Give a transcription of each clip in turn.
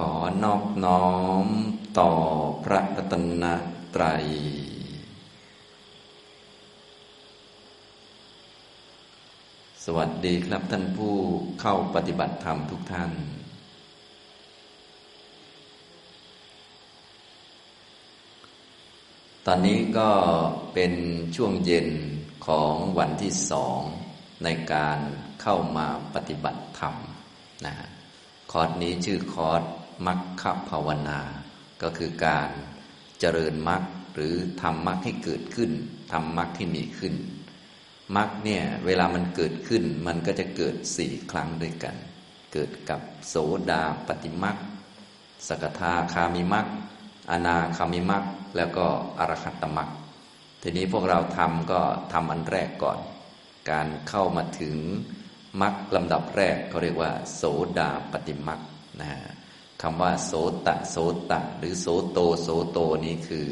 ขอนอบน้อมต่อพระรัตนตรัย สวัสดีครับท่านผู้เข้าปฏิบัติธรรมทุกท่าน ตอนนี้ก็เป็นช่วงเย็นของวันที่สองในการเข้ามาปฏิบัติธรรมนะคอร์สนี้ชื่อคอร์ส มัคคภาวนา ก็คือการเจริญมรรคหรือทำมรรคให้เกิดขึ้นทำมรรคให้มีขึ้นมรรคเนี่ยเวลามันเกิดขึ้นมันก็จะเกิดสี่ครั้งด้วยกัน เกิดกับโสดาปฏิมรรคสกทาคามิมรรคอนาคามิมรรคแล้วก็อรหัตตมรรคทีนี้พวกเราทำก็ทำอันแรกก่อน การเข้ามาถึงมรรคลำดับแรกเขาเรียกว่า โสดาปฏิมรรคนะฮะ คำว่าโสตะโสตะ หรือโสโตโสโตนี้คือ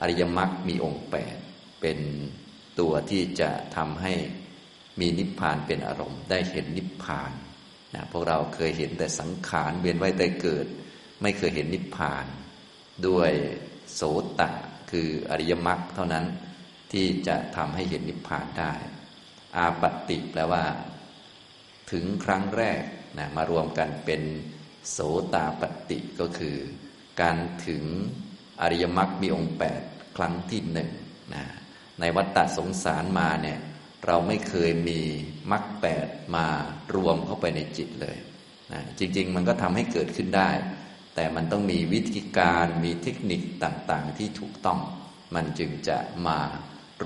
อริยมรรคมีองค์แปดเป็นตัวที่จะทำให้มีนิพพานเป็นอารมณ์ ได้เห็นนิพพานนะพวกเราเคยเห็นแต่สังขารเวียนว่ายตายเกิด ไม่เคยเห็นนิพพาน ด้วยโสตะคืออริยมรรคเท่านั้นที่จะทำให้เห็นนิพพานได้ อาปติแปลว่า ถึงครั้งแรกนะมารวมกันเป็น โสตาปฏิก็คือ การถึงอริยมรรคมีองค์แปดครั้งที่หนึ่งนะในวัฏฏะสงสารมาเนี่ยเราไม่เคยมีมรรคแปดมารวมเข้าไปในจิตเลยนะจริง ๆ มันก็ทำให้เกิดขึ้นได้ แต่มันต้องมีวิธีการมีเทคนิคต่างๆ ที่ถูกต้อง มันจึงจะมา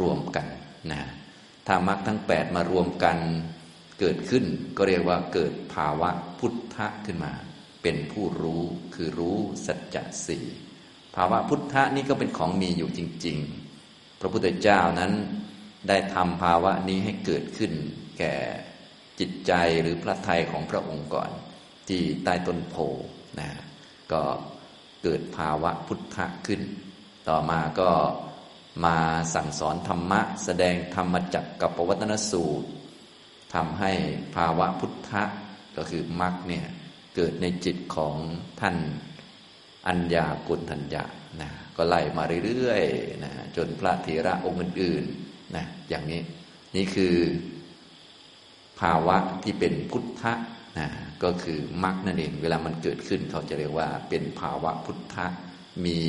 รวมกันนะถ้ามรรคทั้งแปดมารวมกันเกิดขึ้นก็เรียกว่าเกิดภาวะพุทธะขึ้นมา เป็นผู้รู้คือรู้สัจจะสี่ภาวะพุทธะนี่ก็เป็นของมีอยู่จริง ๆ พระพุทธเจ้านั้นได้ทำภาวะนี้ให้เกิดขึ้น แก่จิตใจหรือพระทัยของพระองค์ก่อน ที่ใต้ต้นโพนะก็เกิดภาวะพุทธะขึ้น ต่อมาก็มาสั่งสอนธรรมะ แสดงธรรมจักกับปวัตนสูตรทำให้ภาวะพุทธะก็คือมรรคเนี่ย เกิดในจิตของท่านอัญญากุลทัญญานะก็ไล่มาเรื่อยๆนะจนพระเถระองค์อื่นๆนะอย่างนี้นี่คือภาวะที่เป็นพุทธะนะก็คือมรรคนั่นเองเวลามันเกิดขึ้นเขาจะเรียกว่าเป็นภาวะพุทธะมี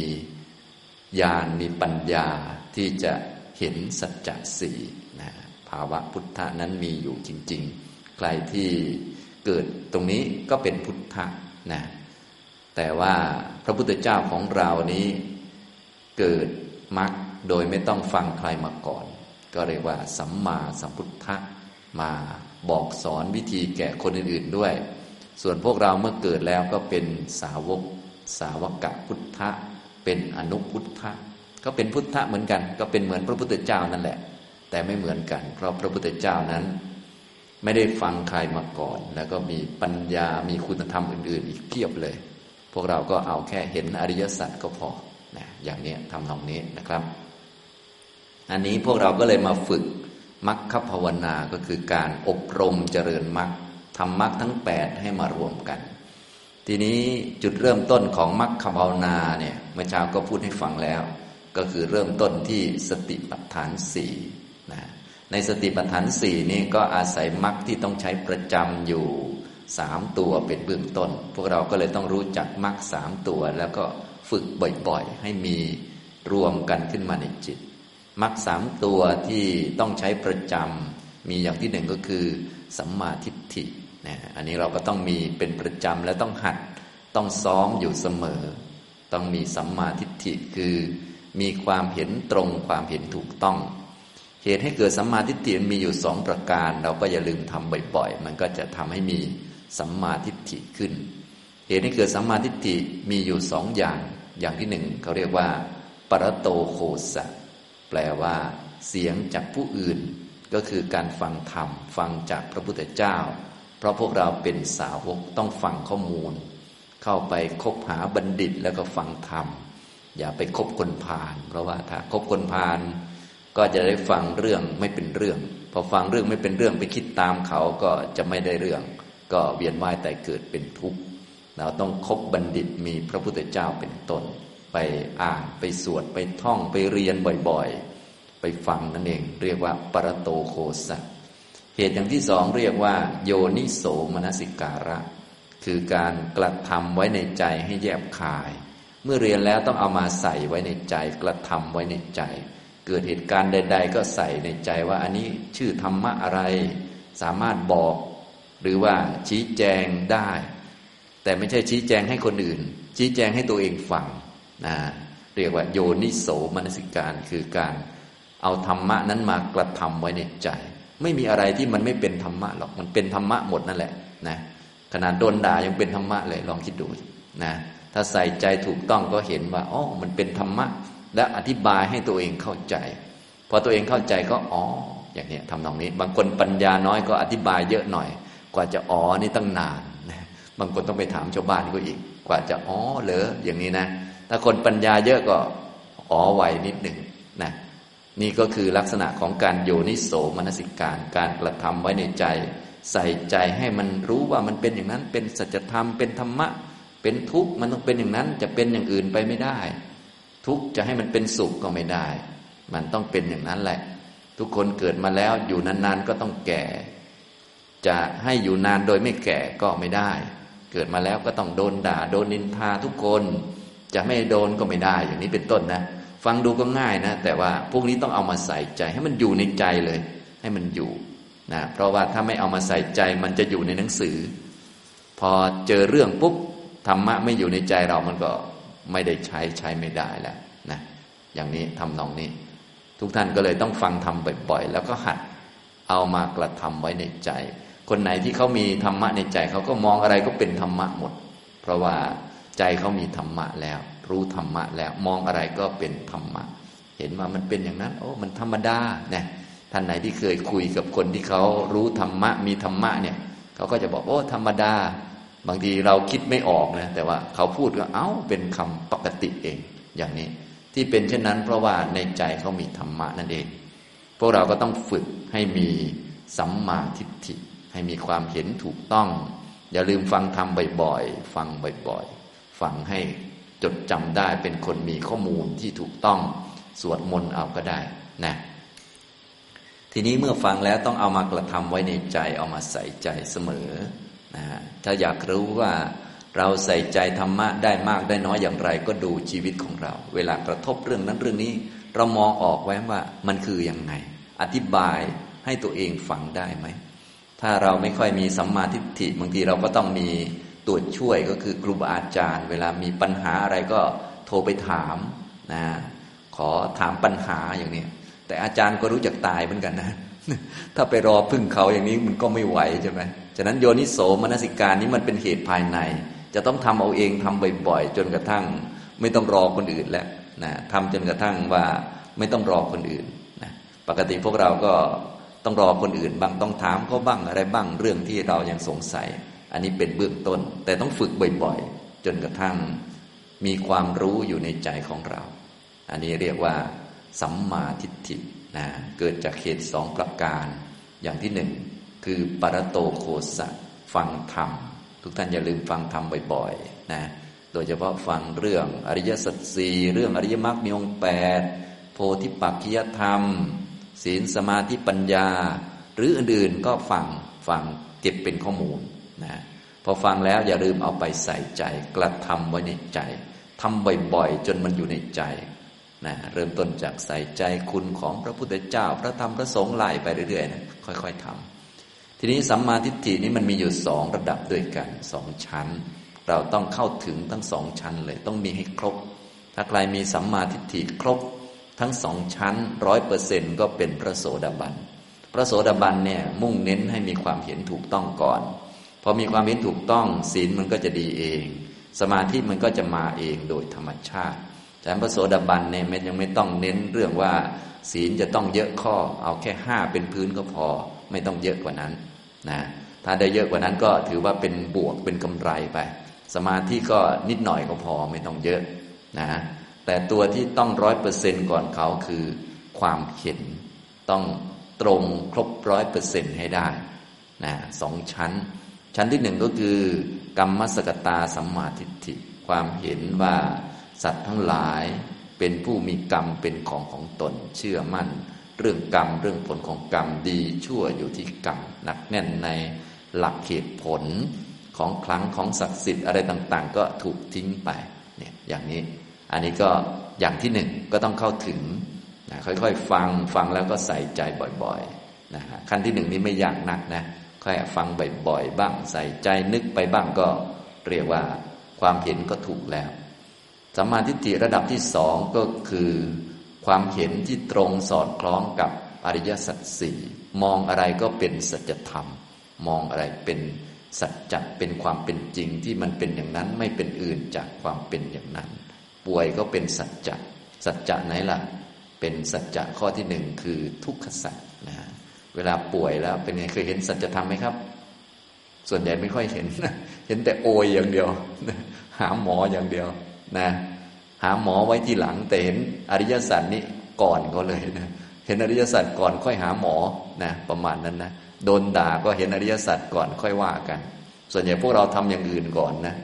ญาณมีปัญญาที่จะเห็นสัจจะสี่นะภาวะพุทธะนั้นมีอยู่จริง ๆ ใครที่ เกิดตรงนี้ก็เป็นพุทธะนะแต่ว่าพระพุทธเจ้าของเรานี้เกิดมรรคโดยไม่ต้องฟังใครมาก่อน ก็เรียกว่า สัมมาสัมพุทธะมาบอกสอนวิธีแก่คนอื่นๆด้วย ส่วนพวกเราเมื่อเกิดแล้วก็เป็นสาวก สาวกะพุทธะ เป็นอนุพุทธะ ก็เป็นพุทธะเหมือนกัน ก็เป็นเหมือนพระพุทธเจ้านั่นแหละ แต่ไม่เหมือนกัน เพราะพระพุทธเจ้านั้น ไม่ได้ฟังใครมาก่อน แล้วก็มีปัญญามีคุณธรรมอื่น ๆ อีกเพียบเลย พวกเราก็เอาแค่เห็นอริยสัจก็พอนะอย่างนี้ทำตรงนี้นะครับ อันนี้พวกเราก็เลยมาฝึกมรรคภาวนาก็คือการอบรมเจริญมรรคทำมรรคทั้งแปดให้มารวมกัน ทีนี้จุดเริ่มต้นของมรรคภาวนาเนี่ยเมื่อเช้าก็พูดให้ฟังแล้ว ก็คือเริ่มต้นที่สติปัฏฐานสี่ ในสติปัฏฐานสี่นี้ก็อาศัยมรรคที่ต้องใช้ประจำอยู่สามตัวเป็นเบื้องต้น พวกเราก็เลยต้องรู้จักมรรคสามตัว แล้วก็ฝึกบ่อยๆ ให้มีรวมกันขึ้นมาในจิตมรรคสามตัวที่ต้องใช้ประจำมีอย่างที่หนึ่งก็คือสัมมาทิฏฐินะอันนี้เราก็ต้องมีเป็นประจำและต้องหัดต้องซ้อมอยู่เสมอ ต้องมีสัมมาทิฏฐิคือ มีความเห็นตรงความเห็นถูกต้อง เหตุให้เกิดสัมมาทิฏฐิมีอยู่สองประการ เราก็อย่าลืมทำบ่อยๆ มันก็จะทำให้มีสัมมาทิฏฐิขึ้น เหตุให้เกิดสัมมาทิฏฐิมีอยู่สองอย่าง อย่างที่หนึ่งเขาเรียกว่า ปรโตโคสะแปลว่าเสียงจากผู้อื่น ก็คือการฟังธรรม ฟังจากพระพุทธเจ้า เพราะพวกเราเป็นสาวกต้องฟังข้อมูล เข้าไปคบหาบัณฑิตแล้วก็ฟังธรรม อย่าไปคบคนพาลเพราะว่าถ้าคบคนพาล ก็จะได้ฟังเรื่องไม่เป็นเรื่อง พอฟังเรื่องไม่เป็นเรื่องไปคิดตามเขาก็จะไม่ได้เรื่อง ก็เวียนว่ายแต่เกิดเป็นทุกข์เราต้องคบบัณฑิตมีพระพุทธเจ้าเป็นต้น ไปอ่านไปสวดไปท่องไปเรียนบ่อยๆ ไปฟังนั่นเองเรียกว่าปรโตโคสะเหตุอย่างที่สองเรียกว่า โยนิโสมนสิการะ คือการกระทำไว้ในใจให้แยบคาย เมื่อเรียนแล้วต้องเอามาใส่ไว้ในใจกระทำไว้ในใจ เกิดเหตุการณ์ใด ๆ ก็ใส่ในใจว่าอันนี้ชื่อธรรมะอะไร สามารถบอก หรือว่าชี้แจงได้ แต่ไม่ใช่ชี้แจงให้คนอื่น ชี้แจงให้ตัวเองฟังนะเรียกว่าโยนิโสมนสิการคือการเอาธรรมะนั้นมากระทำไว้ในใจ ไม่มีอะไรที่มันไม่เป็นธรรมะหรอกมันเป็นธรรมะหมดนั่นแหละนะขนาดโดนด่ายังเป็นธรรมะเลยลองคิดดูนะถ้าใส่ใจถูกต้องก็เห็นว่าอ๋อมันเป็นธรรมะ และอธิบายให้ตัวเองเข้าใจ พอตัวเองเข้าใจก็อ๋ออย่างนี้ทำนองนี้ บางคนปัญญาน้อยก็อธิบายเยอะหน่อย กว่าจะอ๋อนี่ตั้งนาน บางคนต้องไปถามชาวบ้านก็อีก กว่าจะอ๋อเหรออย่างนี้นะ ถ้าคนปัญญาเยอะก็อ๋อไวนิดหนึ่งนะนี่ก็คือลักษณะของการโยนิโสมนสิการ การกระทำไว้ในใจ ใส่ใจให้มันรู้ว่ามันเป็นอย่างนั้น เป็นสัจธรรมเป็นธรรมะ เป็นทุกข์มันต้องเป็นอย่างนั้นจะเป็นอย่างอื่นไปไม่ได้ ทุกข์จะให้มันเป็นสุขก็ไม่ได้ มันต้องเป็นอย่างนั้นแหละ ทุกคนเกิดมาแล้วอยู่นานๆก็ต้องแก่ จะให้อยู่นานโดยไม่แก่ก็ไม่ได้ เกิดมาแล้วก็ต้องโดนด่า โดนนินทาทุกคน จะไม่โดนก็ไม่ได้ อย่างนี้เป็นต้นนะ ฟังดูก็ง่ายนะ แต่ว่าพวกนี้ต้องเอามาใส่ใจให้มันอยู่ในใจเลย ให้มันอยู่นะเพราะว่าถ้าไม่เอามาใส่ใจมันจะอยู่ในหนังสือ พอเจอเรื่องปุ๊บธรรมะไม่อยู่ในใจเรามันก็ ไม่ได้ใช้ใช้ไม่ได้แล้วนะอย่างนี้ทำนองนี้ ทุกท่านก็เลยต้องฟังทำบ่อยๆ แล้วก็หัดเอามากระทำไว้ในใจ คนไหนที่เขามีธรรมะในใจเขาก็มองอะไรก็เป็นธรรมะหมด เพราะว่าใจเขามีธรรมะแล้ว รู้ธรรมะแล้วมองอะไรก็เป็นธรรมะ เห็นว่ามันเป็นอย่างนั้น โอ้มันธรรมดาเนี่ยท่านไหนที่เคยคุยกับคนที่เขารู้ธรรมะมีธรรมะเนี่ยเขาก็จะบอกโอ้ธรรมดา บางทีเราคิดไม่ออกนะแต่ว่าเขาพูดก็เอ้าเป็นคำปกติเอง อย่างนี้ที่เป็นเช่นนั้น เพราะว่าในใจเขามีธรรมะนั่นเอง พวกเราก็ต้องฝึกให้มีสัมมาทิฏฐิ ให้มีความเห็นถูกต้อง อย่าลืมฟังธรรมบ่อยๆฟังบ่อยๆฟังให้จดจำได้เป็นคนมีข้อมูลที่ถูกต้องสวดมนต์เอาก็ได้นะทีนี้เมื่อฟังแล้วต้องเอามากระทำไว้ในใจเอามาใส่ใจเสมอ นะถ้าอยากรู้ว่าเราใส่ใจธรรมะได้มากได้น้อยอย่างไร ก็ดูชีวิตของเรา เวลากระทบเรื่องนั้นเรื่องนี้ เรามองออกไว้ว่ามันคืออยังไง อธิบายให้ตัวเองฟังได้ไหม ถ้าเราไม่ค่อยมีสัมมาทิฏฐิบางทีเราก็ต้องมีตัวช่วยก็คือครูบาอาจารย์ เวลามีปัญหาอะไรก็โทรไปถามนะขอถามปัญหาอย่างนี้แต่อาจารย์ก็รู้จักตายเหมือนกันนะ ถ้าไปรอพึ่งเขาอย่างนี้มันก็ไม่ไหวใช่ไหม ฉะนั้นโยนิโสมนสิการนี้มันเป็นเหตุภายใน จะต้องทำเอาเองทำบ่อยๆ จนกระทั่งไม่ต้องรอคนอื่นแล้วนะทำจนกระทั่งว่าไม่ต้องรอคนอื่นนะปกติพวกเราก็ต้องรอคนอื่นบางต้องถามเขาบ้างอะไรบ้างเรื่องที่เรายังสงสัย อันนี้เป็นเบื้องต้น แต่ต้องฝึกบ่อยๆ จนกระทั่งมีความรู้อยู่ในใจของเรา อันนี้เรียกว่า สัมมาทิฏฐินะเกิดจากเหตุสองประการ อย่างที่หนึ่ง คือปรโตโคสะฟังธรรม ทุกท่านอย่าลืมฟังธรรมบ่อยๆนะโดยเฉพาะฟังเรื่องอริยสัจสี่เรื่องอริยมรรคมีองค์แปดโพธิปักขิยธรรม ศีลสมาธิปัญญา หรืออื่นๆก็ฟังฟังเก็บเป็นข้อมูลนะพอฟังแล้วอย่าลืมเอาไปใส่ใจ กระทำไว้ในใจทำบ่อยๆ จนมันอยู่ในใจนะเริ่มต้นจากใส่ใจคุณของพระพุทธเจ้า พระธรรมพระสงฆ์ไล่ไปเรื่อยๆนะค่อย ๆทำ ทีนี้สัมมาทิฏฐินี้มันมีอยู่สองระดับด้วยกันสองชั้น เราต้องเข้าถึงทั้งสองชั้นเลย ต้องมีให้ครบ ถ้าใครมีสัมมาทิฏฐิครบ ทั้งสองชั้นร้อยเปอร์เซ็นก็เป็นพระโสดาบันพระโสดาบันเนี่ยมุ่งเน้นให้มีความเห็นถูกต้องก่อนพอมีความเห็นถูกต้องศีลมันก็จะดีเอง สมาธิมันก็จะมาเองโดยธรรมชาติ แต่พระโสดาบันเนี่ยมันยังไม่ต้องเน้นเรื่องว่า ศีลจะต้องเยอะข้อ เอาแค่ห้าเป็นพื้นก็พอ ไม่ต้องเยอะกว่านั้น นะถ้าได้เยอะกว่านั้นก็ถือว่าเป็นบวกเป็นกำไรไป สมาธิก็นิดหน่อยก็พอไม่ต้องเยอะนะแต่ตัวที่ต้องร้อยเปอร์เซนก่อนเขาคือความเห็นต้องตรงครบร้อยเปอร์เซ็นให้ได้นะสองชั้น ชั้นที่หนึ่งก็คือกรรมสกตาสัมมาทิฏฐิความเห็นว่าสัตว์ทั้งหลายเป็นผู้มีกรรมเป็นของของตนเชื่อมั่น เรื่องกรรมเรื่องผลของกรรมดีชั่วอยู่ที่กรรมหนักแน่นในหลักเหตุผลของครั้งของศักดิ์สิทธิ์อะไรต่างๆ ก็ถูกทิ้งไปเนี่ยอย่างนี้ อันนี้ก็อย่างที่หนึ่งก็ต้องเข้าถึงนะค่อยๆ ฟังฟังแล้วก็ใส่ใจบ่อยๆนะขั้นที่หนึ่งนี้ไม่ยากนักนะค่อยฟังบ่อยๆบ้างใส่ใจนึกไปบ้างก็เรียกว่าความเห็นก็ถูกแล้วสัมมาทิฏฐิระดับที่สองก็คือ ความเห็นที่ตรงสอดคล้องกับอริยสัจสี่มองอะไรก็เป็นสัจธรรม มองอะไรเป็นสัจจะเป็นความเป็นจริงที่มันเป็นอย่างนั้นไม่เป็นอื่นจากความเป็นอย่างนั้น ป่วยก็เป็นสัจจะสัจจะไหนล่ะ เป็นสัจจะข้อที่หนึ่งคือทุกขสัจนะเวลาป่วยแล้วเป็นไงเคยเห็นสัจธรรมไหมครับ ส่วนใหญ่ไม่ค่อยเห็น เห็นแต่โอยอย่างเดียว หาหมออย่างเดียวนะ หาหมอไว้ที่หลังแต่เห็นอริยสัจนี้ก่อนก็เลยนะเห็นอริยสัจก่อนค่อยหาหมอนะประมาณนั้นนะโดนด่าก็เห็นอริยสัจก่อนค่อยว่ากัน ส่วนใหญ่พวกเราทำอย่างอื่นก่อนนะ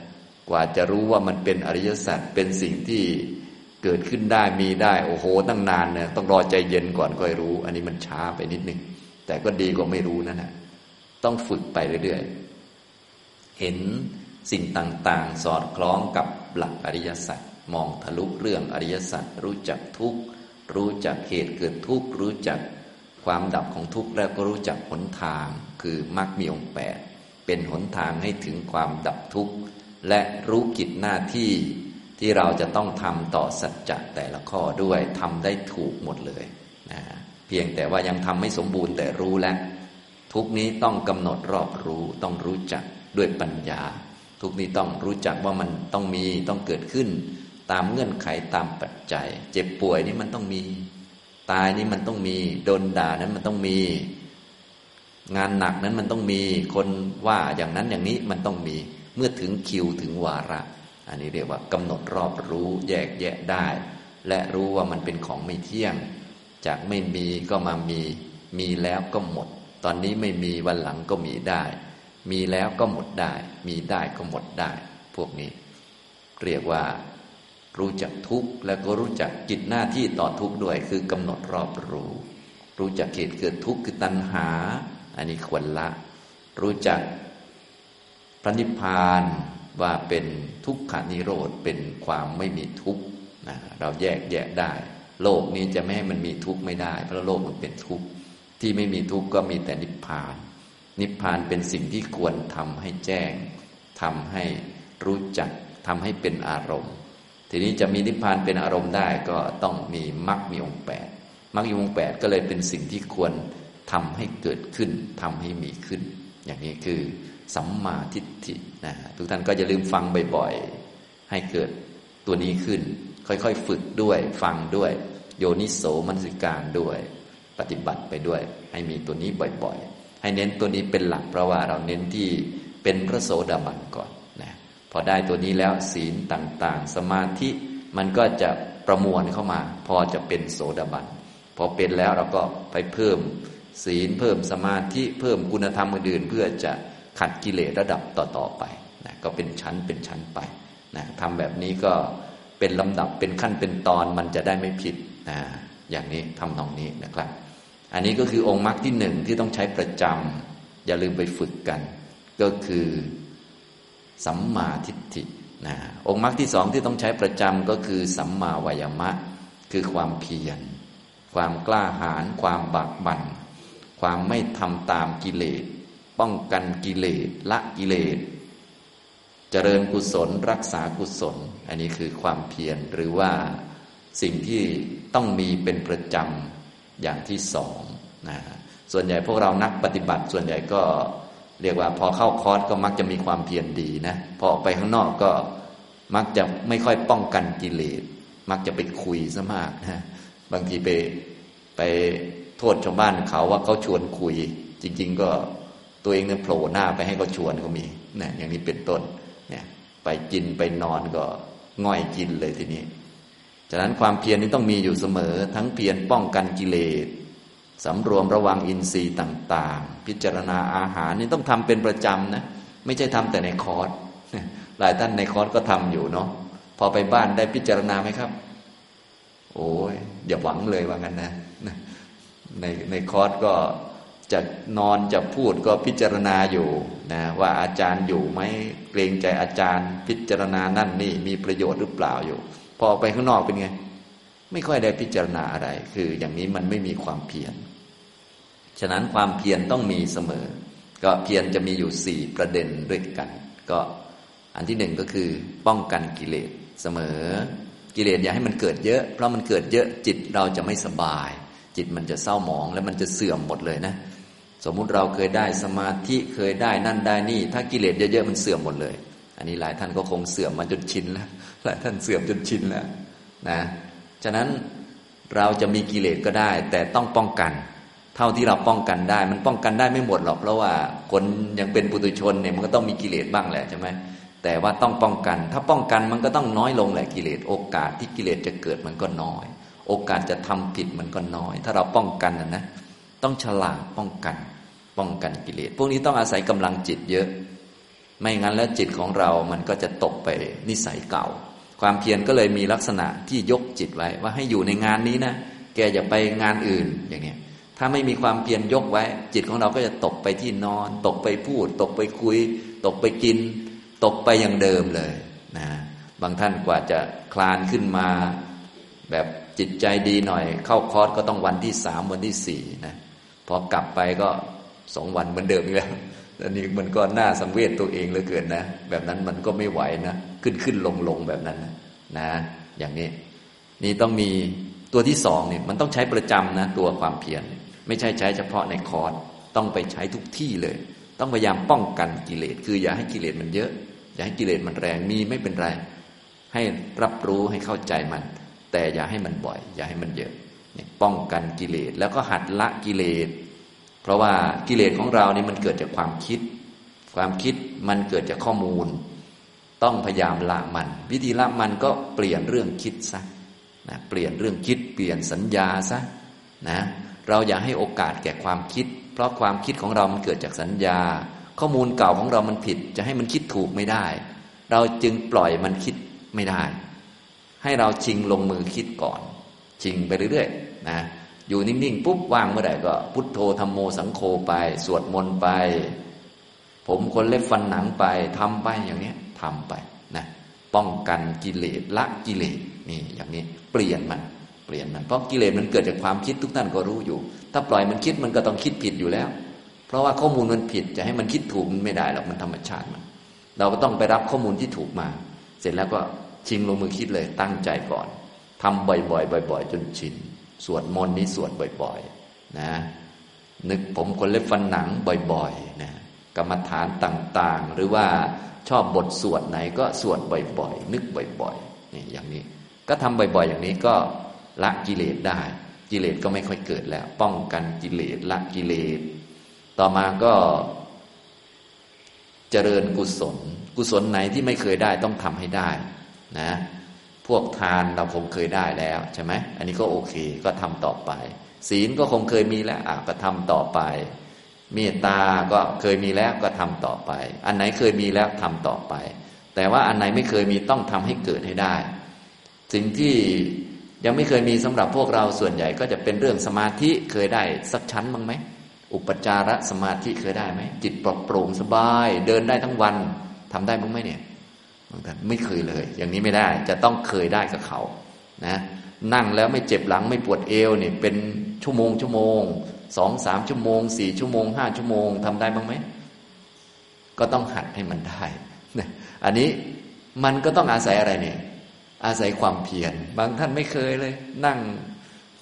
กว่าจะรู้ว่ามันเป็นอริยสัจเป็นสิ่งที่เกิดขึ้นได้มีได้โอ้โหตั้งนานเนี่ยต้องรอใจเย็นก่อนค่อยรู้ อันนี้มันช้าไปนิดนึงแต่ก็ดีกว่าไม่รู้นั่นแหะต้องฝึกไปเรื่อยๆเห็นสิ่งต่างๆ สอดคล้องกับหลักอริยสัจ มองทะลุเรื่องอริยสัจรู้จักทุกข์รู้จักเหตุเกิดทุกข์รู้จักความดับของทุกข์แล้วก็รู้จักหนทาง คือมรรคมีองค์แปดเป็นหนทางให้ถึงความดับทุกข์ และรู้กิจหน้าที่ที่เราจะต้องทำต่อสัจจะแต่ละข้อด้วยทำได้ถูกหมดเลยนะเพียงแต่ว่ายังทำไม่สมบูรณ์แต่รู้แล้ว ทุกนี้ต้องกำหนดรอบรู้ต้องรู้จักด้วยปัญญา ทุกนี้ต้องรู้จักว่ามันต้องมีต้องเกิดขึ้น ตามเงื่อนไขตามปัจจัย เจ็บป่วยนี่มันต้องมี ตายนี่มันต้องมี โดนด่านั้นมันต้องมี งานหนักนั้นมันต้องมี คนว่าอย่างนั้นอย่างนี้มันต้องมี เมื่อถึงคิวถึงวาระ อันนี้เรียกว่ากำหนดรอบรู้แยกแยะได้ และรู้ว่ามันเป็นของไม่เที่ยง จากไม่มีก็มามี มีแล้วก็หมด ตอนนี้ไม่มีวันหลังก็มีได้ มีแล้วก็หมดได้ มีได้ก็หมดได้ พวกนี้ เรียกว่า รู้จักทุกข์แล้วก็รู้จักกิจหน้าที่ต่อทุกข์ด้วย คือกำหนดรอบรู้ รู้จักเหตุเกิดทุกข์คือตัณหา อันนี้ควรละ รู้จักพระนิพพานว่าเป็นทุกขานิโรธเป็นความไม่มีทุกข์นะเราแยกแยะได้ โลกนี้จะไม่ให้มันมีทุกข์ไม่ได้ เพราะโลกมันเป็นทุกข์ที่ไม่มีทุกข์ก็มีแต่นิพพาน นิพพานเป็นสิ่งที่ควรทำให้แจ้งทำให้รู้จักทำให้เป็นอารมณ์ ทีนี้จะมีนิพพานเป็นอารมณ์ได้ก็ต้องมีมรรคมีองค์แปดมรรคมีองค์แปดก็เลยเป็นสิ่งที่ควรทำให้เกิดขึ้นทำให้มีขึ้น อย่างนี้คือสัมมาทิฏฐินะทุกท่านก็จะลืมฟังบ่อยๆ ให้เกิดตัวนี้ขึ้น ค่อยๆ ฝึกด้วยฟังด้วย โยนิโสมนสิการด้วย ปฏิบัติไปด้วย ให้มีตัวนี้บ่อยๆ ให้เน้นตัวนี้เป็นหลักเพราะว่าเราเน้นที่เป็นพระโสดาบันก่อน พอได้ตัวนี้แล้วศีลต่าง ๆ สมาธิมันก็จะประมวลเข้ามา พอจะเป็นโสดาบันพอเป็นแล้วเราก็ไปเพิ่มศีลเพิ่มสมาธิเพิ่มคุณธรรมอื่นๆเพื่อจะขัดกิเลสระดับต่อๆไปนะก็เป็นชั้นเป็นชั้นไปนะทำแบบนี้ก็เป็นลำดับเป็นขั้นเป็นตอนมันจะได้ไม่ผิดนะอย่างนี้ทำตรงนี้นะครับ อันนี้ก็คือองค์มรรคที่หนึ่งที่ต้องใช้ประจำอย่าลืมไปฝึกกัน ก็คือ สัมมาทิฏฐินะองค์มรรคที่สองที่ต้องใช้ประจำก็คือสัมมาวายามะ คือความเพียร ความกล้าหาญความบากบัน่น ความไม่ทำตามกิเลส ป้องกันกิเลสละกิเลส เจริญกุศลรักษากุศล อันนี้คือความเพียรหรือว่าสิ่งที่ต้องมีเป็นประจำอย่างที่สองนะส่วนใหญ่พวกเรานักปฏิบัติส่วนใหญ่ก็ เรียกว่าพอเข้าคอร์สก็มักจะมีความเพียรดีนะพอออกไปข้างนอกก็มักจะไม่ค่อยป้องกันกิเลสมักจะไปคุยซะมากนะบางทีไปไปโทษชาวบ้านเขาว่าเขาชวนคุย จริง ๆ ก็ตัวเองเนี่ยโผล่หน้าไปให้เขาชวนก็มีนะอย่างนี้เป็นต้นเนี่ยไปกินไปนอนก็ง่อยกินเลยทีนี้ฉะนั้นความเพียรนี้ต้องมีอยู่เสมอ ทั้งเพียรป้องกันกิเลส สำรวมระวังอินทรีย์ต่าง ๆ พิจารณาอาหารนี่ต้องทำเป็นประจำนะไม่ใช่ทำแต่ในคอร์สหลายท่านในคอร์สก็ทำอยู่เนาะพอไปบ้านได้พิจารณาไหมครับ โอ้ยอย่าหวังเลยว่างั้นนะในในคอร์สก็จะนอนจะพูดก็พิจารณาอยู่นะว่าอาจารย์อยู่ไหมเกรงใจอาจารย์ พิจารณานั่นนี่มีประโยชน์หรือเปล่าอยู่ พอไปข้างนอกเป็นไง ไม่ค่อยได้พิจารณาอะไร คืออย่างนี้มันไม่มีความเพียร ฉะนั้นความเพียรต้องมีเสมอ ก็เพียรจะมีอยู่สี่ประเด็นด้วยกัน ก็อันที่หนึ่งก็คือป้องกันกิเลสเสมอ กิเลสอย่าให้มันเกิดเยอะ เพราะมันเกิดเยอะจิตเราจะไม่สบาย จิตมันจะเศร้าหมองแล้วมันจะเสื่อมหมดเลยนะ สมมุติเราเคยได้สมาธิเคยได้นั่นได้นี่ ถ้ากิเลสเยอะๆมันเสื่อมหมดเลย อันนี้หลายท่านก็คงเสื่อมมาจนชินแล้วหลายท่านเสื่อมจนชินแล้วนะ ฉะนั้นเราจะมีกิเลสก็ได้ แต่ต้องป้องกัน ท่าที่เราป้องกันได้ มันป้องกันได้ไม่หมดหรอกเพราะว่าคนยังเป็นปุถุชนเนี่ยมันก็ต้องมีกิเลสบ้างแหละใช่ไหมแต่ว่าต้องป้องกัน ถ้าป้องกันมันก็ต้องน้อยลงแหละกิเลสโอกาสที่กิเลสจะเกิดมันก็น้อย โอกาสจะทำผิดมันก็น้อย ถ้าเราป้องกันนะนะต้องฉลาดป้องกัน ป้องกันกิเลสพวกนี้ต้องอาศัยกำลังจิตเยอะ ไม่งั้นแล้วจิตของเรามันก็จะตกไปนิสัยเก่า ความเพียรก็เลยมีลักษณะที่ยกจิตไว้ ว่าให้อยู่ในงานนี้นะแกอย่าไปงานอื่นอย่างนี้ ถ้าไม่มีความเพียรยกไว้ จิตของเราก็จะตกไปที่นอน ตกไปพูด ตกไปคุย ตกไปกิน ตกไปอย่างเดิมเลยนะบางท่านกว่าจะคลานขึ้นมา แบบจิตใจดีหน่อย เข้าคอร์สก็ต้องวันที่สามวันที่สี่นะพอกลับไปก็สองวันเหมือนเดิมอีกแล้วอันนี้มันก็น่าสังเวชตัวเองเหลือเกินนะ แบบนั้นมันก็ไม่ไหวนะขึ้นขึ้นลงลงแบบนั้นนะอย่างนี้ นี่ต้องมีตัวที่สองเนี่ยมันต้องใช้ประจำนะ ตัวความเพียร ไม่ใช่ใช้เฉพาะในคอร์สต้องไปใช้ทุกที่เลย ต้องพยายามป้องกันกิเลส คืออย่าให้กิเลสมันเยอะ อย่าให้กิเลสมันแรงมีไม่เป็นไร ให้รับรู้ให้เข้าใจมัน แต่อย่าให้มันบ่อย อย่าให้มันเยอะป้องกันกิเลสแล้วก็หัดละกิเลส เพราะว่ากิเลสของเรานี่มันเกิดจากความคิด ความคิดมันเกิดจากข้อมูล ต้องพยายามละมัน วิธีละมันก็เปลี่ยนเรื่องคิดซะนะเปลี่ยนเรื่องคิดเปลี่ยนสัญญาซะนะ เราอย่าให้โอกาสแก่ความคิด เพราะความคิดของเรามันเกิดจากสัญญา ข้อมูลเก่าของเรามันผิด จะให้มันคิดถูกไม่ได้ เราจึงปล่อยมันคิดไม่ได้ ให้เราชิงลงมือคิดก่อน ชิงไปเรื่อยๆนะอยู่นิ่งๆปุ๊บว่างเมื่อไหร่ก็พุทโธธรรมโมสังโฆไป สวดมนต์ไป ผมคนเล็บฟันหนังไปทำไปอย่างนี้ทำไปนะป้องกันกิเลสละกิเลสนี่อย่างนี้ เปลี่ยนมัน ปลี่ยนมันเพราะกิเลสมันเกิดจากความคิดทุกท่านก็รู้อยู่ ถ้าปล่อยมันคิดมันก็ต้องคิดผิดอยู่แล้ว เพราะว่าข้อมูลมันผิดจะให้มันคิดถูกมันไม่ได้หรอกมันธรรมชาติมัน เราก็ต้องไปรับข้อมูลที่ถูกมา เสร็จแล้วก็ชิงลงมือคิดเลยตั้งใจก่อนทำบ่อยๆบ่อย ๆ จนชินสวดมนต์นี้สวดบ่อยๆนะ นึกผมคนเล็บฟันหนังบ่อยๆนะกรรมฐานต่างๆ หรือว่าชอบบทสวดไหนก็สวดบ่อยๆนึกบ่อยๆนี่อย่างนี้ ก็ทำบ่อยๆ อย่างนี้ก็ ละกิเลสได้ กิเลสก็ไม่ค่อยเกิดแล้ว ป้องกันกิเลสละกิเลส ต่อมาก็เจริญกุศล กุศลไหนที่ไม่เคยได้ต้องทำให้ได้นะ พวกทานเราคงเคยได้แล้วใช่ไหมอันนี้ก็โอเคก็ทำต่อไป ศีลก็คงเคยมีแล้วก็ทำต่อไปเมตตาก็เคยมีแล้วก็ทำต่อไป อันไหนเคยมีแล้วทำต่อไป แต่ว่าอันไหนไม่เคยมีต้องทำให้เกิดให้ได้ สิ่งที่ ยังไม่เคยมีสำหรับพวกเราส่วนใหญ่ก็จะเป็นเรื่องสมาธิเคยได้สักชั้นบ้างไหม อุปจารสมาธิเคยได้ไหม จิตปลอดโปร่งสบาย เดินได้ทั้งวันทำได้บ้างไหมเนี่ยบางท่านไม่เคยเลย อย่างนี้ไม่ได้จะต้องเคยได้กับเขานะนั่งแล้วไม่เจ็บหลังไม่ปวดเอวเนี่ยเป็นชั่วโมงชั่วโมงสองสามชั่วโมงสี่ชั่วโมงห้าชั่วโมงทำได้บ้างไหมก็ต้องหัดให้มันได้อันนี้มันก็ต้องอาศัยอะไรเนี่ย อาศัยความเพียรบางท่านไม่เคยเลย นั่ง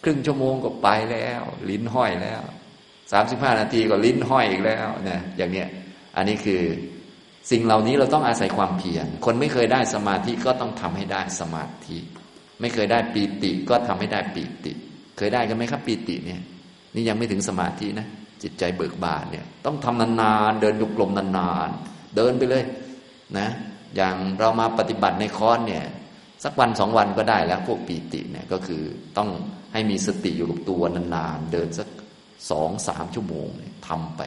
ครึ่งชั่วโมงก็ไปแล้ว ลิ้นห้อยแล้วสามสิบห้านาทีก็ลิ้นห้อยอีกแล้วเนี่ยอย่างเนี้ยอันนี้คือสิ่งเหล่านี้เราต้องอาศัยความเพียรคนไม่เคยได้สมาธิก็ต้องทำให้ได้สมาธิ ไม่เคยได้ปีติก็ทำให้ได้ปีติ เคยได้กันไหมครับปีติเนี่ย นี่ยังไม่ถึงสมาธินะจิตใจเบิกบานเนี่ย ต้องทำนานๆเดินยุกลมนานๆเดินไปเลยนะ อย่างเรามาปฏิบัติในคอนเนี่ย สักวันสองวันก็ได้แล้วพวกปีติเนี่ยก็คือต้องให้มีสติอยู่กับตัวนานๆเดินสักสองสามชั่วโมงทำไป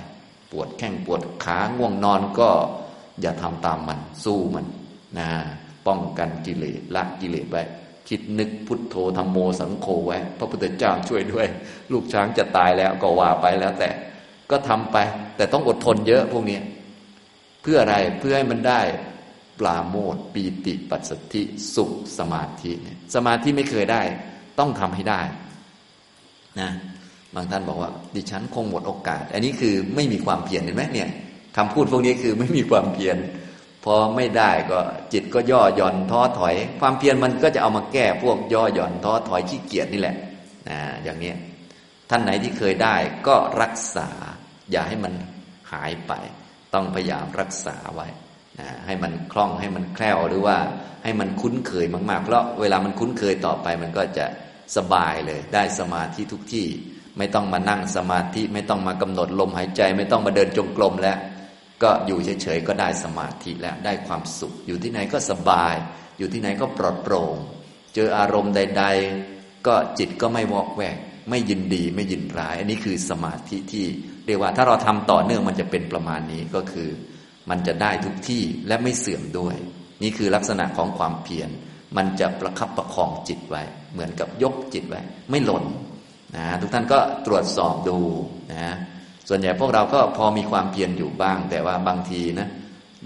ปวดแข้งปวดขาง่วงนอนก็อย่าทำตามมันสู้มันนะป้องกันกิเลสละกิเลสไว้คิดนึกพุทโธธรรมโมสังโฆไว้ พระพุทธเจ้าช่วยด้วย ลูกช้างจะตายแล้วก็ว่าไปแล้วแต่ก็ทำไป แต่ต้องอดทนเยอะพวกนี้เพื่ออะไรเพื่อให้มันได้ ปลาโมดปีติปัสสติสุขสมาธิเนี่ยสมาธิไม่เคยได้ ต้องทำให้ได้นะบางท่านบอกว่า ดิฉันคงหมดโอกาส อันนี้คือไม่มีความเพียรเห็นไหมเนี่ยคำพูดพวกนี้คือไม่มีความเพียรพอไม่ได้ก็จิตก็ย่อหย่อนท้อถอย ความเพียรมันก็จะเอามาแก้พวกย่อหย่อนท้อถอยขี้เกียจนี่แหละนะอย่างนี้ท่านไหนที่เคยได้ก็รักษา อย่าให้มันหายไป ต้องพยายามรักษาไว้ ให้มันคล่องให้มันแคล่วหรือว่าให้มันคุ้นเคยมาก ๆ เพราะเวลามันคุ้นเคยต่อไปมันก็จะสบายเลย ได้สมาธิทุกที่ ไม่ต้องมานั่งสมาธิไม่ต้องมากำหนดลมหายใจ ไม่ต้องมาเดินจงกรมแล้ว ก็อยู่เฉยๆก็ได้สมาธิแล้วได้ความสุข อยู่ที่ไหนก็สบาย อยู่ที่ไหนก็ปลอดโปร่งเจออารมณ์ใด ๆ ก็จิตก็ไม่วอกแวก ไม่ยินดีไม่ยินร้าย อันนี้คือสมาธิที่เรียกว่าถ้าเราทำต่อเนื่องมันจะเป็นประมาณนี้ก็คือ มันจะได้ทุกที่และไม่เสื่อมด้วย นี่คือลักษณะของความเพียรมันจะประคับประคองจิตไว้ เหมือนกับยกจิตไว้ ไม่หล่นนะทุกท่านก็ตรวจสอบดูนะส่วนใหญ่พวกเราก็พอมีความเพียรอยู่บ้าง แต่ว่าบางทีนะ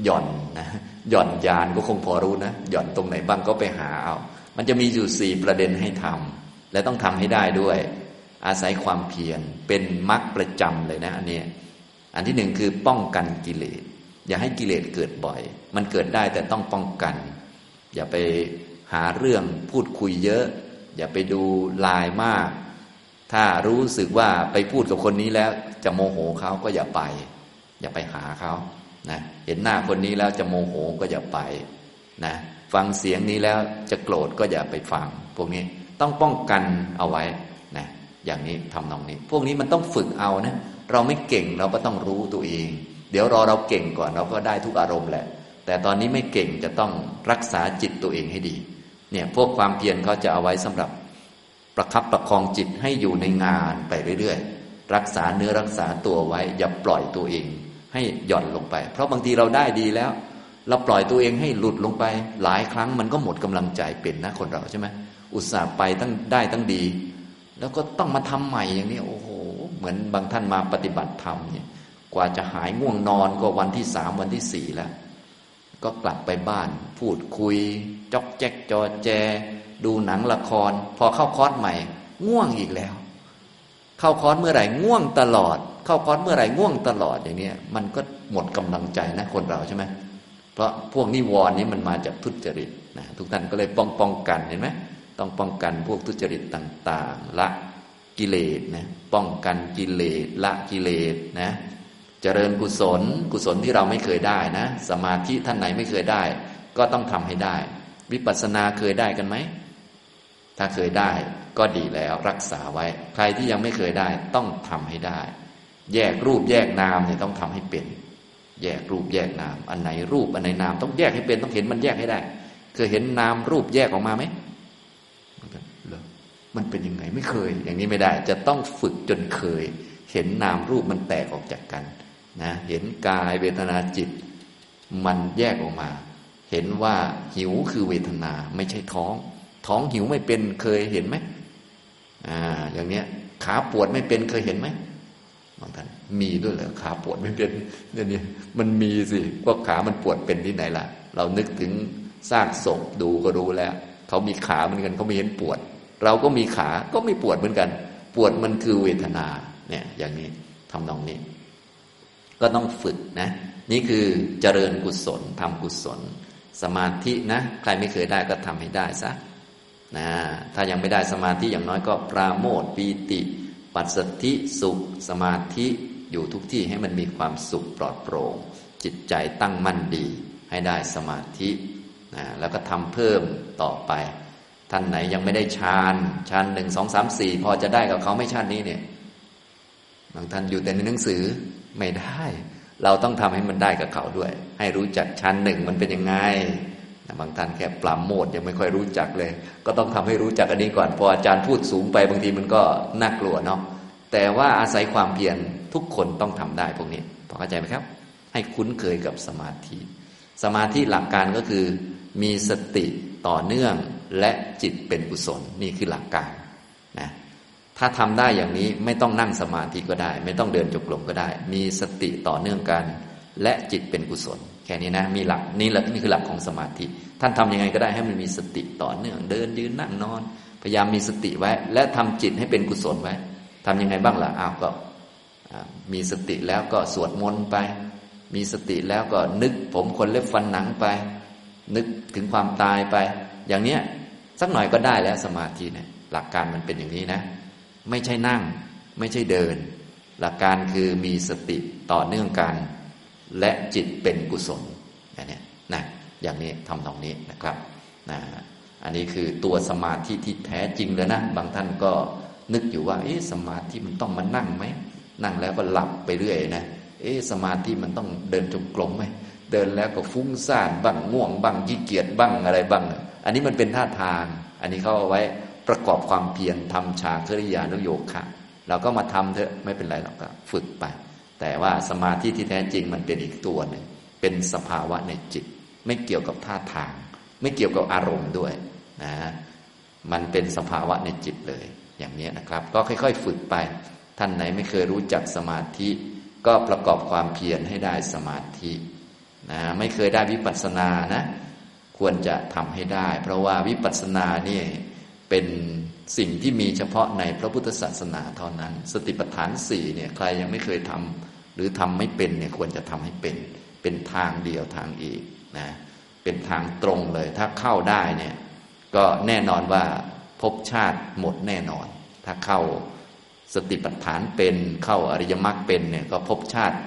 หย่อนนะหย่อนยานก็คงพอรู้นะหย่อนตรงไหนบ้างก็ไปหาเอามันจะมีอยู่สี่ประเด็นให้ทำและต้องทำให้ได้ด้วย อาศัยความเพียรเป็นมรรคประจำเลยนะอันนี้อันที่หนึ่งคือป้องกันกิเลส อย่าให้กิเลสเกิดบ่อย มันเกิดได้แต่ต้องป้องกัน อย่าไปหาเรื่องพูดคุยเยอะ อย่าไปดูลายมาก ถ้ารู้สึกว่าไปพูดกับคนนี้แล้ว จะโมโหเขาก็อย่าไป อย่าไปหาเขานะเห็นหน้าคนนี้แล้วจะโมโหก็อย่าไปนะฟังเสียงนี้แล้วจะโกรธก็อย่าไปฟัง พวกนี้ต้องป้องกันเอาไว้นะอย่างนี้ทำนองนี้ พวกนี้มันต้องฝึกเอานะ เราไม่เก่งเราก็ต้องรู้ตัวเอง ดี๋ยวรอเราเก่งก่อนเราก็ได้ทุกอารมณ์แหละ แต่ตอนนี้ไม่เก่งจะต้องรักษาจิตตัวเองให้ดี เนี่ยพวกความเพียรเขาจะเอาไว้สำหรับประคับประคองจิตให้อยู่ในงานไปเรื่อยๆ รักษาเนื้อรักษาตัวไว้ อย่าปล่อยตัวเอง ให้หย่อนลงไป เพราะบางทีเราได้ดีแล้ว เราปล่อยตัวเองให้หลุดลงไป หลายครั้งมันก็หมดกำลังใจเป็นนะคนเราใช่ไหมอุตส่าห์ไปตั้งได้ตั้งดี แล้วก็ต้องมาทำใหม่อย่างนี้โอ้โห เหมือนบางท่านมาปฏิบัติธรรมเนี่ย กว่าจะหายง่วงนอนก็วันที่สามวันที่สี่แล้ว ก็กลับไปบ้าน พูดคุย จอกแจ๊กจอแจ ดูหนังละคร พอเข้าคอร์สใหม่ ง่วงอีกแล้ว เข้าคอร์สเมื่อไหร่ง่วงตลอด เข้าคอร์สเมื่อไหร่ง่วงตลอดอย่างนี้มันก็หมดกำลังใจนะคนเราใช่ไหมเพราะพวกนิวรณ์นี้มันมาจากทุจริตนะทุกท่านก็เลยป้องป้องกันเห็นไหมต้องป้องกันพวกทุจริตต่าง ๆ ละกิเลสนะป้องกันกิเลสละกิเลสนะ เจริญกุศล กุศลที่เราไม่เคยได้นะ สมาธิท่านไหนไม่เคยได้ ก็ต้องทำให้ได้ วิปัสสนาเคยได้กันไหม ถ้าเคยได้ก็ดีแล้วรักษาไว้ ใครที่ยังไม่เคยได้ต้องทำให้ได้ แยกรูปแยกนามเนี่ยต้องทำให้เป็น แยกรูปแยกนาม อันไหนรูปอันไหนนาม ต้องแยกให้เป็นต้องเห็นมันแยกให้ได้ เคยเห็นนามรูปแยกออกมาไหมมันเป็นยังไงไม่เคย อย่างนี้ไม่ได้ จะต้องฝึกจนเคย เห็นนามรูปมันแตกออกจากกัน นะเห็นกายเวทนาจิต มันแยกออกมา เห็นว่าหิวคือเวทนาไม่ใช่ท้อง ท้องหิวไม่เป็นเคยเห็นไหมอ่าอย่างเนี้ยขาปวดไม่เป็นเคยเห็นไหมบางท่านมีด้วยเหรอขาปวดไม่เป็นเนี่ยนี่มันมีสิว่าขามันปวดเป็นที่ไหนล่ะ เรานึกถึงซากศพดูก็รู้แล้วเขามีขาเหมือนกันเขาไม่เห็นปวด เราก็มีขาก็ไม่ปวดเหมือนกัน ปวดมันคือเวทนาเนี่ยอย่างนี้ทำนองนี้ ก็ต้องฝึกนะ นี่คือเจริญกุศลทำกุศล สมาธินะ ใครไม่เคยได้ก็ทำให้ได้ซะนะถ้ายังไม่ได้สมาธิอย่างน้อยก็ปราโมทปีติ ปัสสธิสุข สมาธิอยู่ทุกที่ให้มันมีความสุขปลอดโปร่ง จิตใจตั้งมั่นดี ให้ได้สมาธินะแล้วก็ทำเพิ่มต่อไป ท่านไหนยังไม่ได้ฌานฌานหนึ่งสองสามสี่พอจะได้กับเขาไม่ฌานนี้เนี่ยบางท่านอยู่แต่ในหนังสือ ไม่ได้ เราต้องทำให้มันได้กับเขาด้วย ให้รู้จักชั้นหนึ่งมันเป็นยังไงบางท่านแค่ปลาโมดยังไม่ค่อยรู้จักเลย ก็ต้องทำให้รู้จักอันนี้ก่อนพออาจารย์พูดสูงไปบางทีมันก็น่ากลัวเนาะแต่ว่าอาศัยความเพียรทุกคนต้องทำได้พวกนี้พอเข้าใจไหมครับ ให้คุ้นเคยกับสมาธิ สมาธิหลักการก็คือ มีสติต่อเนื่องและจิตเป็นกุศลนี่คือหลักการนะ ถ้าทำได้อย่างนี้ไม่ต้องนั่งสมาธิก็ได้ ไม่ต้องเดินจงกรมก็ได้ มีสติต่อเนื่องกัน และจิตเป็นกุศล แค่นี้นะ มีหลักนี่แหละนี่คือหลักของสมาธิ ท่านทํำยังไงก็ได้ให้มันมีสติต่อเนื่อง เดินยืนนั่งนอน พยายามมีสติไว้ และทำจิตให้เป็นกุศลไว้ ทํำยังไงบ้างล่ะอ้าวก็มีสติแล้วก็สวดมนต์ไป มีสติแล้วก็นึกผมคนเล็บฟันหนังไป นึกถึงความตายไป อย่างเนี้ยสักหน่อยก็ได้แล้วสมาธิเนี่ยหลักการมันเป็นอย่างนี้นะ ไม่ใช่นั่ง ไม่ใช่เดิน หลักการคือมีสติต่อเนื่องกัน และจิตเป็นกุศลอย่างนี้นะอย่างนี้ทำตรงนี้นะครับนะอันนี้คือตัวสมาธิที่แท้จริงเลยนะ บางท่านก็นึกอยู่ว่า เอ๊ะสมาธิมันต้องมานั่งไหม นั่งแล้วก็หลับไปเรื่อยนะ เอ๊สมาธิมันต้องเดินจงกรมไหม เดินแล้วก็ฟุ้งซ่านบ้างง่วงบ้างขี้เกียจบ้างอะไรบ้าง อันนี้มันเป็นท่าทาง อันนี้เขาเอาไว้ ประกอบความเพียรทำชาคริยานุโยคะเราก็มาทำเถอะไม่เป็นไรเราก็ฝึกไป แต่ว่าสมาธิที่แท้จริงมันเป็นอีกตัวหนึ่งเป็นสภาวะในจิต ไม่เกี่ยวกับท่าทาง ไม่เกี่ยวกับอารมณ์ด้วยนะมันเป็นสภาวะในจิตเลย อย่างนี้นะครับ ก็ค่อย ๆ ฝึกไป ท่านไหนไม่เคยรู้จักสมาธิ ก็ประกอบความเพียรให้ได้สมาธินะไม่เคยได้วิปัสสนานะ ควรจะทำให้ได้ เพราะว่าวิปัสสนานี่ เป็นสิ่งที่มีเฉพาะในพระพุทธศาสนาเท่านั้น สติปัฏฐานสี่เนี่ยใครยังไม่เคยทำหรือทำไม่เป็นเนี่ยควรจะทำให้เป็น เป็นทางเดียวทางอีกนะเป็นทางตรงเลย ถ้าเข้าได้เนี่ยก็แน่นอนว่าภพชาติหมดแน่นอน ถ้าเข้าสติปัฏฐานเป็นเข้าอริยมรรคเป็นเนี่ยก็พบชาติ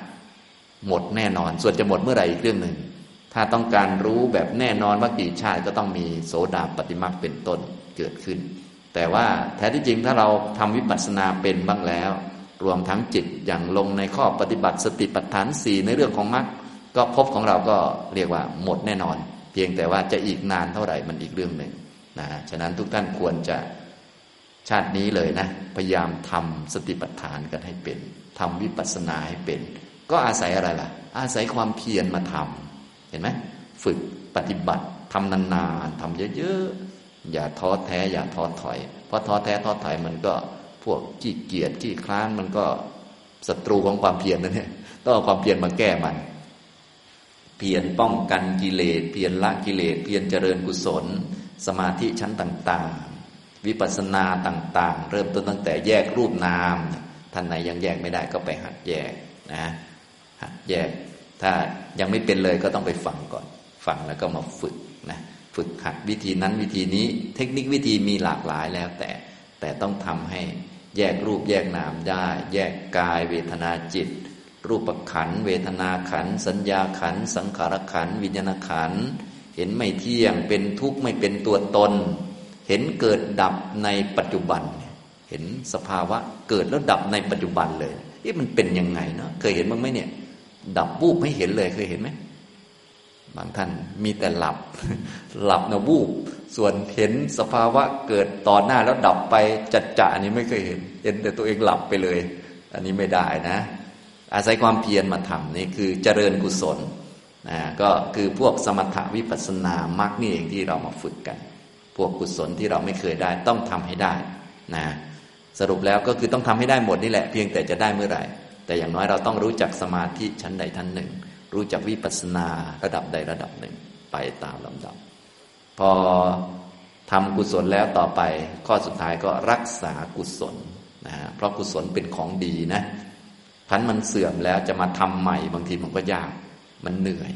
หมดแน่นอน ส่วนจะหมดเมื่อไหร่อีกเรื่องหนึ่งถ้าต้องการรู้แบบแน่นอนว่ากี่ชาติก็ต้องมีโสดาปฏิมรรคเป็นต้น เกิดขึ้น แต่ว่าแท้ที่จริงถ้าเราทำวิปัสสนาเป็นบ้างแล้ว รวมทั้งจิตอย่างลงในข้อปฏิบัติสติปัฏฐานสี่ในเรื่องของมรรคก็พบของเราก็เรียกว่าหมดแน่นอน เพียงแต่ว่าจะอีกนานเท่าไหร่มันอีกเรื่องหนึ่งนะฉะนั้นทุกท่านควรจะชาตินี้เลยนะ พยายามทำสติปัฏฐานกันให้เป็นทำวิปัสสนาให้เป็น ก็อาศัยอะไรล่ะ อาศัยความเพียรมาทำเห็นไหมฝึกปฏิบัติทำนานๆทำเยอะๆ อย่าท้อแท้อย่าท้อถอย เพราะท้อแท้ท้อถอยมันก็พวกขี้เกียจขี้คลานมันก็ศัตรูของความเพียรนั่นเองต้องเอาความเพียรมาแก้มัน เพียรป้องกันกิเลสเพียรละกิเลสเพียรเจริญกุศล สมาธิชั้นต่างๆ วิปัสสนาต่างๆ เริ่มต้นตั้งแต่แยกรูปนามท่านไหนยังแยกไม่ได้ก็ไปหัดแยกนะหัดแยก ถ้ายังไม่เป็นเลยก็ต้องไปฟังก่อน ฟังแล้วก็มาฝึกนะ ฝึกหัดวิธีนั้นวิธีนี้ เทคนิควิธีมีหลากหลายแล้วแต่ แต่ต้องทำให้แยกรูปแยกนามได้ แยกกายเวทนาจิต รูปขัน เวทนาขัน สัญญาขัน สังขารขัน วิญญาณขัน เห็นไม่เที่ยงเป็นทุกข์ไม่เป็นตัวตน เห็นเกิดดับในปัจจุบัน เห็นสภาวะเกิดแล้วดับในปัจจุบันเลยนี่มันเป็นยังไงเนาะเคยเห็นบ้างไหมเนี่ย ดับวูบไม่เห็นเลยเคยเห็นไหม บางท่านมีแต่หลับ หลับนะวูบส่วนเห็นสภาวะเกิดต่อหน้าแล้วดับไปจัดจ่านี้ไม่เคยเห็น เห็นแต่ตัวเองหลับไปเลย อันนี้ไม่ได้นะ อาศัยความเพียรมาทำนี่คือเจริญกุศลนะก็คือพวกสมถะวิปัสสนามรรคนี่เองที่เรามาฝึกกัน พวกกุศลที่เราไม่เคยได้ต้องทำให้ได้นะสรุปแล้วก็คือต้องทำให้ได้หมดนี่แหละ เพียงแต่จะได้เมื่อไหร่ แต่อย่างน้อยเราต้องรู้จักสมาธิชั้นใดชั้นหนึ่ง รู้จักวิปัสสนาระดับใดระดับหนึ่งไปตามลำดับ พอทำกุศลแล้วต่อไป ข้อสุดท้ายก็รักษากุศลนะเพราะกุศลเป็นของดีนะพันมันเสื่อมแล้วจะมาทำใหม่บางทีมันก็ยากมันเหนื่อย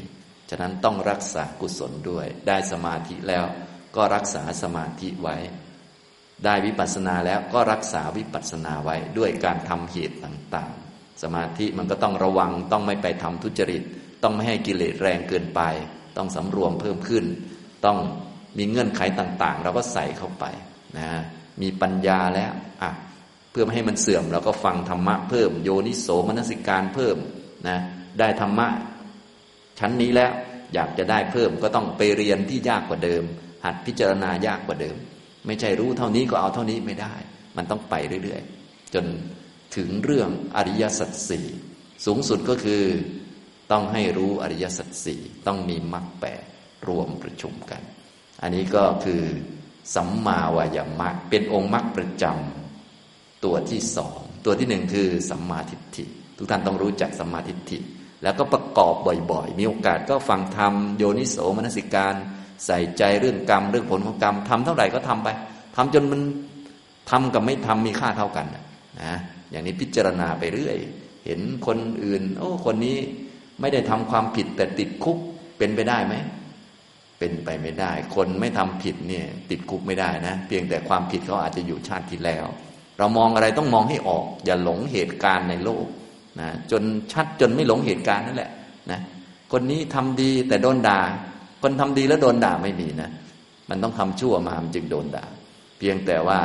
ฉะนั้นต้องรักษากุศลด้วย ได้สมาธิแล้วก็รักษาสมาธิไว้ ได้วิปัสสนาแล้วก็รักษาวิปัสสนาไว้ด้วยการทำเหตุต่างๆ สมาธิมันก็ต้องระวังต้องไม่ไปทำทุจริต ต้องไม่ให้กิเลสแรงเกินไป ต้องสำรวมเพิ่มขึ้น ต้องมีเงื่อนไขต่างๆ เราก็ใส่เข้าไปนะมีปัญญาแล้วอะเพื่อไม่ให้มันเสื่อมเราก็ฟังธรรมะเพิ่ม โยนิโสมนสิการเพิ่มนะได้ธรรมะชั้นนี้แล้วอยากจะได้เพิ่มก็ต้องไปเรียนที่ยากกว่าเดิม หัดพิจารณายากกว่าเดิม ไม่ใช่รู้เท่านี้ก็เอาเท่านี้ไม่ได้ มันต้องไปเรื่อยๆ จนถึงเรื่องอริยสัจสี่สูงสุดก็คือ ต้องให้รู้อริยสัจสี่ต้องมีมรรคแปดรวมประชุมกัน อันนี้ก็คือสัมมาวายามะเป็นองค์มรรคประจำตัวที่สองตัวที่หนึ่งคือสัมมาทิฏฐิ ทุกท่านต้องรู้จักสัมมาทิฏฐิ แล้วก็ประกอบบ่อยๆ มีโอกาสก็ฟังธรรมโยนิโสมนสิการ ใส่ใจเรื่องกรรมเรื่องผลของกรรมทำเท่าไหร่ก็ทำไปทำจนมันทำกับไม่ทำมีค่าเท่ากันนะอย่างนี้พิจารณาไปเรื่อย เห็นคนอื่น โอ้คนนี้ ไม่ได้ทำความผิดแต่ติดคุกเป็นไปได้ไหม เป็นไปไม่ได้ คนไม่ทำผิดเนี่ย ติดคุกไม่ได้นะ เพียงแต่ความผิดเขาอาจจะอยู่ชาติที่แล้ว เรามองอะไรต้องมองให้ออก อย่าหลงเหตุการณ์ในโลกนะจนชัดจนไม่หลงเหตุการณ์นั่นแหละนะคนนี้ทำดีแต่โดนด่า คนทำดีแล้วโดนด่าไม่มีนะ มันต้องทำชั่วมามันจึงโดนด่า เพียงแต่ว่า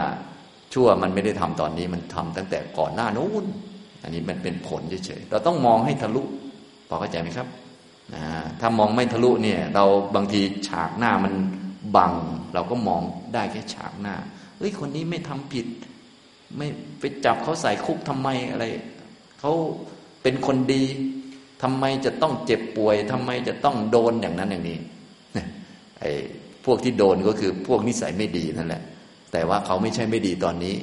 ชั่วมันไม่ได้ทำตอนนี้มันทำตั้งแต่ก่อนหน้านู้นอันนี้มันเป็นผลเฉยๆเราต้องมองให้ทะลุ พอเข้าใจไหมครับนะถ้ามองไม่ทะลุเนี่ย เราบางทีฉากหน้ามันบัง เราก็มองได้แค่ฉากหน้าเฮ้ยคนนี้ไม่ทำผิด ไม่ไปจับเขาใส่คุกทำไมอะไรเขาเป็นคนดีทำไมจะต้องเจ็บป่วยทำไมจะต้องโดนอย่างนั้นอย่างนี้ไอ้พวกที่โดนก็คือพวกนิสัยไม่ดีนั่นแหละ แต่ว่าเขาไม่ใช่ไม่ดีตอนนี้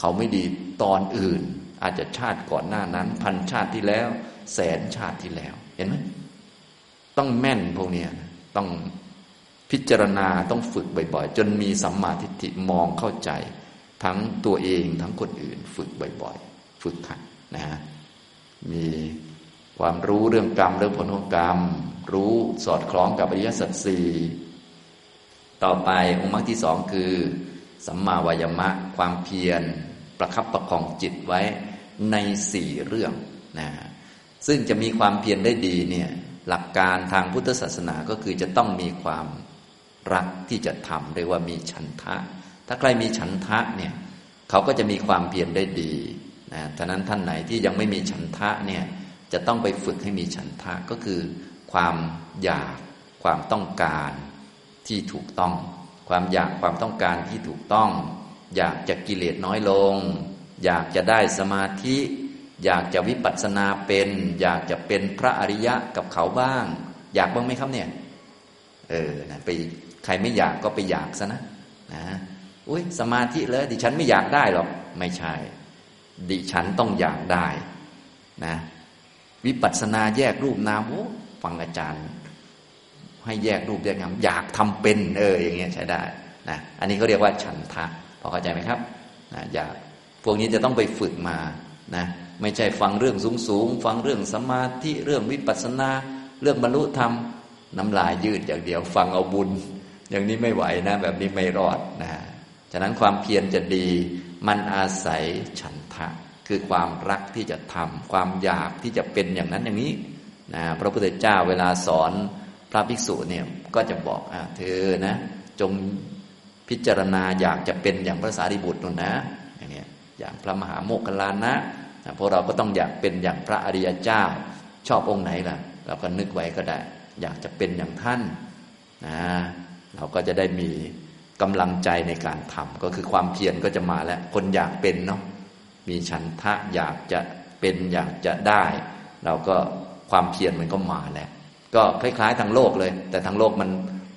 เขาไม่ดีตอนอื่น อาจจะชาติก่อนหน้านั้น พันชาติที่แล้ว แสนชาติที่แล้ว เห็นไหมต้องแม่นพวกนี้ต้องพิจารณาต้องฝึกบ่อยๆ จนมีสัมมาทิฏฐิมองเข้าใจ ทั้งตัวเองทั้งคนอื่น ฝึกบ่อยๆ ฝึกขัดนะฮะมีความรู้เรื่องกรรมเรื่องผลของกรรม รู้สอดคล้องกับอริยสัจสี่ต่อไปองค์มรรคที่สองคือ สัมมาวายมะ ความเพียรประคับประคองจิตไว้ในสี่เรื่องนะ ซึ่งจะมีความเพียรได้ดีเนี่ยหลักการทางพุทธศาสนาก็คือจะต้องมีความรักที่จะทำเรียกว่ามีฉันทะ ถ้าใครมีฉันทะเนี่ยเขาก็จะมีความเพียรได้ดีนะฉะนั้นท่านไหนที่ยังไม่มีฉันทะเนี่ยจะต้องไปฝึกให้มีฉันทะก็คือความอยากความต้องการที่ถูกต้อง ความอยากความต้องการที่ถูกต้อง อยากจะกิเลสน้อยลง อยากจะได้สมาธิ อยากจะวิปัสสนาเป็น อยากจะเป็นพระอริยะกับเขาบ้าง อยากบ้างไหมครับเนี่ย เออนะไปใครไม่อยากก็ไปอยากซะนะนะอุ้ยสมาธิเลยดิฉันไม่อยากได้หรอกไม่ใช่ ดิฉันต้องอยากได้นะวิปัสสนาแยกรูปนามโอ้ฟังอาจารย์ ให้แยกรูปแยกนามอยากทำเป็น เออ อย่างเงี้ยใช้ได้นะอันนี้เขาเรียกว่าฉันทะพอเข้าใจไหมครับนะอยากพวกนี้จะต้องไปฝึกมานะ ไม่ใช่ฟังเรื่องสูงสูงฟังเรื่องสมาธิเรื่องวิปัสสนา เรื่องบรรลุธรรมน้ำลายยืดอย่างเดียวฟังเอาบุญ อย่างนี้ไม่ไหวนะ แบบนี้ไม่รอดนะฉะนั้นความเพียรจะดีมันอาศัยฉันทะ คือความรักที่จะทำความอยากที่จะเป็นอย่างนั้นอย่างนี้นะพระพุทธเจ้าเวลาสอนพระภิกษุเนี่ยก็จะบอกอะเธอนะ จงพิจารณาอยากจะเป็นอย่างพระสารีบุตรนนะอย่างเนี้ยอย่างพระมหาโมคคลานะ พวกเราก็ต้องอยากเป็นอย่างพระอริยเจ้า ชอบองค์ไหนล่ะ เราก็นึกไว้ก็ได้ อยากจะเป็นอย่างท่านนะเราก็จะได้มีกำลังใจในการทำก็คือความเพียรก็จะมาแล้ว คนอยากเป็นเนาะมีฉันทะอยากจะเป็นอยากจะได้ เราก็ความเพียรมันก็มาแล้ว ก็คล้ายๆทางโลกเลย แต่ทางโลกมัน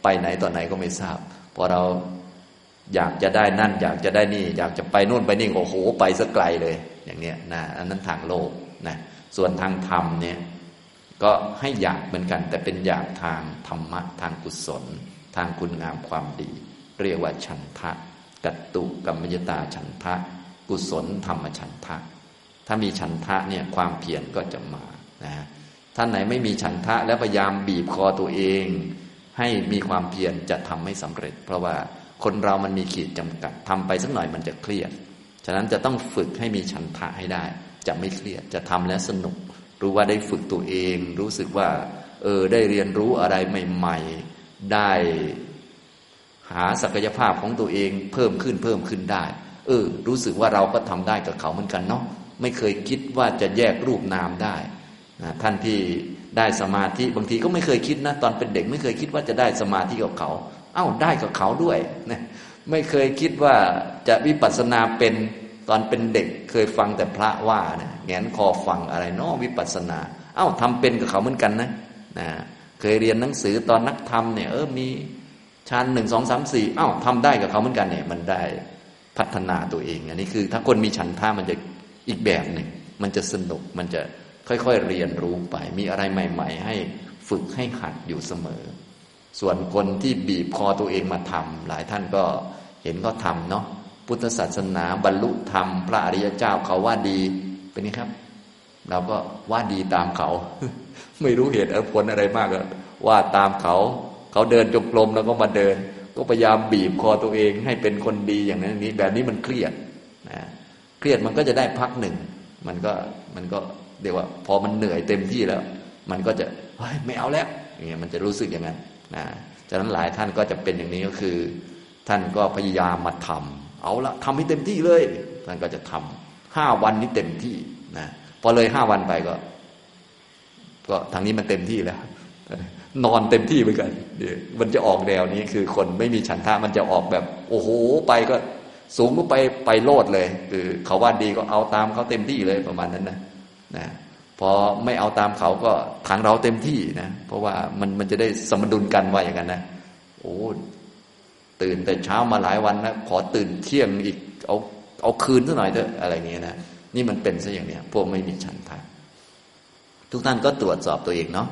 ไปไหนต่อไหนก็ไม่ทราบพอเราอยากจะได้นั่น อยากจะได้นี่ อยากจะไปนู่นไปนี่โอ้โหไปสักไกลเลย อย่างเนี้ยนะอันนั้นทางโลกนะส่วนทางธรรมเนี่ยก็ให้อยากเหมือนกัน แต่เป็นอยากทางธรรมะทางกุศล ทางคุณงามความดี เรียกว่าฉันทะกัตตุกัมมยตาฉันทะ กุศลธรรมฉันทะ ถ้ามีฉันทะเนี่ยความเพียรก็จะมานะท่านไหนไม่มีฉันทะแล้วพยายามบีบคอตัวเอง ให้มีความเพียรจะทำไม่สำเร็จ เพราะว่าคนเรามันมีขีดจำกัดทำไปสักหน่อยมันจะเครียด ฉะนั้นจะต้องฝึกให้มีฉันทะให้ได้ จะไม่เครียดจะทำแล้วสนุก รู้ว่าได้ฝึกตัวเอง รู้สึกว่า เออได้เรียนรู้อะไรใหม่ ๆ ได้หาศักยภาพของตัวเองเพิ่มขึ้นเพิ่มขึ้นได้ เออ รู้สึกว่าเราก็ทำได้กับเขาเหมือนกันเนาะไม่เคยคิดว่าจะแยกรูปนามได้ท่านที่ได้สมาธิบางทีก็ไม่เคยคิดนะ ตอนเป็นเด็กไม่เคยคิดว่าจะได้สมาธิกับเขา เอ้าได้กับเขาด้วยนะ ไม่เคยคิดว่าจะวิปัสสนาเป็นตอนเป็นเด็กเคยฟังแต่พระว่าเนี่ยแงนคอฟังอะไรนาะวิปัสสนา เอ้าทำเป็นกับเขาเหมือนกันนะนะเคยเรียนหนังสือตอนนักธรรมเนี่ยเออมีชั้นหนึ่งสองสามสี่เอ้าทำได้กับเขาเหมือนกันเนี่ย มันได้พัฒนาตัวเอง อันนี้คือ ถ้าคนมีฉันท่ามันจะอีกแบบหนึ่งมันจะสนุกมันจะค่อยๆเรียนรู้ไป มีอะไรใหม่ ๆ ให้ฝึกให้หัดอยู่เสมอ ส่วนคนที่บีบคอตัวเองมาทำหลายท่านก็ เห็นก็ทำเนาะพุทธศาสนาบรรลุธรรม พระอริยเจ้าเขาว่าดีเป็นไงครับ เราก็ว่าดีตามเขา ไม่รู้เหตุผลอะไรมากอะว่าตามเขา เขาเดินจงกรมแล้วก็มาเดิน ก็พยายามบีบคอตัวเองให้เป็นคนดีอย่างนั้นนี้ แบบนี้มันเครียดนะเครียดมันก็จะได้พักหนึ่ง มันก็มันก็เดียวว่า พอมันเหนื่อยเต็มที่แล้ว มันก็จะไม่เอาแล้วอย่างเงี้ยมันจะรู้สึกอย่างนั้นนะฉะนั้นหลายท่านก็จะเป็นอย่างนี้ก็คือ ท่านก็พยายามมาทำเอาละทำให้เต็มที่เลย ท่านก็จะทำห้าวันนี้เต็มที่นะพอเลยห้าวันไปก็ ก็ทางนี้มันเต็มที่แล้วนอนเต็มที่เหมือนกันเดี๋ยวมันจะออกแนวนี้คือคนไม่มีฉันทะมันจะออกแบบ โอ้โหไปก็สูงก็ไปไปโลดเลย คือเขาว่าดีก็เอาตามเขาเต็มที่เลยประมาณนั้นนะนะพอไม่เอาตามเขาก็ทางเราเต็มที่นะเพราะว่ามันมันจะได้สมดุลกันว่าอย่างนั้นนะโอ้ ตื่นแต่เช้ามาหลายวันนะขอตื่นเที่ยงอีกเอาเอาคืนสักหน่อยเถอะอะไรเงี้ยนะนี่มันเป็นซะอย่างเนี้ยพวกไม่มีฉันทะทุกท่านก็ตรวจสอบตัวเองเนาะ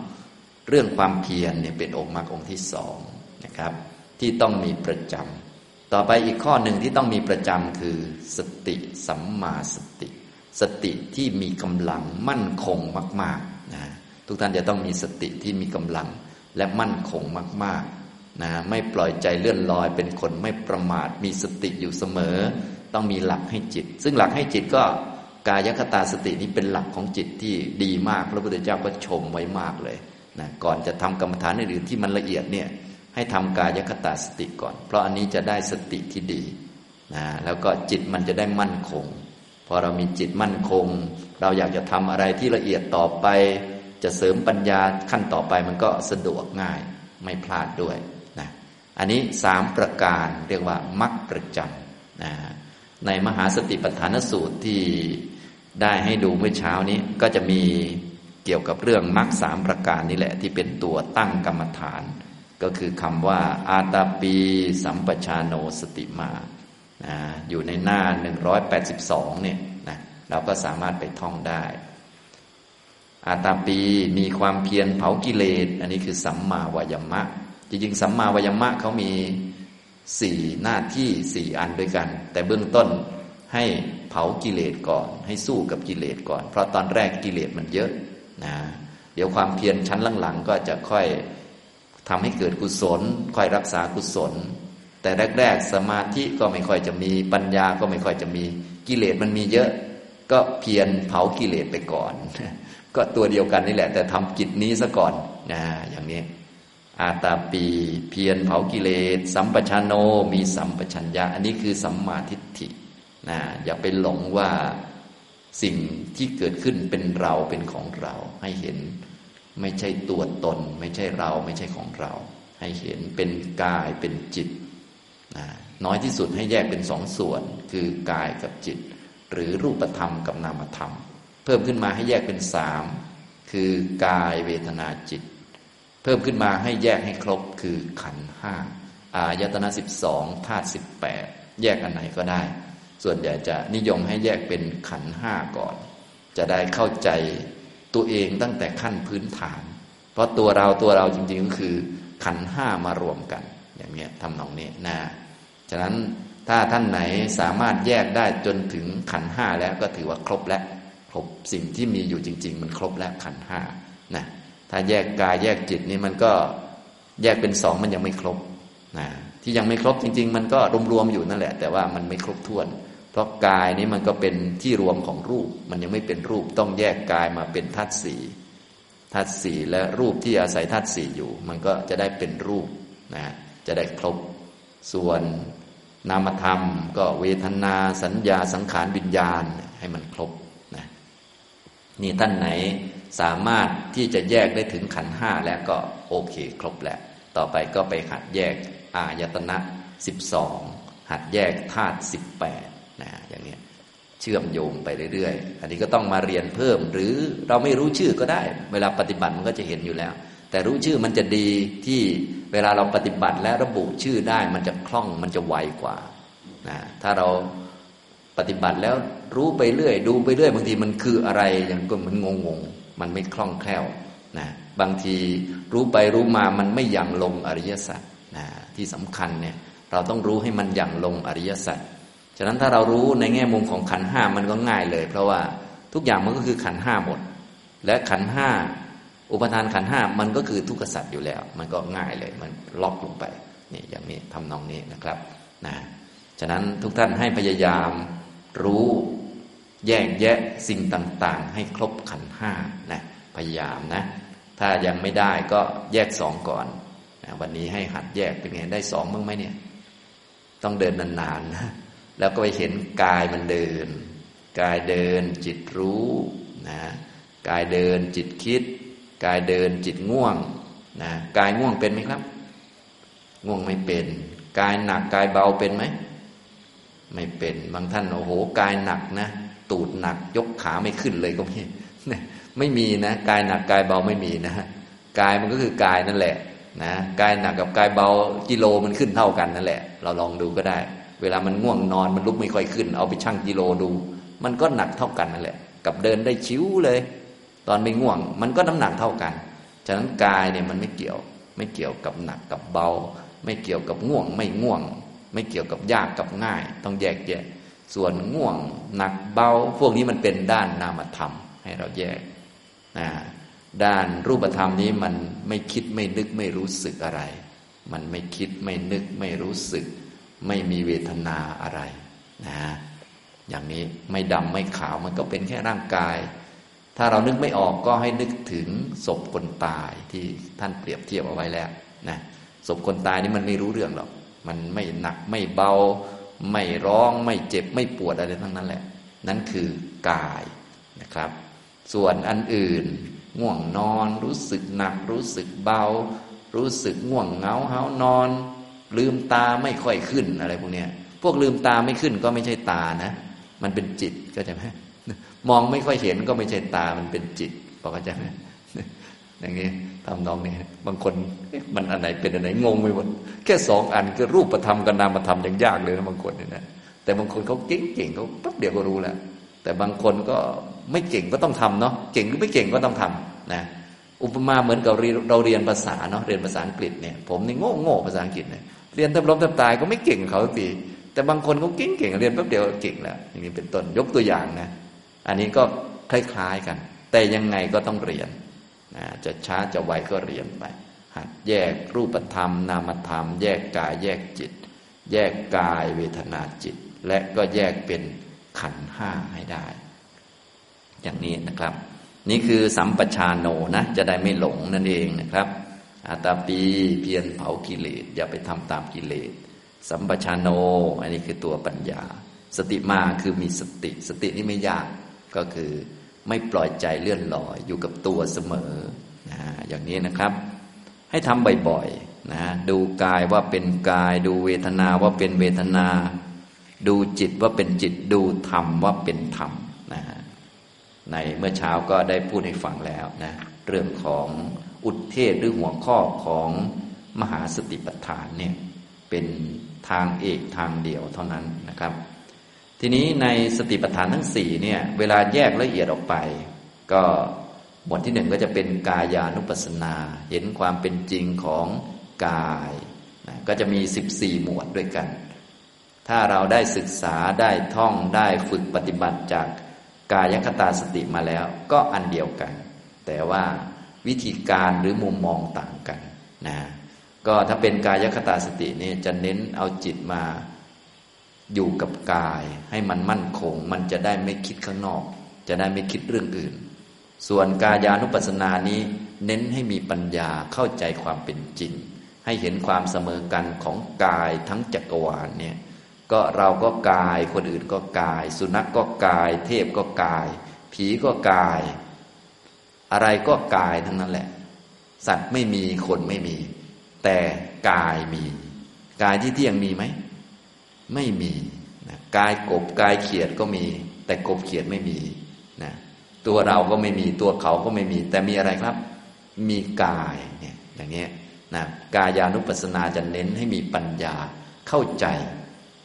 เรื่องความเพียรเนี่ยเป็นองค์มรรคองค์ที่สองนะครับ ที่ต้องมีประจำต่อไปอีกข้อหนึ่งที่ต้องมีประจำคือสติสัมมาสติ สติที่มีกำลังมั่นคงมากๆนะทุกท่านจะต้องมีสติที่มีกำลังและมั่นคงมาก ๆ นะไม่ปล่อยใจเลื่อนลอย เป็นคนไม่ประมาทมีสติอยู่เสมอ ต้องมีหลักให้จิต ซึ่งหลักให้จิตก็กายคตาสตินี้เป็นหลักของจิตที่ดีมาก พระพุทธเจ้าก็ชมไว้มากเลยนะก่อนจะทำกรรมฐานอื่นที่มันละเอียดเนี่ยให้ทำกายคตาสติก่อน เพราะอันนี้จะได้สติที่ดีนะแล้วก็จิตมันจะได้มั่นคง พอเรามีจิตมั่นคง เราอยากจะทำอะไรที่ละเอียดต่อไป จะเสริมปัญญาขั้นต่อไปมันก็สะดวกง่ายไม่พลาดด้วย อันนี้สามประการเรียกว่ามักประจำนะในมหาสติปัฏฐานสูตรที่ได้ให้ดูเมื่อเช้านี้ก็จะมีเกี่ยวกับเรื่องมรรคสามประการนี่แหละที่เป็นตัวตั้งกรรมฐาน ก็คือคำว่าอาตาปี สัมปชาโนสติมานะอยู่ในหน้า 182เนี่ยนะเราก็สามารถไปท่องได้ อาตาปีมีความเพียรเผากิเลส อันนี้คือสัมมาวายมะ จริงๆสัมมาวายมะเขามีสี่หน้าที่สี่อันด้วยกัน แต่เบื้องต้นให้เผากิเลสก่อน ให้สู้กับกิเลสก่อน เพราะตอนแรกกิเลสมันเยอะนะเดี๋ยวความเพียรชั้นหลังๆ ก็จะค่อยทำให้เกิดกุศล ค่อยรักษากุศล แต่แรก ๆ สมาธิก็ไม่ค่อยจะมีปัญญาก็ไม่ค่อยจะมีกิเลสมันมีเยอะ ก็เพียรเผากิเลสไปก่อน ก็ตัวเดียวกันนี่แหละ แต่ทำกิจนี้ซะก่อนนะอย่างนี้ อาตาปี เพียรเผากิเลส สัมปชัญโนมีสัมปชัญญะ อันนี้คือสัมมาทิฏฐินะอย่าไปหลงว่าสิ่งที่เกิดขึ้นเป็นเราเป็นของเราให้เห็น ไม่ใช่ตัวตน ไม่ใช่เราไม่ใช่ของเรา ให้เห็นเป็นกายเป็นจิตนะน้อยที่สุดให้แยกเป็นสองส่วน คือกายกับจิต หรือรูปธรรมกับนามธรรม เพิ่มขึ้นมาให้แยกเป็นสามคือกายเวทนาจิต เพิ่มขึ้นมาให้แยกให้ครบคือขันห้าอายตนะสิบสองธาตุสิบแปดแยกอันไหนก็ได้ ส่วนใหญ่จะนิยมให้แยกเป็นขันห้าก่อน จะได้เข้าใจตัวเองตั้งแต่ขั้นพื้นฐาน เพราะตัวเราตัวเราจริงๆก็คือ ขันห้ามารวมกัน อย่างเนี้ยทำนองนี้นะฉะนั้นถ้าท่านไหนสามารถแยกได้จนถึงขันห้าแล้วก็ถือว่าครบแล้วครบสิ่งที่มีอยู่จริง ๆ มันครบแล้วขันห้านะ ถ้าแยกกายแยกจิตนี่มันก็แยกเป็นสองมันยังไม่ครบนะที่ยังไม่ครบจริง ๆ มันก็รวมๆอยู่นั่นแหละ แต่ว่ามันไม่ครบถ้วน เพราะกายนี้มันก็เป็นที่รวมของรูป มันยังไม่เป็นรูปต้องแยกกายมาเป็นธาตุสี่ธาตุสี่และรูปที่อาศัยธาตุสี่อยู่ มันก็จะได้เป็นรูปนะจะได้ครบ ส่วนนามธรรม ก็เวทนาสัญญาสังขารวิญญาณให้มันครบนะนี่ท่านไหน สามารถที่จะแยกได้ถึงขันห้าแล้วก็โอเคครบแล้ว ต่อไปก็ไปหัดแยกอายตนะสิบสองหัดแยกธาตุสิบแปดนะอย่างนี้เชื่อมโยงไปเรื่อยๆ อันนี้ก็ต้องมาเรียนเพิ่ม หรือเราไม่รู้ชื่อก็ได้ เวลาปฏิบัติมันก็จะเห็นอยู่แล้ว แต่รู้ชื่อมันจะดีที่เวลาเราปฏิบัติและระบุชื่อได้มันจะคล่องมันจะไวกว่านะถ้าเราปฏิบัติแล้วรู้ไปเรื่อย ดูไปเรื่อยบางทีมันคืออะไรอย่างก็มันงงง มันไม่คล่องแคล่วนะบางทีรู้ไปรู้มามันไม่ยังลงอริยสัจนะที่สำคัญเนี่ยเราต้องรู้ให้มันยังลงอริยสัจฉะนั้นถ้าเรารู้ในแง่มุมของขันห้ามันก็ง่ายเลย เพราะว่าทุกอย่างมันก็คือขันห้าหมด และขันห้าอุปทานขันห้ามันก็คือทุกขสัจอยู่แล้ว มันก็ง่ายเลยมันล็อกลงไปนี่อย่างนี้ทำนองนี้นะครับนะฉะนั้นทุกท่านให้พยายามรู้ แยกแยะสิ่งต่าง ๆ ให้ครบขันห้านะพยายามนะ ถ้ายังไม่ได้ก็แยกสองก่อนนะวันนี้ให้หัดแยกเป็นไงได้สองบ้างไหมเนี่ย ต้องเดินนานๆนะแล้วก็ไปเห็นกายมันเดิน กายเดินจิตรู้นะกายเดินจิตคิด กายเดินจิตง่วงนะกายง่วงเป็นไหมครับ ง่วงไม่เป็น กายหนักกายเบาเป็นไหมไม่เป็นบางท่านโอ้โหกายหนักนะ ตูดหนักยกขาไม่ขึ้นเลยก็ไม่ไม่มีนะกายหนักกายเบาไม่มีนะกายมันก็คือกายนั่นแหละนะกายหนักกับกายเบากิโลมันขึ้นเท่ากันนั่นแหละ เราลองดูก็ได้ เวลามันง่วงนอนมันลุกไม่ค่อยขึ้น เอาไปชั่งกิโลดู มันก็หนักเท่ากันนั่นแหละ กับเดินได้ชิวเลย ตอนไม่ง่วง มันก็น้ำหนักเท่ากัน ฉะนั้นกายเนี่ยมันไม่เกี่ยว ไม่เกี่ยวกับหนักกับเบา ไม่เกี่ยวกับง่วง ไม่ง่วง ไม่เกี่ยวกับยากกับง่าย ต้องแยกแยะ ส่วนง่วงหนักเบา พวกนี้มันเป็นด้านนามธรรม ให้เราแยกนะด้านรูปธรรมนี้มันไม่คิดไม่นึกไม่รู้สึกอะไร มันไม่คิดไม่นึกไม่รู้สึก ไม่มีเวทนาอะไรนะอย่างนี้ไม่ดำไม่ขาวมันก็เป็นแค่ร่างกาย ถ้าเรานึกไม่ออกก็ให้นึกถึงศพคนตายที่ท่านเปรียบเทียบเอาไว้แล้วนะศพคนตายนี่มันไม่รู้เรื่องหรอก มันไม่หนักไม่เบา ไม่ร้องไม่เจ็บไม่ปวดอะไรทั้งนั้นแหละ นั่นคือกายนะครับ ส่วนอันอื่นง่วงนอน รู้สึกหนัก รู้สึกเบา รู้สึกง่วงเงาเฮานอน ลืมตาไม่ค่อยขึ้นอะไรพวกเนี้ยพวกลืมตาไม่ขึ้นก็ไม่ใช่ตานะ มันเป็นจิตก็จะไหมมองไม่ค่อยเห็นก็ไม่ใช่ตามันเป็นจิตพอเข้าใจไหมอย่างนี้ ทำนองนี้บางคนมันอันไหนเป็นอันไหนงงไปหมดแค่สองอันคือรูปธรรมกับนามธรรมยังยากเลยนะบางคนเนี่ยนะแต่บางคนเขาเก่งๆเขาปั๊บเดียวก็รู้แล้วแต่บางคนก็ไม่เก่งก็ต้องทำเนาะเก่งหรือไม่เก่งก็ต้องทำนะอุปมาเหมือนกับเราเรียนภาษาเนาะเรียนภาษาอังกฤษเนี่ยผมนี่โง่โง่ภาษาอังกฤษเนี่ยเรียนแทบล้มแทบตายก็ไม่เก่งเขาตีแต่บางคนเขาเก่งเก่งเรียนแป๊บเดียวเก่งแล้วอย่างนี้เป็นต้นยกตัวอย่างนะ อันนี้ก็คล้ายๆกัน แต่ยังไงก็ต้องเรียน จะช้าจะไวก็เรียนไป หัดแยกรูปธรรม นามธรรม แยกกายแยกจิต แยกกายเวทนาจิต และก็แยกเป็นขันห้าให้ได้ อย่างนี้นะครับ นี่คือสัมปชานโนนะ จะได้ไม่หลงนั่นเองนะครับอาตาปีเพียรเผากิเลสอย่าไปทำตามกิเลส สัมปชานโน อันนี้คือตัวปัญญา สติมาคือมีสติ สตินี่ไม่ยากก็คือ ไม่ปล่อยใจเลื่อนลอยอยู่กับตัวเสมอนะอย่างนี้นะครับ ให้ทำบ่อยๆนะดูกายว่าเป็นกาย ดูเวทนาว่าเป็นเวทนา ดูจิตว่าเป็นจิต ดูธรรมว่าเป็นธรรมนะในเมื่อเช้าก็ได้พูดให้ฟังแล้วนะเรื่องของอุทเทศหรือหัวข้อของมหาสติปัฏฐานเนี่ยเป็นทางเอกทางเดียวเท่านั้นนะครับ ทีนี้ในสติปัฏฐานทั้งสี่เนี่ยเวลาแยกละเอียดออกไป ก็หมวดที่หนึ่งก็จะเป็นกายานุปัสสนา เห็นความเป็นจริงของกายนะก็จะมีสิบสี่หมวดด้วยกัน ถ้าเราได้ศึกษาได้ท่องได้ฝึกปฏิบัติจากกายคตาสติมาแล้ว ก็อันเดียวกัน แต่ว่าวิธีการหรือมุมมองต่างกันนะก็ถ้าเป็นกายคตาสตินี่จะเน้นเอาจิตมา อยู่กับกายให้มันมั่นคง มันจะได้ไม่คิดข้างนอก จะได้ไม่คิดเรื่องอื่น ส่วนกายานุปัสสนานี้เน้นให้มีปัญญาเข้าใจความเป็นจริง ให้เห็นความเสมอกันของกายทั้งจักรวาลเนี่ยก็เราก็กายคนอื่นก็กาย สุนัขกก็กาย เทพก็กาย ผีก็กาย อะไรก็กายทั้งนั้นแหละ สัตว์ไม่มีคนไม่มี แต่กายมี กายที่เที่ยงมีไหม ไม่มีนะกายกบกายเขียดก็มี แต่กบเขียดไม่มีนะตัวเราก็ไม่มีตัวเขาก็ไม่มี แต่มีอะไรครับ มีกายเนี่ยอย่างเงี้นะกายานุปัสสนาจะเน้นให้มีปัญญาเข้าใจ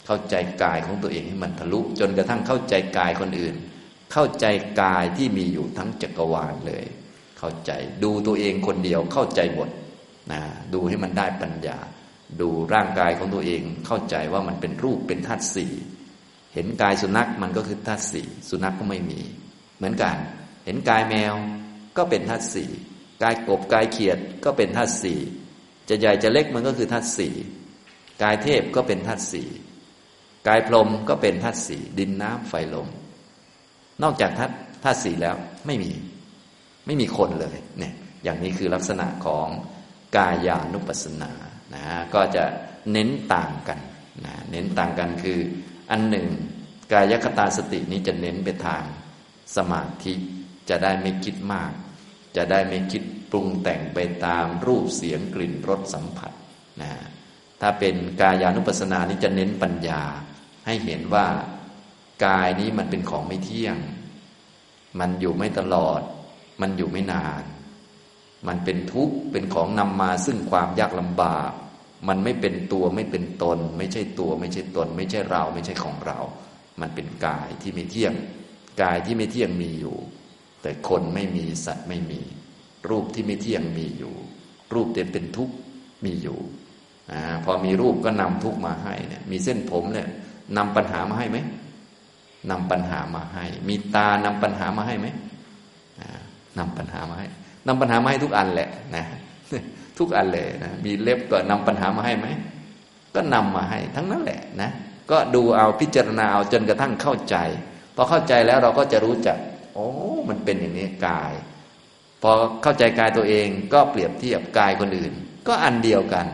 เข้าใจกายของตัวเองให้มันทะลุ จนกระทั่งเข้าใจกายคนอื่น เข้าใจกายที่มีอยู่ทั้งจักรวาลเลย เข้าใจดูตัวเองคนเดียวเข้าใจหมดนะดูให้มันได้ปัญญา ดูร่างกายของตัวเองเข้าใจว่ามันเป็นรูปเป็นธาตุสี่เห็นกายสุนัขมันก็คือธาตุสี่สุนัขก็ไม่มี เหมือนกัน เห็นกายแมวก็เป็นธาตุสี่กายกบกายเขียดก็เป็นธาตุสี่จะใหญ่จะเล็กมันก็คือธาตุสี่กายเทพก็เป็นธาตุสี่กายพรมก็เป็นธาตุสี่ดินน้ำไฟลม นอกจากธาตุธาตุสี่แล้วไม่มีไม่มีคนเลยเนี่ยอย่างนี้คือลักษณะของกายานุปัสสนา นะก็จะเน้นต่างกันนะเน้นต่างกันคืออันหนึ่ง กายคตาสตินี้จะเน้นไปทางสมาธิจะได้ไม่คิดมาก จะได้ไม่คิดปรุงแต่งไปตามรูปเสียงกลิ่นรสสัมผัสนะถ้าเป็นกายานุปัสสนานี้จะเน้นปัญญา ให้เห็นว่ากายนี้มันเป็นของไม่เที่ยง มันอยู่ไม่ตลอด มันอยู่ไม่นาน มันเป็นทุกข์เป็นของนำมาซึ่งความยากลำบาก มันไม่เป็นตัวไม่เป็นตน ไม่ใช่ตัวไม่ใช่ตน ไม่ใช่เราไม่ใช่ของเรา มันเป็นกายที่ไม่เที่ยง กายที่ไม่เที่ยงมีอยู่ แต่คนไม่มีสัตว์ไม่มี รูปที่ไม่เที่ยงมีอยู่ รูปเต็มเป็นทุกข์มีอยู่อพอมีรูปก็นำทุกข์มาให้เนี่ย มีเส้นผมเนี่ยนำปัญหามาให้ไหมนำปัญหามาให้ มีตานำปัญหามาให้ไหมนำปัญหามาให้ นำปัญหามาให้ทุกอันแหละนะทุกอันเลยนะมีเล็บก็นำปัญหามาให้ไหมก็นำมาให้ทั้งนั้นแหละนะก็ดูเอาพิจารณาเอาจนกระทั่งเข้าใจพอเข้าใจแล้วเราก็จะรู้จักโอ้มันเป็นอย่างนี้กาย พอเข้าใจกายตัวเองก็เปรียบเทียบกายคนอื่น ก็อันเดียวกัน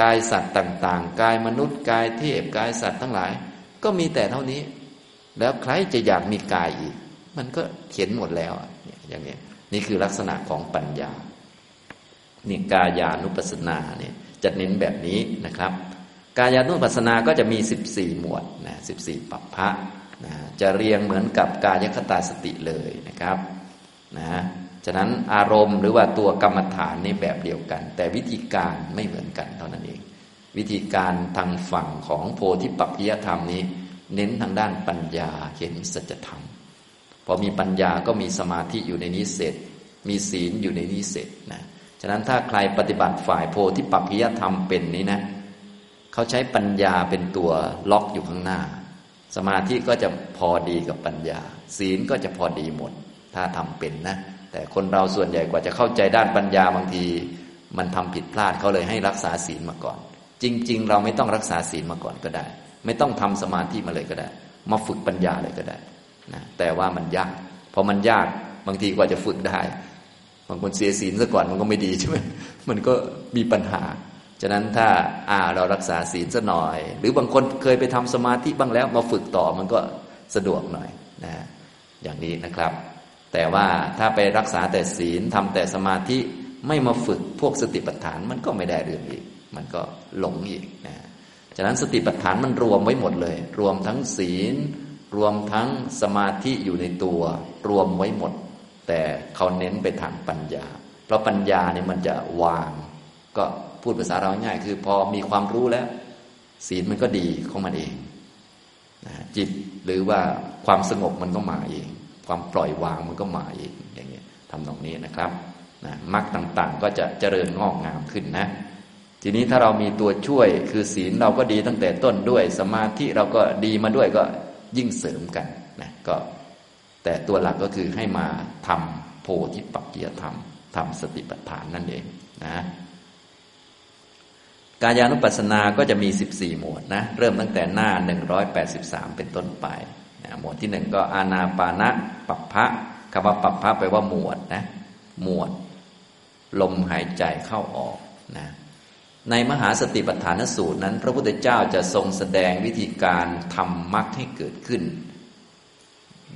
กายสัตว์ต่างๆ กายมนุษย์กายเทพกายสัตว์ทั้งหลาย ก็มีแต่เท่านี้ แล้วใครจะอยากมีกายอีก มันก็เขียนหมดแล้วอย่างนี้ นี่คือลักษณะของปัญญานี่กายานุปัสสนาเนี่ยจะเน้นแบบนี้นะครับ กายานุปัสสนาก็จะมี 14 หมวดนะ14 ปัปพะนะจะเรียงเหมือนกับกายคตาสติเลยนะครับนะฉะนั้นอารมณ์หรือว่าตัวกรรมฐานนี่แบบเดียวกัน แต่วิธีการไม่เหมือนกันเท่านั้นเอง วิธีการทางฝั่งของโพธิปัจจยธรรมนี้ เน้นทางด้านปัญญาเห็นสัจธรรม พอมีปัญญาก็มีสมาธิอยู่ในนี้เสร็จ มีศีลอยู่ในนี้เสร็จนะฉะนั้นถ้าใครปฏิบัติฝ่ายโพธิปัจจยธรรมเป็นนี้นะเขาใช้ปัญญาเป็นตัวล็อกอยู่ข้างหน้า สมาธิก็จะพอดีกับปัญญา ศีลก็จะพอดีหมด ถ้าทำเป็นนะ แต่คนเราส่วนใหญ่กว่าจะเข้าใจด้านปัญญาบางที มันทำผิดพลาดเขาเลยให้รักษาศีลมาก่อน จริง ๆ เราไม่ต้องรักษาศีลมาก่อนก็ได้ ไม่ต้องทำสมาธิมาเลยก็ได้ มาฝึกปัญญาเลยก็ได้ นะแต่ว่ามันยากพอมันยากบางทีกว่าจะฝึกได้บางคนเสียศีลซะก่อนมันก็ไม่ดีใช่ไหมมันก็มีปัญหา ฉะนั้นถ้าอ่าเรารักษาศีลซะหน่อย หรือบางคนเคยไปทำสมาธิบ้างแล้ว มาฝึกต่อมันก็สะดวกหน่อยนะอย่างนี้นะครับ แต่ว่าถ้าไปรักษาแต่ศีลทำแต่สมาธิไม่มาฝึกพวกสติปัฏฐานมันก็ไม่ได้เรื่องอีก มันก็หลงอีกนะฉะนั้นสติปัฏฐานมันรวมไว้หมดเลย รวมทั้งศีล รวมทั้งสมาธิอยู่ในตัวรวมไว้หมด แต่เขาเน้นไปทางปัญญา เพราะปัญญาเนี่ยมันจะวาง ก็พูดภาษาเราง่ายคือพอมีความรู้แล้ว ศีลมันก็ดีของมันเองจิตหรือว่าความสงบมันก็มาเอง ความปล่อยวางมันก็มาเองอย่างนี้ทำตรงนี้นะครับนะมรรคต่างๆ ก็จะเจริญงอกงามขึ้นนะ ทีนี้ถ้าเรามีตัวช่วยคือศีลเราก็ดีตั้งแต่ต้นด้วย สมาธิเราก็ดีมาด้วยก็ ยิ่งเสริมกันนะก็ แต่ตัวหลักก็คือให้มาทำโพธิปักเกียธรรมทำสติปัฏฐานนั่นเองนะกายานุปัสสนาก็จะมี 14 หมวดนะ เริ่มตั้งแต่หน้า 183 เป็นต้นไปหมวดที่หนึ่งก็อานาปานะปัปพะคำว่าปัปพะแปลว่าหมวดนะ หมวด ลมหายใจเข้าออกนะ ในมหาสติปัฏฐานสูตรนั้น พระพุทธเจ้าจะทรงแสดงวิธีการทำมรรคให้เกิดขึ้น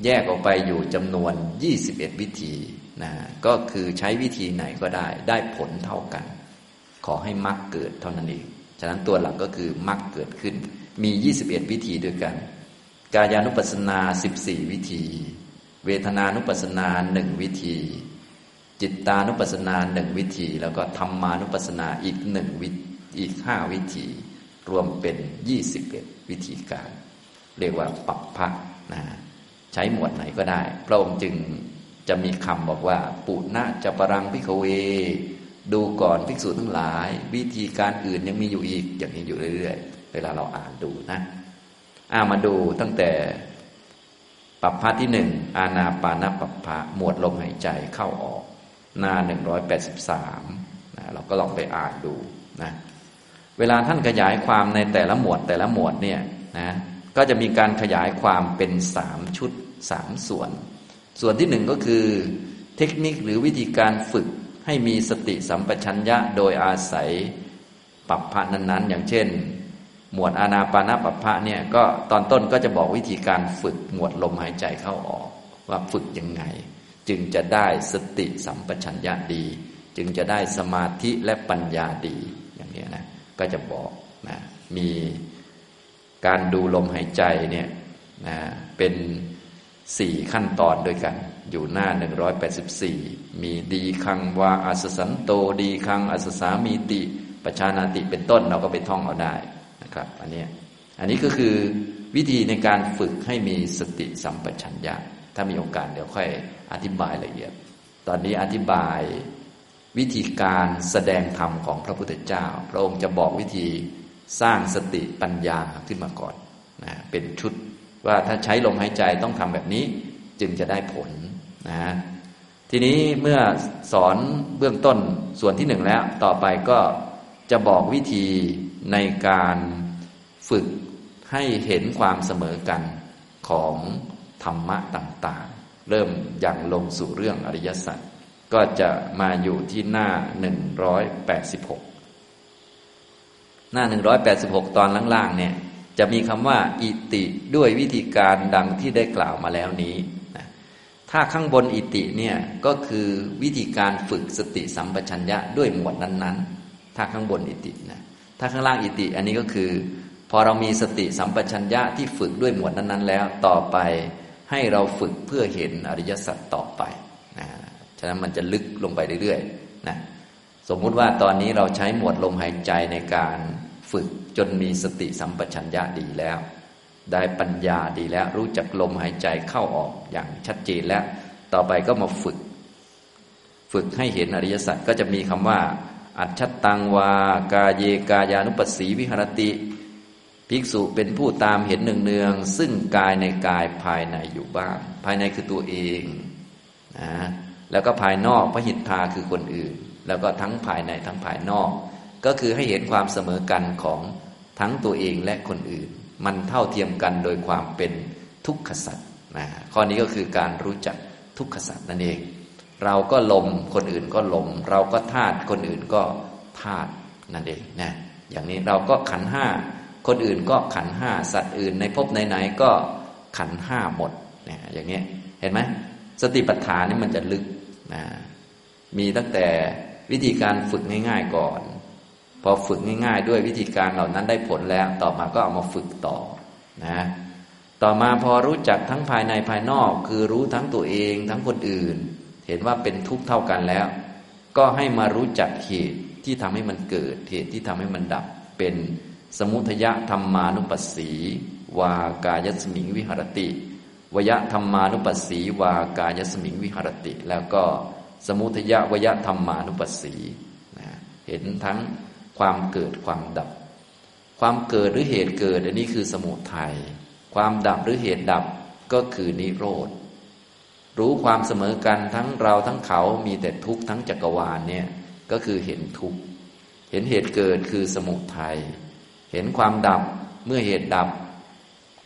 แยกออกไปอยู่จำนวน 21 วิธีนะก็คือใช้วิธีไหนก็ได้ ได้ผลเท่ากัน ขอให้มรรคเกิดเท่านั้นเอง ฉะนั้นตัวหลักก็คือมรรคเกิดขึ้น มี 21 วิธีด้วยกัน กายานุปัสสนาสิบสี่วิธี เวทนานุปัสสนาหนึ่งวิธี จิตตานุปัสสนาหนึ่งวิธี แล้วก็ธรรมานุปัสสนาอีกหนึ่งวิอีกห้าวิธี รวมเป็นยี่สิบเอ็ดวิธีการ เรียกว่าปัปพะนะใช้หมวดไหนก็ได้ พระองค์จึงจะมีคำบอกว่า ปุณะจะปรังพิกเว ดูก่อนภิกษุทั้งหลาย วิธีการอื่นยังมีอยู่อีกอย่างนี้อยู่เรื่อยๆ เวลาเราอ่านดูนะอามาดูตั้งแต่ปัปพะที่หนึ่งอาณาปานาปัปพะหมวดลมหายใจเข้าออก หน้าหนึ่งร้อยแปดสิบสามนะเราก็ลองไปอ่านดูนะเวลาท่านขยายความในแต่ละหมวดแต่ละหมวดเนี่ยนะก็จะมีการขยายความเป็นสามชุดสามส่วน ส่วนที่หนึ่งก็คือ เทคนิคหรือวิธีการฝึกให้มีสติสัมปชัญญะโดยอาศัยปัปพะนั้นๆ อย่างเช่น หมวดอานาปานาปัปพะเนี่ยก็ตอนต้นก็จะบอกวิธีการฝึกหมวดลมหายใจเข้าออกว่าฝึกยังไง จึงจะได้สติสัมปชัญญะดี จึงจะได้สมาธิและปัญญาดีอย่างนี้นะก็จะบอกนะมีการดูลมหายใจเนี่ยนะเป็นสี่ขั้นตอนด้วยกัน อยู่หน้า 184 มีดีคังวาอัสสันโตดีคังอัสสามีติปชานาติเป็นต้นเราก็ไปท่องเอาได้นะครับ อันนี้อันนี้ก็คือวิธีในการฝึกให้มีสติสัมปชัญญะ ถ้ามีโอกาสเดี๋ยวค่อย อธิบายละเอียด ตอนนี้อธิบายวิธีการแสดงธรรมของพระพุทธเจ้า พระองค์จะบอกวิธีสร้างสติปัญญาขึ้นมาก่อนนะเป็นชุดว่าถ้าใช้ลมหายใจต้องทำแบบนี้จึงจะได้ผลนะทีนี้เมื่อสอนเบื้องต้นส่วนที่หนึ่งแล้ว ต่อไปก็จะบอกวิธีในการฝึกให้เห็นความเสมอกันของธรรมะต่าง เริ่มอย่างลงสู่เรื่องอริยสัจก็จะมาอยู่ที่หน้า 186 หน้า 186 ตอนล่างๆเนี่ยจะมีคำว่า อิติด้วยวิธีการดังที่ได้กล่าวมาแล้วนี้นะถ้าข้างบนอิติเนี่ยก็คือวิธีการฝึกสติสัมปชัญญะด้วยหมวดนั้นๆ ถ้าข้างบนอิตินะถ้าข้างล่างอิติอันนี้ก็คือ พอเรามีสติสัมปชัญญะที่ฝึกด้วยหมวดนั้นๆ แล้วต่อไป ให้เราฝึกเพื่อเห็นอริยสัจต่อไปนะฉะนั้นมันจะลึกลงไปเรื่อยๆนะสมมุติว่าตอนนี้เราใช้หมวดลมหายใจในการฝึกจนมีสติสัมปชัญญะดีแล้ว ได้ปัญญาดีแล้ว รู้จักลมหายใจเข้าออกอย่างชัดเจนแล้ว ต่อไปก็มาฝึก ฝึกให้เห็นอริยสัจก็จะมีคำว่า อัจฉตังวากาเยกายานุปัสสีวิหรติ ภิกษุเป็นผู้ตามเห็นเนือง ซึ่งกายในกายภายในอยู่บ้าง ภายในคือตัวเองนะแล้วก็ภายนอกพระหิทธาคือคนอื่น แล้วก็ทั้งภายในทั้งภายนอก ก็คือให้เห็นความเสมอกันของทั้งตัวเองและคนอื่น มันเท่าเทียมกันโดยความเป็นทุกขสัตว์นะข้อนี้ก็คือการรู้จักทุกขสัตว์นั่นเอง เราก็ลมคนอื่นก็ลม เราก็ธาตุคนอื่นก็ธาตุนั่นเองนะอย่างนี้เราก็ขันห้า คนอื่นก็ขันห้าสัตว์อื่น ในภพไหนๆก็ขันห้าหมดเนี่ยอย่างนี้ยเห็นไหมสติปัฏฐานนี่มันจะลึกนะมีตั้งแต่วิธีการฝึกง่าย ๆก่อน พอฝึกง่าย ๆ ด้วยวิธีการเหล่านั้นได้ผลแล้ว ต่อมาก็เอามาฝึกต่อนะต่อมาพอรู้จักทั้งภายในภายนอก คือรู้ทั้งตัวเองทั้งคนอื่น เห็นว่าเป็นทุกข์เท่ากันแล้ว ก็ให้มารู้จักเหตุที่ทำให้มันเกิดเหตุที่ทำให้มันดับเป็น สมุทยธรรมานุปัสสี วากายสมิงวิหรติวยธรรมานุปัสสี วากายสมิงวิหรติ แล้วก็สมุทยวยธรรมานุปัสสีเห็นทั้งความเกิดความดับ ความเกิดหรือเหตุเกิดอันนี้คือสมุทัยความดับหรือเหตุดับก็คือนิโรธรู้ความเสมอกันทั้งเราทั้งเขามีแต่ทุกข์ทั้งจักรวาลเนี่ยก็คือเห็นทุกข์เห็นเหตุเกิดคือสมุทัย เห็นความดับเมื่อเหตุดับ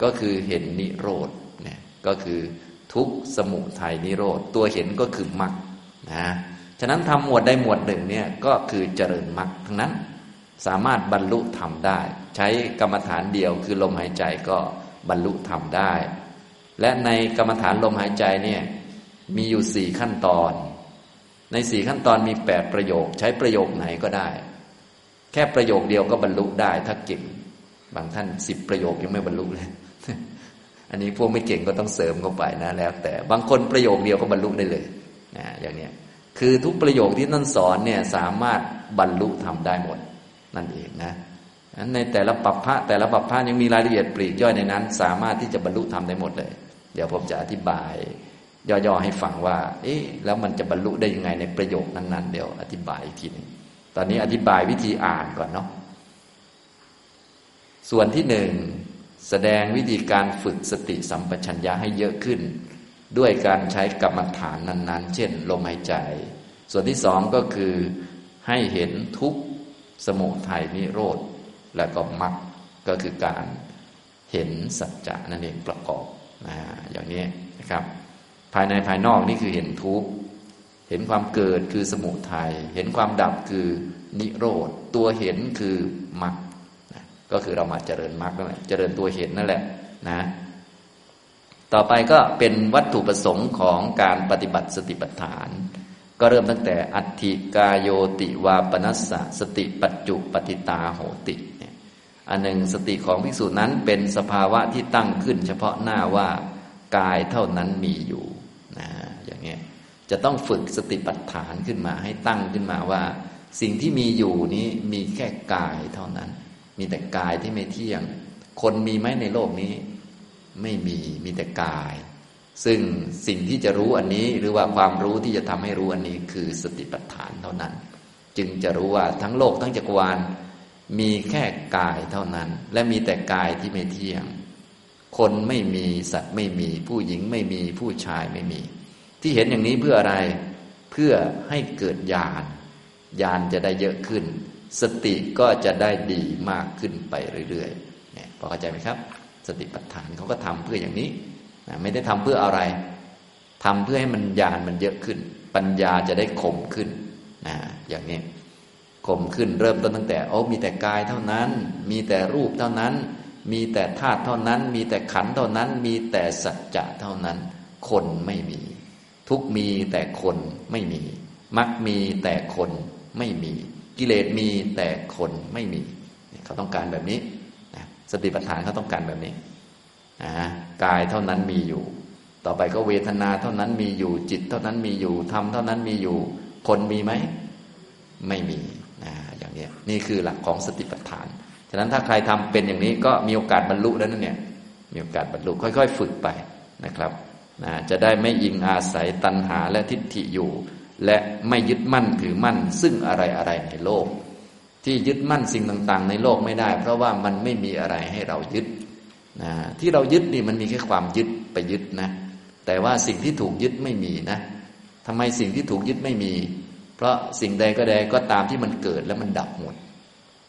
ก็คือเห็นนิโรธเนี่ยก็คือทุกสมุทัยนิโรธตัวเห็นก็คือมรรคนะฉะนั้นทำหมวดใดหมวดหนึ่งเนี่ยก็คือเจริญมรรคทั้งนั้นสามารถบรรลุธรรมได้ ใช้กรรมฐานเดียวคือลมหายใจก็บรรลุธรรมได้ และในกรรมฐานลมหายใจเนี่ยมีอยู่สี่ขั้นตอน ในสี่ขั้นตอนมีแปดประโยค ใช้ประโยคไหนก็ได้ ค่ประโยคเดียวก็บรรลุได้ ถ้าเก่ง บางท่านสิบประโยคยังไม่บรรลุเลยอันนี้พวกไม่เก่งก็ต้องเสริมเข้าไปนะแล้ว แต่บางคนประโยคเดียวก็บรรลุได้เลยนะอย่างเนี้ยคือทุกประโยคที่ท่านสอนเนี่ยสามารถบรรลุทำได้หมด นั่นเองนะในแต่ละปัปพะแต่ละปัปพะยังมีรายละเอียดปลีกย่อยในนั้น สามารถที่จะบรรลุทำได้หมดเลย เดี๋ยวผมจะอธิบาย ย่อๆให้ฟังว่า เอ๊ะแล้วมันจะบรรลุได้ยังไงในประโยคนั้นๆ เดี๋ยวอธิบายอีกทีนึง ตอนนี้อธิบายวิธีอ่านก่อนเนาะส่วนที่หนึ่งแสดงวิธีการฝึกสติสัมปชัญญะให้เยอะขึ้น ด้วยการใช้กรรมฐานนั้น ๆ เช่น ลมหายใจ ส่วนที่สองก็คือให้เห็นทุกสมุทัยนิโรธ แล้วก็มรรคก็คือการเห็นสัจจะนั่นเองประกอบนะอย่างนี้นะครับ ภายในภายนอกนี่คือเห็นทุก เห็นความเกิดคือสมุทัย เห็นความดับคือนิโรธ ตัวเห็นคือมรรคก็คือเรามาเจริญมรรคนั่นแหละ เจริญตัวเห็นนั่นแหละนะ ต่อไปก็เป็นวัตถุประสงค์ของการปฏิบัติสติปัฏฐาน ก็เริ่มตั้งแต่อัติกายโยติวาปนัสสะสติปัจจุปฏิตาโหติอันหนึ่งสติของภิกษุนั้นเป็นสภาวะที่ตั้งขึ้น เฉพาะหน้าว่ากายเท่านั้นมีอยู่ จะต้องฝึกสติปัฏฐานขึ้นมาให้ตั้งขึ้นมาว่า สิ่งที่มีอยู่นี้มีแค่กายเท่านั้น มีแต่กายที่ไม่เที่ยง คนมีไหมในโลกนี้ ไม่มีมีแต่กาย ซึ่งสิ่งที่จะรู้อันนี้หรือว่าความรู้ที่จะทำให้รู้อันนี้คือสติปัฏฐานเท่านั้น จึงจะรู้ว่าทั้งโลกทั้งจักรวาลมีแค่กายเท่านั้น และมีแต่กายที่ไม่เที่ยง คนไม่มีสัตว์ไม่มี ผู้หญิงไม่มีผู้ชายไม่มี ที่เห็นอย่างนี้เพื่ออะไรเพื่อให้เกิดญาณญาณจะได้เยอะขึ้น สติก็จะได้ดีมากขึ้นไปเรื่อยๆเนี่ยพอเข้าใจไหมครับ สติปัฏฐานเขาก็ทำเพื่ออย่างนี้นะไม่ได้ทำเพื่ออะไรทำเพื่อให้มันญาณมันเยอะขึ้น ปัญญาจะได้คมขึ้นนะอย่างนี้คมขึ้นเริ่มต้นตั้งแต่โอ้มีแต่กายเท่านั้น มีแต่รูปเท่านั้น มีแต่ธาตุเท่านั้น มีแต่ขันเท่านั้น มีแต่สัจจะเท่านั้น คนไม่มี ทุกมีแต่คนไม่มี มักมีแต่คนไม่มี กิเลสมีแต่คนไม่มี เขาต้องการแบบนี้สติปัฏฐานเขาต้องการแบบนี้นะกายเท่านั้นมีอยู่ ต่อไปก็เวทนาเท่านั้นมีอยู่จิต เท่านั้นมีอยู่ธรรมเท่านั้นมีอยู่ คนมีไหมไม่มีนะอย่างนี้นี่คือหลักของสติปัฏฐานฉะนั้นถ้าใครทำเป็นอย่างนี้ก็มีโอกาสบรรลุแล้วนั่นเนี่ยมีโอกาสบรรลุค่อย ๆ ฝึกไปนะครับ นะจะได้ไม่อิงอาศัยตัณหาและทิฏฐิอยู่ และไม่ยึดมั่นถือมั่น ซึ่งอะไรอะไรในโลก ที่ยึดมั่นสิ่งต่าง ๆ ในโลกไม่ได้ เพราะว่ามันไม่มีอะไรให้เรายึดนะที่เรายึดนี่มันมีแค่ความยึดไปยึดนะ แต่ว่าสิ่งที่ถูกยึดไม่มีนะทำไมสิ่งที่ถูกยึดไม่มี เพราะสิ่งใดก็ใดก็ตามที่มันเกิดแล้วมันดับหมด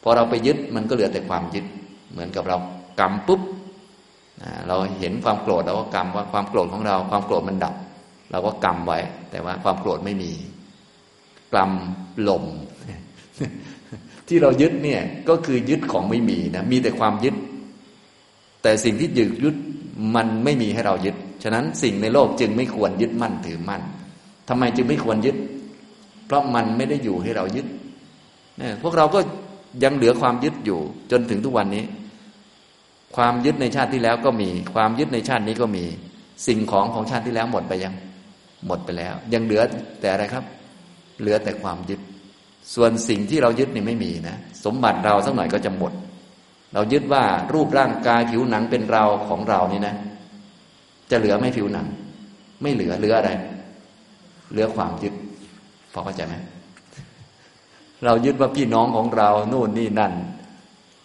พอเราไปยึดมันก็เหลือแต่ความยึด เหมือนกับเรากำปุ๊บ เราเห็นความโกรธเราก็กำว่าความโกรธของเรา ความโกรธมันดับ เราก็กำไว้ แต่ว่าความโกรธไม่มีกรรมลม ที่เรายึดเนี่ยก็คือยึดของไม่มีนะมีแต่ความยึด แต่สิ่งที่ยึดยึดมันไม่มีให้เรายึด ฉะนั้นสิ่งในโลกจึงไม่ควรยึดมั่นถือมั่นทำไมจึงไม่ควรยึด เพราะมันไม่ได้อยู่ให้เรายึดเนี่ยพวกเราก็ยังเหลือความยึดอยู่จนถึงทุกวันนี้ ความยึดในชาติที่แล้วก็มี ความยึดในชาตินี้ก็มี สิ่งของของชาติที่แล้วหมดไปยัง หมดไปแล้ว ยังเหลือแต่อะไรครับ เหลือแต่ความยึด ส่วนสิ่งที่เรายึดนี่ไม่มีนะ สมบัติเราสักหน่อยก็จะหมด เรายึดว่ารูปร่างกายผิวหนังเป็นเราของเรานี่นะ จะเหลือไม่ผิวหนัง ไม่เหลือเหลืออะไร เหลือความยึดพอเข้าใจไหมเรายึดว่าพี่น้องของเรา โน่นนี่นั่น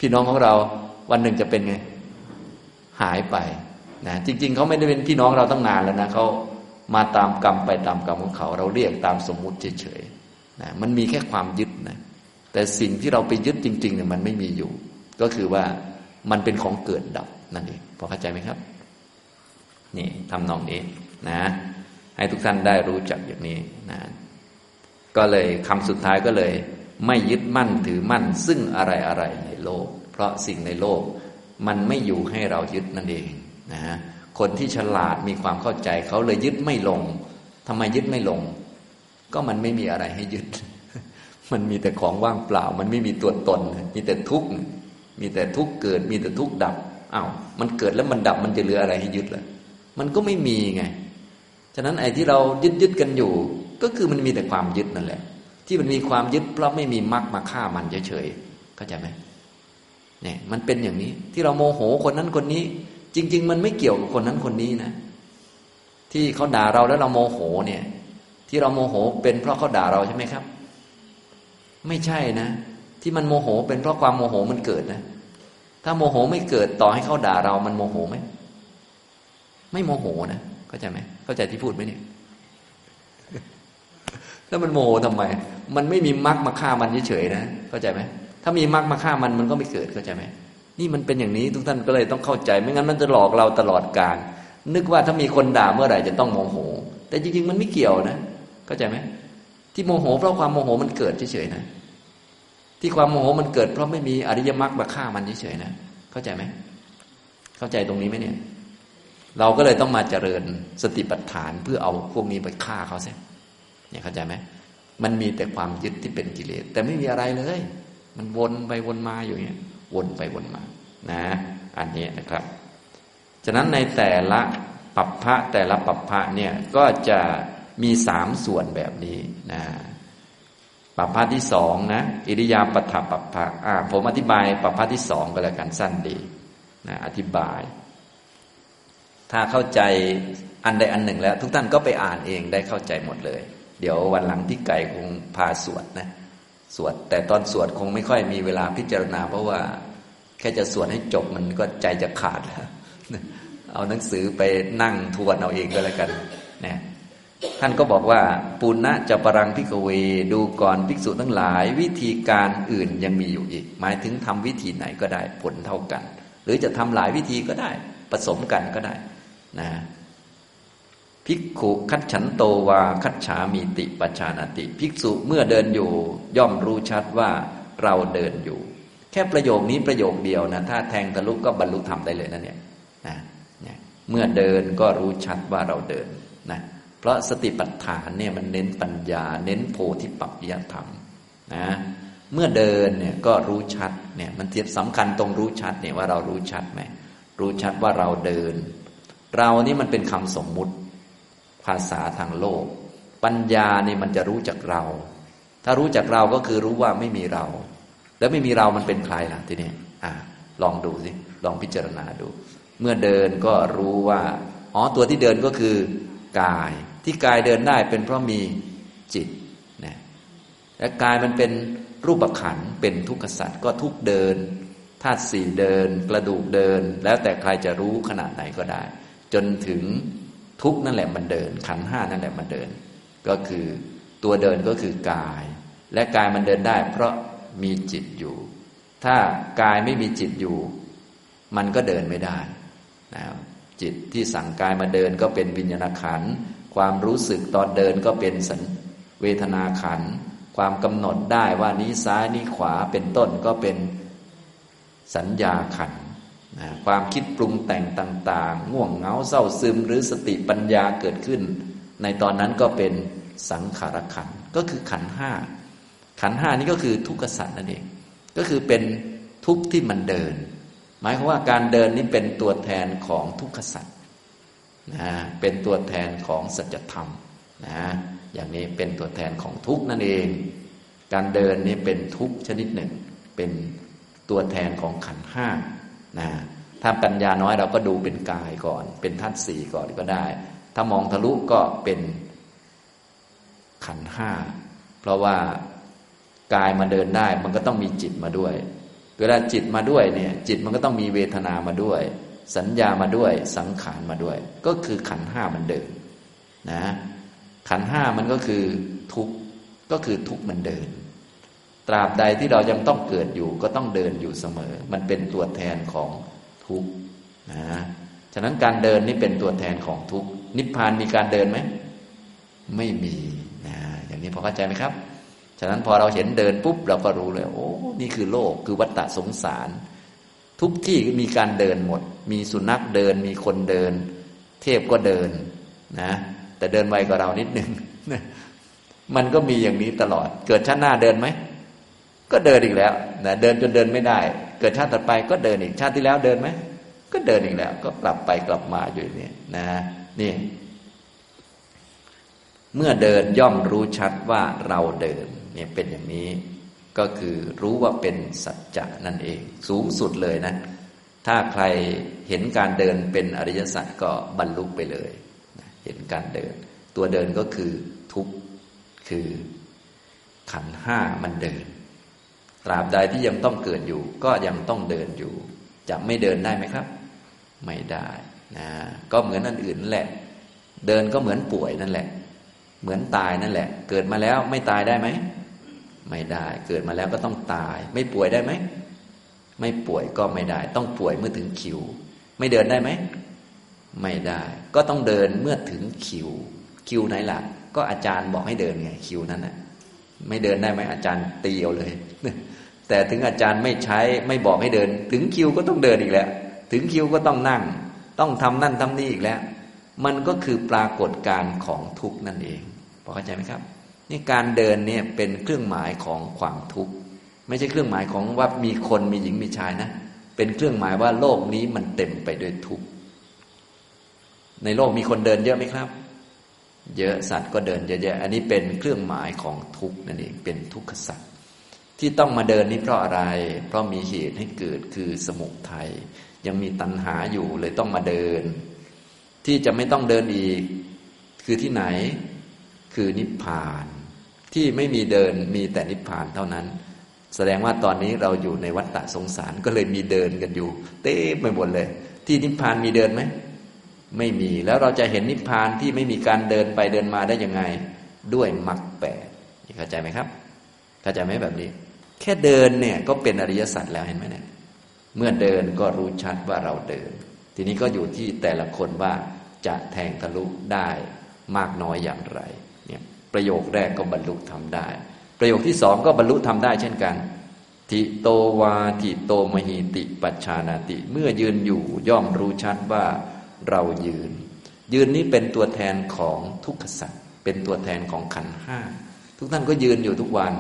พี่น้องของเราวันหนึ่งจะเป็นไง หายไปนะจริง ๆ เขาไม่ได้เป็นพี่น้องเราตั้งนานแล้วนะเขามาตามกรรมไปตามกรรมของเขา เราเรียกตามสมมุติเฉยๆนะมันมีแค่ความยึดนะแต่สิ่งที่เราไปยึดจริงๆเนี่ยมันไม่มีอยู่ ก็คือว่ามันเป็นของเกิดดับนั่นเองพอเข้าใจไหมครับ นี่ทำนองนี้นะ ให้ทุกท่านได้รู้จักอย่างนี้นะก็เลยคำสุดท้ายก็เลย ไม่ยึดมั่นถือมั่นซึ่งอะไรอะไรในโลก เพราะสิ่งในโลก มันไม่อยู่ให้เรายึดนั่นเองนะฮะคนที่ฉลาดมีความเข้าใจเขาเลยยึดไม่ลงทำไมยึดไม่ลง ก็มันไม่มีอะไรให้ยึด มันมีแต่ของว่างเปล่า มันไม่มีตัวตน มีแต่ทุกข์มีแต่ทุกข์เกิด มีแต่ทุกข์ดับอา้าวมันเกิดแล้วมันดับมันจะเหลืออะไรให้ยึดล่ะมันก็ไม่มีไง ฉะนั้นไอ้ที่เรายึดยึดกันอยู่ ก็คือมันมีแต่ความยึดนั่นแหละ ที่มันมีความยึดเพราะไม่มีมรรคมาฆ่ามันเฉยๆเข้าใจไหม เนี่ยมันเป็นอย่างนี้ ที่เราโมโหคนนั้นคนนี้ จริง ๆ มันไม่เกี่ยวกับคนนั้นคนนี้นะ ที่เขาด่าเราแล้วเราโมโหเนี่ย ที่เราโมโหเป็นเพราะเขาด่าเราใช่ไหมครับ ไม่ใช่นะ ที่มันโมโหเป็นเพราะความโมโหมันเกิดนะ ถ้าโมโหไม่เกิดต่อให้เขาด่าเรามันโมโหไหมไม่โมโหนะเข้าใจไหมเข้าใจที่พูดไหมเนี่ยแล้วมันโมโหทำไม มันไม่มีมรรคมาฆ่ามันเฉยๆนะ เข้าใจไหม ถ้ามีมรรคมาฆ่ามันมันก็ไม่เกิดเข้าใจไหมนี่มันเป็นอย่างนี้ทุกท่านก็เลยต้องเข้าใจ ไม่งั้นมันจะหลอกเราตลอดกาลนึกว่าถ้ามีคนด่าเมื่อไหร่จะต้องโมโห แต่จริง ๆ มันไม่เกี่ยวนะเข้าใจไหมที่โมโหเพราะความโมโหมันเกิดเฉยๆนะ ที่ความโมโหมันเกิด เพราะไม่มีอริยมรรคมาฆ่ามันเฉยๆนะเข้าใจไหมเข้าใจตรงนี้ไหมเนี่ย เราก็เลยต้องมาเจริญสติปัฏฐานเพื่อเอาพวกนี้ไปฆ่าเขาเสียเนี่ยเข้าใจไหมมันมีแต่ความยึดที่เป็นกิเลสแต่ไม่มีอะไรเลย มันวนไปวนมาอยู่เนี่ยวนไปวนมานะ อันนี้นะครับ ฉะนั้นในแต่ละปัปพะแต่ละปัปพะเนี่ยก็จะมีสามส่วนแบบนี้นะปัปพะที่สองนะอิริยาปถปัปพะอ่าผมอธิบายปัปพะที่สองก็แล้วกันสั้นดีนะอธิบาย ถ้าเข้าใจอันใดอันหนึ่งแล้ว ทุกท่านก็ไปอ่านเองได้เข้าใจหมดเลย เดี๋ยววันหลังที่ไก่คงพาสวดนะ สวด แต่ตอนสวดคงไม่ค่อยมีเวลาพิจารณา เพราะว่าแค่จะสวดให้จบมันก็ใจจะขาดแล้วเอาหนังสือไปนั่งทวนเอาเองก็แล้วกันนะท่านก็บอกว่าปุณณะจะปรังพิกเวดูก่อนภิกษุทั้งหลาย วิธีการอื่นยังมีอยู่อีก หมายถึงทำวิธีไหนก็ได้ผลเท่ากัน หรือจะทำหลายวิธีก็ได้ผสมกันก็ได้นะ ภิกขุคัดฉันโตวาคัดฉามีติปชานาติ ภิกษุเมื่อเดินอยู่ ย่อมรู้ชัดว่าเราเดินอยู่ แค่ประโยคนี้ประโยคเดียวนะถ้าแทงทะลุก็บรรลุธรรมได้เลยนะเนี่ยนะเมื่อเดินก็รู้ชัดว่าเราเดินนะเพราะสติปัฏฐานเนี่ยมันเน้นปัญญา เน้นโพธิปัจจยธรรมนะเมื่อเดินเนี่ยก็รู้ชัดเนี่ยมันเทียบสำคัญตรงรู้ชัดเนี่ยว่าเรารู้ชัดไหมรู้ชัดว่าเราเดิน เรานี่มันเป็นคำสมมุติ ภาษาทางโลก ปัญญานี่มันจะรู้จักเรา ถ้ารู้จักเราก็คือรู้ว่าไม่มีเรา แล้วไม่มีเรามันเป็นใครล่ะทีนี้อ่าลองดูสิลองพิจารณาดู เมื่อเดินก็รู้ว่าอ๋อตัวที่เดินก็คือกาย ที่กายเดินได้เป็นเพราะมีจิตนะและกายมันเป็นรูปขันเป็นทุกขสัตว์ก็ทุกเดินธาตุสี่เดิน กระดูกเดิน แล้วแต่ใครจะรู้ขนาดไหนก็ได้ จนถึง ทุกนั่นแหละมันเดิน ขันห้านั่นแหละมันเดิน ก็คือตัวเดินก็คือกาย และกายมันเดินได้ เพราะมีจิตอยู่ ถ้ากายไม่มีจิตอยู่ มันก็เดินไม่ได้นะจิตที่สั่งกายมาเดินก็เป็นวิญญาณขัน ความรู้สึกตอนเดินก็เป็นสัญเวทนาขัน ความกำหนดได้ว่านี้ซ้ายนี้ขวาเป็นต้นก็เป็นสัญญาขัน นะความคิดปรุงแต่งต่างๆ ง่วงเหงาเศร้าซึมหรือสติปัญญาเกิดขึ้น ในตอนนั้นก็เป็นสังขารขันก็คือขันห้าขันห้านี้ก็คือทุกขสัตว์นั่นเอง ก็คือเป็นทุกข์ที่มันเดิน หมายความว่าการเดินนี้เป็นตัวแทนของทุกขสัตว์นะเป็นตัวแทนของสัจธรรมนะอย่างนี้เป็นตัวแทนของทุกนั่นเอง การเดินนี้เป็นทุกชนิดหนึ่ง เป็นตัวแทนของขันห้า นะถ้าปัญญาน้อยเราก็ดูเป็นกายก่อน เป็นธาตุสี่ก่อนก็ได้ ถ้ามองทะลุก็เป็นขันห้าเพราะว่ากายมาเดินได้ มันก็ต้องมีจิตมาด้วย เวลาจิตมาด้วยเนี่ย จิตมันก็ต้องมีเวทนามาด้วย สัญญามาด้วย สังขารมาด้วย ก็คือขันห้ามันเดินนะ ขันห้ามันก็คือทุกก็คือทุกมันเดิน ราบใดที่เรายังต้องเกิดอยู่ ก็ต้องเดินอยู่เสมอ มันเป็นตัวแทนของทุกข์นะฉะนั้นการเดินนี่เป็นตัวแทนของทุกข์นิพพานมีการเดินไหมไม่มีนะอย่างนี้พอเข้าใจไหมครับ ฉะนั้นพอเราเห็นเดินปุ๊บเราก็รู้เลย โอ้นี่คือโลกคือวัฏฏะสงสาร ทุกที่มีการเดินหมด มีสุนัขเดิน มีคนเดิน เทพก็เดินนะ แต่เดินไวกว่าเรานิดนึงมันก็มีอย่างนี้ตลอด เกิดชาติหน้าเดินไหม ก็เดินอีกแล้วนะเดินจนเดินไม่ได้ เกิดชาติต่อไปก็เดินอีกชาติที่แล้วเดินไหมก็เดินอีกแล้ว ก็กลับไปกลับมาอยู่นี่นะนี่เมื่อเดินย่อมรู้ชัดว่าเราเดินเนี่ยเป็นอย่างนี้ ก็คือรู้ว่าเป็นสัจจะนั่นเอง สูงสุดเลยนะ ถ้าใครเห็นการเดินเป็นอริยสัจก็บรรลุไปเลยเห็นการเดิน ตัวเดินก็คือทุกข์คือขันห้ามันเดิน ตราบใดที่ยังต้องเกิดอยู่ ก็ยังต้องเดินอยู่ จะไม่เดินได้ไหมครับ ไม่ได้นะก็เหมือนอันอื่นแหละ เดินก็เหมือนป่วยนั่นแหละ เหมือนตายนั่นแหละ เกิดมาแล้วไม่ตายได้ไหมไม่ได้ เกิดมาแล้วก็ต้องตาย ไม่ป่วยได้ไหมไม่ป่วยก็ไม่ได้ ต้องป่วยเมื่อถึงคิว ไม่เดินได้ไหมไม่ได้ ก็ต้องเดินเมื่อถึงคิว คิวไหนล่ะ ก็อาจารย์บอกให้เดินไงคิวนั้นนะ ไม่เดินได้ไหมอาจารย์ตีเอาเลย แต่ถึงอาจารย์ไม่ใช้ไม่บอกให้เดิน ถึงคิวก็ต้องเดินอีกแล้ว ถึงคิวก็ต้องนั่ง ต้องทำนั่นทำนี่อีกแล้ว มันก็คือปรากฏการของทุกข์นั่นเองพอเข้าใจไหมครับ นี่การเดินเนี่ยเป็นเครื่องหมายของความทุกข์ไม่ใช่เครื่องหมายของว่ามีคนมีหญิงมีชายนะ เป็นเครื่องหมายว่าโลกนี้มันเต็มไปด้วยทุกข์ในโลกมีคนเดินเยอะไหมครับ เยอะสัตว์ก็เดินเยอะๆอันนี้เป็นเครื่องหมายของทุกข์นั่นเองเป็นทุกขสัตว์ที่ต้องมาเดินนี้เพราะอะไร เพราะมีเหตุให้เกิดคือสมุทัยยังมีตัณหาอยู่เลยต้องมาเดิน ที่จะไม่ต้องเดินอีก คือที่ไหนคือนิพพาน ที่ไม่มีเดินมีแต่นิพพานเท่านั้น แสดงว่าตอนนี้เราอยู่ในวัฏฏะสงสารก็เลยมีเดินกันอยู่ เต้ไปหมดเลย ที่นิพพานมีเดินไหม ไม่มีแล้วเราจะเห็นนิพพานที่ไม่มีการเดินไปเดินมาได้ยังไง ด้วยมรรคแปดเข้าใจไหมครับเข้าใจไหมแบบนี้ แค่เดินเนี่ยก็เป็นอริยสัจแล้วเห็นไหมเนี่ยเมื่อเดินก็รู้ชัดว่าเราเดิน ทีนี้ก็อยู่ที่แต่ละคนว่าจะแทงทะลุได้มากน้อยอย่างไรเนี่ยประโยคแรกก็บรรลุทำได้ ประโยคที่สองก็บรรลุทำได้เช่นกันทิโตวาทิโตมหิติปัจชานาติ เมื่อยืนอยู่ย่อมรู้ชัดว่า เรายืน ยืนนี้เป็นตัวแทนของทุกขสัตว์เป็นตัวแทนของขันห้าทุกท่านก็ยืนอยู่ทุกวัน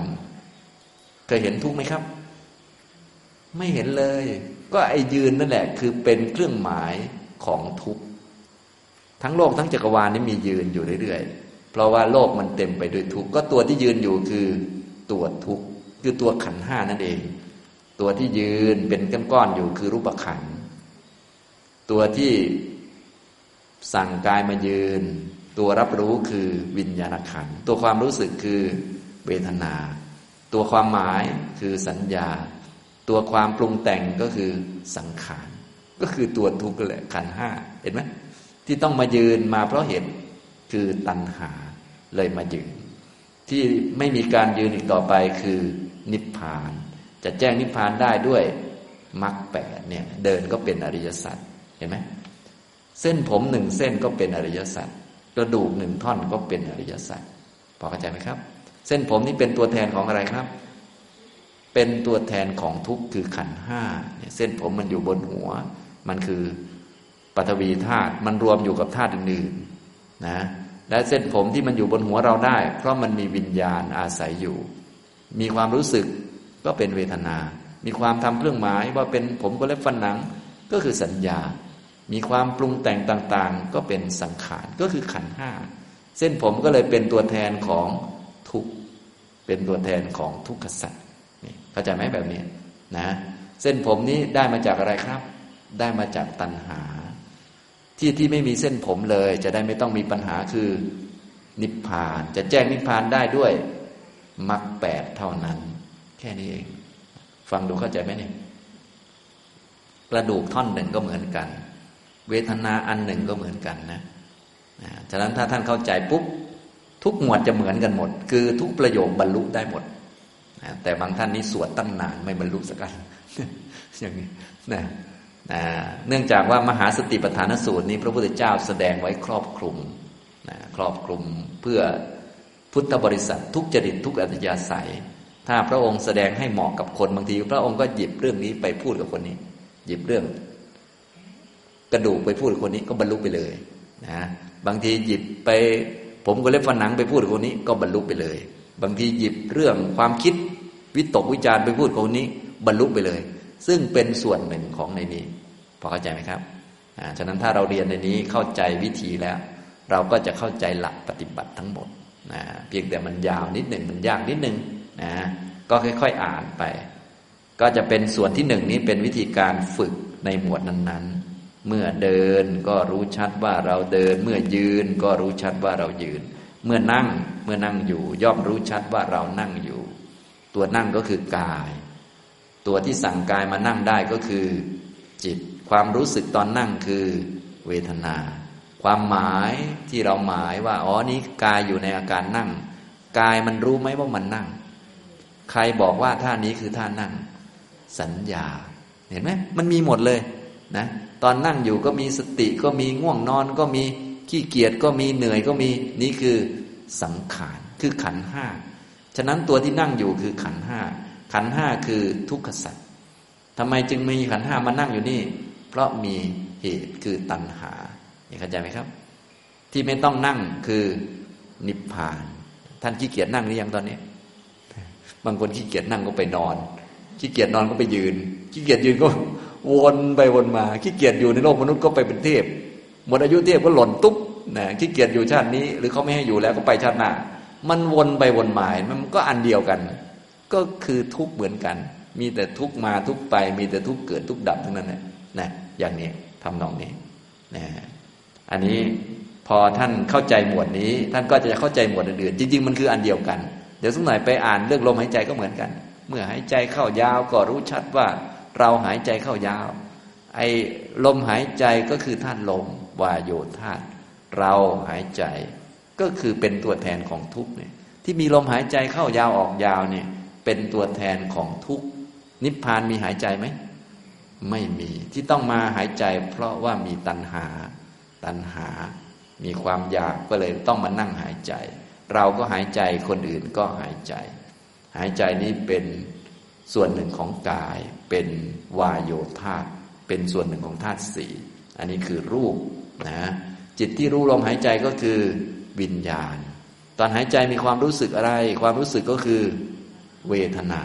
เคยเห็นทุกไหมครับ ไม่เห็นเลย ก็ไอ้ยืนนั่นแหละ คือเป็นเครื่องหมายของทุกทั้งโลกทั้งจักรวาลนี้มียืนอยู่เรื่อยๆเพราะว่าโลกมันเต็มไปด้วยทุกข์ก็ตัวที่ยืนอยู่คือตัวทุกคือตัวขันห้านั่นเอง ตัวที่ยืนเป็นก้อนๆอยู่คือรูปขันตัวที่ สั่งกายมายืน ตัวรับรู้คือวิญญาณขันตัวความรู้สึกคือเวทนา ตัวความหมายคือสัญญา ตัวความปรุงแต่งก็คือสังขารก็คือตัวทุกข์แหละขันห้าเห็นไหมที่ต้องมายืนมาเพราะเหตุคือตัณหาเลยมายืน ที่ไม่มีการยืนอีกต่อไปคือนิพพาน จะแจ้งนิพพานได้ด้วยมรรคแปดเนี่ยเดินก็เป็นอริยสัจเห็นไหม เส้นผมหนึ่งเส้นก็เป็นอริยสัจกระดูกหนึ่งท่อนก็เป็นอริยสัจพอเข้าใจไหมครับ เส้นผมนี่เป็นตัวแทนของอะไรครับ เป็นตัวแทนของทุกข์คือขันห้าเส้นผมมันอยู่บนหัว มันคือปฐวีธาตุมันรวมอยู่กับธาตุอื่นๆนะและเส้นผมที่มันอยู่บนหัวเราได้ เพราะมันมีวิญญาณอาศัยอยู่ มีความรู้สึกก็เป็นเวทนา มีความทำเครื่องหมายว่าเป็นผมก็เล็บฟันหนังก็คือสัญญา มีความปรุงแต่งต่างๆ ก็เป็นสังขารก็คือขันห้าเส้นผมก็เลยเป็นตัวแทนของทุกเป็นตัวแทนของทุกขสัตว์นี่เข้าใจไหมแบบนี้นะ เส้นผมนี้ได้มาจากอะไรครับ ได้มาจากตัณหา ที่ที่ไม่มีเส้นผมเลย จะได้ไม่ต้องมีปัญหาคือนิพพานจะแจ้งนิพพานได้ด้วยมรรคแปดเท่านั้น แค่นี้เอง ฟังดูเข้าใจไหมเนี่ยกระดูกท่อนหนึ่งก็เหมือนกัน เวทนาอันหนึ่งก็เหมือนกันนะฉะนั้นถ้าท่านเข้าใจปุ๊บทุกหมวดจะเหมือนกันหมด คือทุกประโยคบรรลุได้หมด แต่บางท่านนี้สวดตั้งนานไม่บรรลุสักกันอย่างนี้นะเนื่องจากว่ามหาสติปัฏฐานสูตรนี้ พระพุทธเจ้าแสดงไว้ครอบคลุมนะครอบคลุมเพื่อพุทธบริษัททุกจริตทุกอัตยาศัย ถ้าพระองค์แสดงให้เหมาะกับคนบางที พระองค์ก็หยิบเรื่องนี้ไปพูดกับคนนี้ หยิบเรื่อง กระดูกไปพูดคนนี้ก็บรรลุไปเลยนะบางทีหยิบไป ผมก็เล็บฟันหนังไปพูดคนนี้ก็บรรลุไปเลย บางทีหยิบเรื่องความคิดวิตกวิจารไปพูดคนนี้ บรรลุไปเลย ซึ่งเป็นส่วนหนึ่งของในนี้พอเข้าใจไหมครับอ่าฉะนั้นถ้าเราเรียนในนี้เข้าใจวิธีแล้ว เราก็จะเข้าใจหลักปฏิบัติทั้งหมดนะเพียงแต่มันยาวนิดหนึ่งมันยากนิดหนึ่งนะก็ค่อยๆอ่านไป ก็จะเป็นส่วนที่หนึ่งนี้เป็นวิธีการฝึกในหมวดนั้นๆ เมื่อเดินก็รู้ชัดว่าเราเดิน เมื่อยืนก็รู้ชัดว่าเรายืน เมื่อนั่งเมื่อนั่งอยู่ ย่อมรู้ชัดว่าเรานั่งอยู่ ตัวนั่งก็คือกาย ตัวที่สั่งกายมานั่งได้ก็คือ จิต ความรู้สึกตอนนั่งคือเวทนา ความหมายที่เราหมายว่าอ๋อนี้กายอยู่ในอาการนั่ง กายมันรู้ไหมว่ามันนั่ง ใครบอกว่าท่านี้คือท่านั่ง สัญญา เห็นไหมมันมีหมดเลยนะ ตอนนั่งอยู่ก็มีสติก็มีง่วงนอนก็มีขี้เกียจก็มีเหนื่อยก็มีนี่คือสังขารคือขันห้าฉะนั้นตัวที่นั่งอยู่คือขันห้าขันห้าคือทุกขสัตว์ทำไมจึงมีขันห้ามานั่งอยู่นี่ เพราะมีเหตุคือตัณหาเข้าใจไหมครับ ที่ไม่ต้องนั่งคือนิพพาน ท่านขี้เกียจนั่งหรือยังตอนนี้ บางคนขี้เกียจนั่งก็ไปนอนขี้เกียจนอนก็ไปยืนขี้เกียจยืนก็ วนไปวนมาขี้เกียจอยู่ในโลกมนุษย์ก็ไปเป็นเทพหมดอายุเทพก็หล่นตุ๊บนะขี้เกียจอยู่ชาตินี้ หรือเขาไม่ให้อยู่แล้วก็ไปชาติหน้า มันวนไปวนมามันก็อันเดียวกัน ก็คือทุกเหมือนกัน มีแต่ทุกมาทุกไป มีแต่ทุกเกิดทุกดับทั้งนั้นนะนะอย่างนี้ทำนองนี้นะอันนี้พอท่านเข้าใจหมวดนี้ ท่านก็จะเข้าใจหมวดอื่นๆจริง ๆ มันคืออันเดียวกัน เดี๋ยวสักหน่อยไปอ่านเรื่องลมหายใจก็เหมือนกัน เมื่อหายใจเข้ายาวก็รู้ชัดว่า เราหายใจเข้ายาว ไอ้ลมหายใจก็คือธาตุลมวายโยธาตุเราหายใจ ก็คือเป็นตัวแทนของทุกเนี่ยที่มีลมหายใจเข้ายาวออกยาวเนี่ยเป็นตัวแทนของทุกนิพพานมีหายใจไหมไม่มีที่ต้องมาหายใจ เพราะว่ามีตัณหา ตัณหา มีความอยากก็เลยต้องมานั่งหายใจ เราก็หายใจคนอื่นก็หายใจ หายใจนี้เป็น ส่วนหนึ่งของกายเป็นวายโยธาเป็นส่วนหนึ่งของธาตุสี่อันนี้คือรูปนะจิตที่รู้ลมหายใจก็คือวิญญาณ ตอนหายใจมีความรู้สึกอะไร ความรู้สึกก็คือเวทนา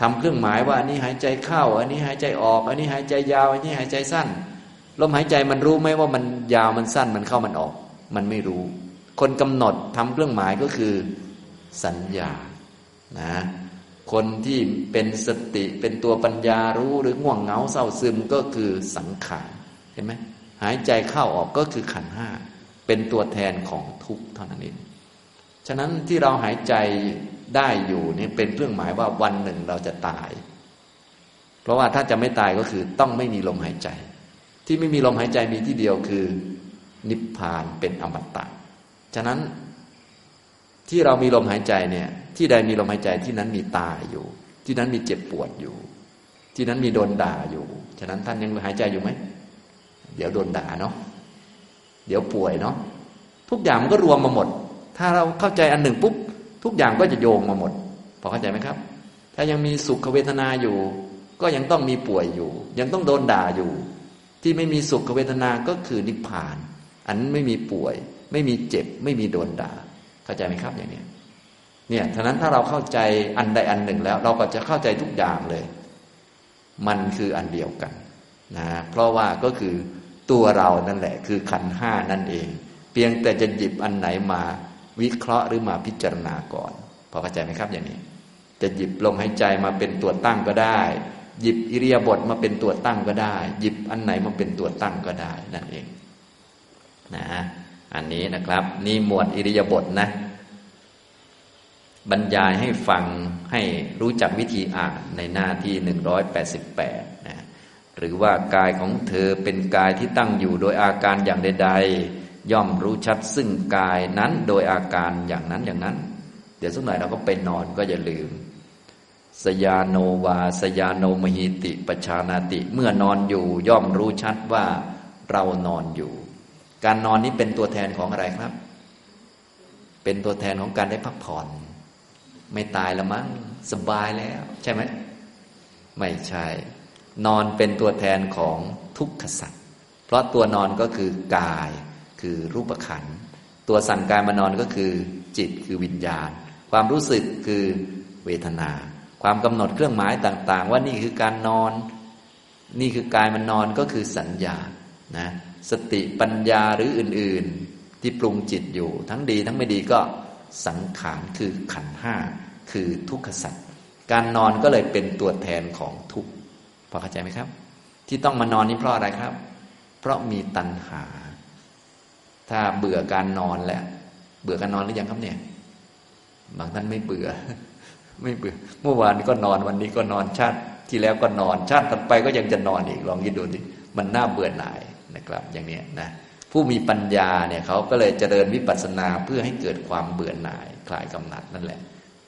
ทำเครื่องหมายว่าอันนี้หายใจเข้า อันนี้หายใจออก อันนี้หายใจยาว อันนี้หายใจสั้น ลมหายใจมันรู้ไหมว่ามันยาวมันสั้นมันเข้ามันออก มันไม่รู้ คนกำหนดทำเครื่องหมายก็คือสัญญานะ คนที่เป็นสติเป็นตัวปัญญารู้หรือง่วงเหงาเศร้าซึมก็คือสังขารเห็นไหมหายใจเข้าออกก็คือขันห้าเป็นตัวแทนของทุกข์เท่านั้นเองฉะนั้นที่เราหายใจได้อยู่นี่เป็นเครื่องหมายว่าวันหนึ่งเราจะตาย เพราะว่าถ้าจะไม่ตายก็คือต้องไม่มีลมหายใจ ที่ไม่มีลมหายใจมีที่เดียวคือ นิพพานเป็นอมตะฉะนั้นที่เรามีลมหายใจเนี่ย ที่ใดมีลมหายใจที่นั้นมีตายอยู่ ที่นั้นมีเจ็บปวดอยู่ ที่นั้นมีโดนด่าอยู่ ฉะนั้นท่านยังหายใจอยู่ไหม เดี๋ยวโดนด่าเนาะ เดี๋ยวป่วยเนาะ ทุกอย่างมันก็รวมมาหมด ถ้าเราเข้าใจอันหนึ่งปุ๊บทุกอย่างก็จะโยงมาหมด พอเข้าใจไหมครับ ถ้ายังมีสุขเวทนาอยู่ ก็ยังต้องมีป่วยอยู่ ยังต้องโดนด่าอยู่ ที่ไม่มีสุขเวทนา ก็คือนิพพาน อันนั้นไม่มีป่วย ไม่มีเจ็บ ไม่มีโดนด่า เข้าใจไหมครับอย่างนี้ เนี่ยฉะนั้นถ้าเราเข้าใจอันใดอันหนึ่งแล้ว เราก็จะเข้าใจทุกอย่างเลย มันคืออันเดียวกันนะเพราะว่าก็คือตัวเรานั่นแหละ คือขันห้านั่นเอง เพียงแต่จะหยิบอันไหนมาวิเคราะห์หรือมาพิจารณาก่อนพอเข้าใจไหมครับอย่างนี้ จะหยิบลมหายใจมาเป็นตัวตั้งก็ได้ หยิบอิริยาบถมาเป็นตัวตั้งก็ได้ หยิบอันไหนมาเป็นตัวตั้งก็ได้นั่นเองนะอันนี้นะครับ นี่หมวดอิริยาบถนะ บรรยายให้ฟังให้รู้จักวิธีอ่านในหน้าที่หนึ่งร้อยแปดสิบแปดนะหรือว่ากายของเธอเป็นกายที่ตั้งอยู่โดยอาการอย่างใด ๆ ย่อมรู้ชัดซึ่งกายนั้นโดยอาการอย่างนั้นอย่างนั้น เดี๋ยวสักหน่อยเราก็ไปนอนก็อย่าลืม สยาโนวา สยาโนมหิติปชานาติ เมื่อนอนอยู่ย่อมรู้ชัดว่าเรานอนอยู่ การนอนนี้เป็นตัวแทนของอะไรครับ เป็นตัวแทนของการได้พักผ่อน ไม่ตายแล้วมั้งสบายแล้ว ใช่ไหมไม่ใช่ นอนเป็นตัวแทนของทุกขสัตว์เพราะตัวนอนก็คือกายคือรูปขันตัวสั่งกายมานอนก็คือ จิตคือวิญญาณ ความรู้สึกคือเวทนา ความกำหนดเครื่องหมายต่าง ๆ ว่านี่คือการนอน นี่คือกายมันนอนก็คือสัญญานะสติปัญญาหรืออื่น ๆ ที่ปรุงจิตอยู่ ทั้งดีทั้งไม่ดีก็ สังขารคือขันห้าคือทุกขสัตว์การนอนก็เลยเป็นตัวแทนของทุกข์พอเข้าใจไหมครับ ที่ต้องมานอนนี่เพราะอะไรครับ เพราะมีตัณหา ถ้าเบื่อการนอนแล้ว เบื่อการนอนหรือยังครับเนี่ยบางท่านไม่เบื่อ ไม่เบื่อ เมื่อวานก็นอนวันนี้ก็นอนชาติที่แล้วก็นอนชาติต่อไปก็ยังจะนอนอีกลองคิดดูดิมันน่าเบื่อหน่ายนะครับ อย่างนี้นะ ผู้มีปัญญาเนี่ยเขาก็เลยเจริญวิปัสสนาเพื่อให้เกิดความเบื่อหน่ายคลายกำหนัดนั่นแหละ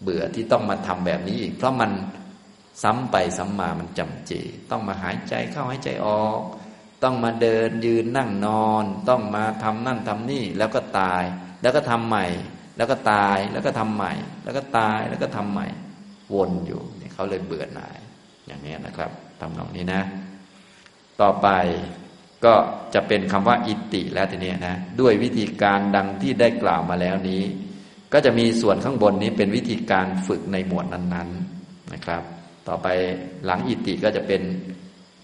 เบื่อที่ต้องมาทำแบบนี้อีก เพราะมันซ้ำไปซ้ำมามันจำเจ ต้องมาหายใจเข้าหายใจออก ต้องมาเดินยืนนั่งนอน ต้องมาทำนั่นทำนี่แล้วก็ตาย แล้วก็ทำใหม่ แล้วก็ตายแล้วก็ทำใหม่ แล้วก็ตายแล้วก็ทำใหม่ วนอยู่นี่เขาเลยเบื่อหน่าย อย่างนี้นะครับทำนองนี้นะ ต่อไป ก็จะเป็นคำว่าอิติแล้วทีนี้นะด้วยวิธีการดังที่ได้กล่าวมาแล้วนี้ ก็จะมีส่วนข้างบนนี้เป็นวิธีการฝึกในหมวดนั้นๆนะครับ ต่อไปหลังอิติก็จะเป็น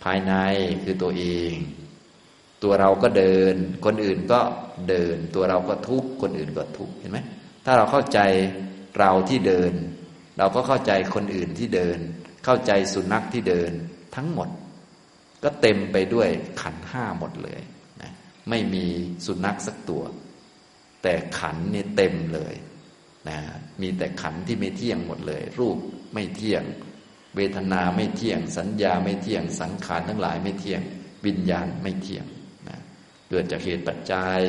ภายในคือตัวเอง ตัวเราก็เดิน คนอื่นก็เดิน ตัวเราก็ทุกคนอื่นก็ทุกเห็นไหมถ้าเราเข้าใจเราที่เดิน เราก็เข้าใจคนอื่นที่เดิน เข้าใจสุนัขที่เดินทั้งหมด ก็เต็มไปด้วยขันห้าหมดเลยนะไม่มีสุนัขสักตัว แต่ขันนี่เต็มเลยนะมีแต่ขันที่ไม่เที่ยงหมดเลย รูปไม่เที่ยง เวทนาไม่เที่ยง สัญญาไม่เที่ยง สังขารทั้งหลายไม่เที่ยง วิญญาณไม่เที่ยงนะเกิดจากเหตุปัจจัย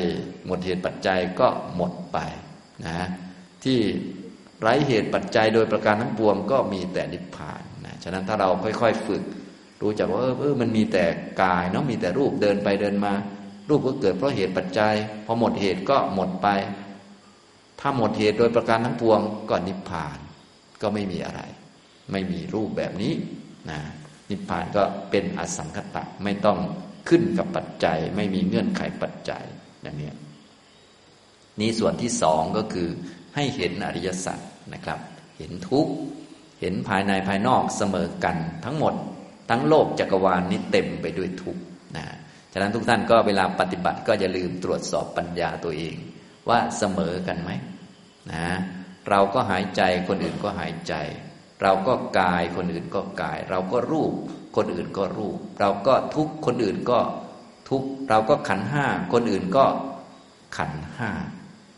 หมดเหตุปัจจัยก็หมดไปนะที่ไร้เหตุปัจจัยโดยประการทั้งปวงก็มีแต่นิพพานนะฉะนั้นถ้าเราค่อย ๆ ฝึก รู้จักว่าเออมันมีแต่กายเนาะมีแต่รูปเดินไปเดินมา รูปก็เกิดเพราะเหตุปัจจัย พอหมดเหตุก็หมดไป ถ้าหมดเหตุโดยประการทั้งปวงก็นิพพาน ก็ไม่มีอะไร ไม่มีรูปแบบนี้นะนิพพานก็เป็นอสังคตะไม่ต้องขึ้นกับปัจจัย ไม่มีเงื่อนไขปัจจัยอย่างนี้นี่ส่วนที่สองก็คือให้เห็นอริยสัจนะครับ เห็นทุกข์เห็นภายในภายนอกเสมอกันทั้งหมด ทั้งโลกจักรวาลนนี้เต็มไปด้วยทุกข์นะฉะนั้นทุกท่านก็เวลาปฏิบัติก็อย่าลืมตรวจสอบปัญญาตัวเอง ว่าเสมอกันไหมนะเราก็หายใจคนอื่นก็หายใจ เราก็กายคนอื่นก็กาย เราก็รูปคนอื่นก็รูป เราก็ทุกคนอื่นก็ทุกเราก็ขันห้าคนอื่นก็ขันห้า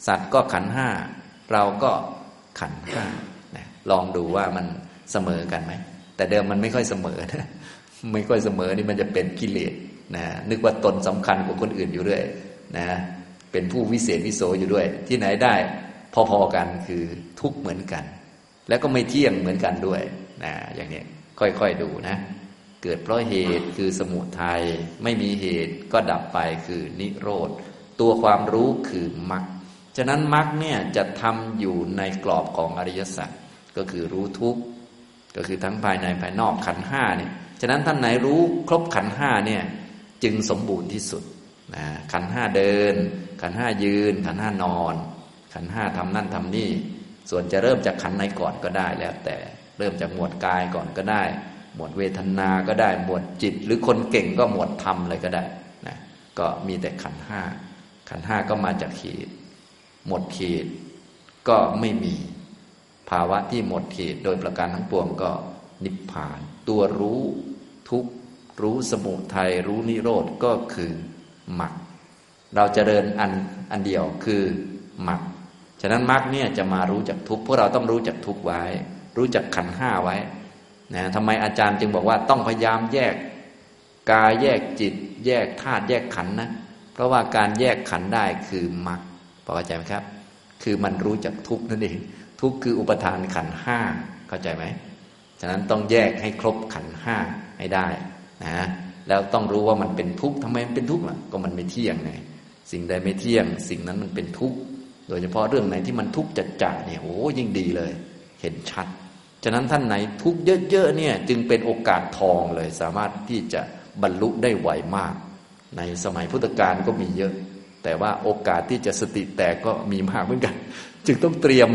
สัตว์ก็ขันห้าเราก็ขันห้าลองดูว่ามันเสมอกันไหม แต่เดิมมันไม่ค่อยเสมอนะ ไม่ค่อยเสมอนี่มันจะเป็นกิเลสนะนึกว่าตนสำคัญกว่าคนอื่นอยู่ด้วยนะเป็นผู้วิเศษวิโสอยู่ด้วย ที่ไหนได้พอๆกันคือทุกเหมือนกัน แล้วก็ไม่เที่ยงเหมือนกันด้วยนะอย่างนี้ค่อยๆดูนะ เกิดเพราะเหตุคือสมุทัยไม่มีเหตุก็ดับไปคือนิโรธ ตัวความรู้คือมรรคฉะนั้นมรรคเนี่ยจะทำอยู่ในกรอบของอริยสัจก็คือรู้ทุกก็คือทั้งภายในภายนอกขันห้าเนี่ย ฉะนั้นท่านไหนรู้ครบขันห้าเนี่ยจึงสมบูรณ์ที่สุดนะขันห้าเดิน ขันห้ายืน ขันห้านอน ขันห้าทำนั่นทำนี่ ส่วนจะเริ่มจากขันในก่อนก็ได้แล้ว แต่เริ่มจากหมวดกายก่อนก็ได้ หมวดเวทนาก็ได้หมวดจิต หรือคนเก่งก็หมวดธรรมเลยก็ได้นะก็มีแต่ขันห้าขันห้าก็มาจากขีด หมดขีดก็ไม่มีภาวะที่หมดเหตุโดยประการทั้งปวงก็นิพพาน ตัวรู้ ทุกรู้สมุทัยรู้นิโรธก็คือมรรคเราจะเจริญอันอันเดียวคือมรรคฉะนั้นมรรคเนี่ยจะมารู้จักทุกพวกเราต้องรู้จักทุกไว้ รู้จักขันห้าไว้นะทำไมอาจารย์จึงบอกว่าต้องพยายามแยกกายแยกจิต แยกธาตุแยกขันนะ เพราะว่าการแยกขันได้คือมรรคพอเข้าใจไหมครับ คือมันรู้จักทุกนั่นเองทุกข์คืออุปทานขันห้าเข้าใจไหมฉะนั้นต้องแยกให้ครบขันห้า ให้ได้นะแล้วต้องรู้ว่ามันเป็นทุกข์ทำไมมันเป็นทุกข์ล่ะก็มันไม่เที่ยงไงสิ่งใดไม่เที่ยง สิ่งนั้นมันเป็นทุกข์โดยเฉพาะเรื่องไหนที่มันทุกข์จัดจ่าเนี่ยโอ้ยิ่งดีเลย เห็นชัด ฉะนั้นท่านไหนทุกข์เยอะๆเนี่ย จึงเป็นโอกาสทองเลย สามารถที่จะบรรลุได้ไวมาก ในสมัยพุทธกาลก็มีเยอะ แต่ว่าโอกาสที่จะสติแตกก็มีมากเหมือนกัน จึงต้องเตรียม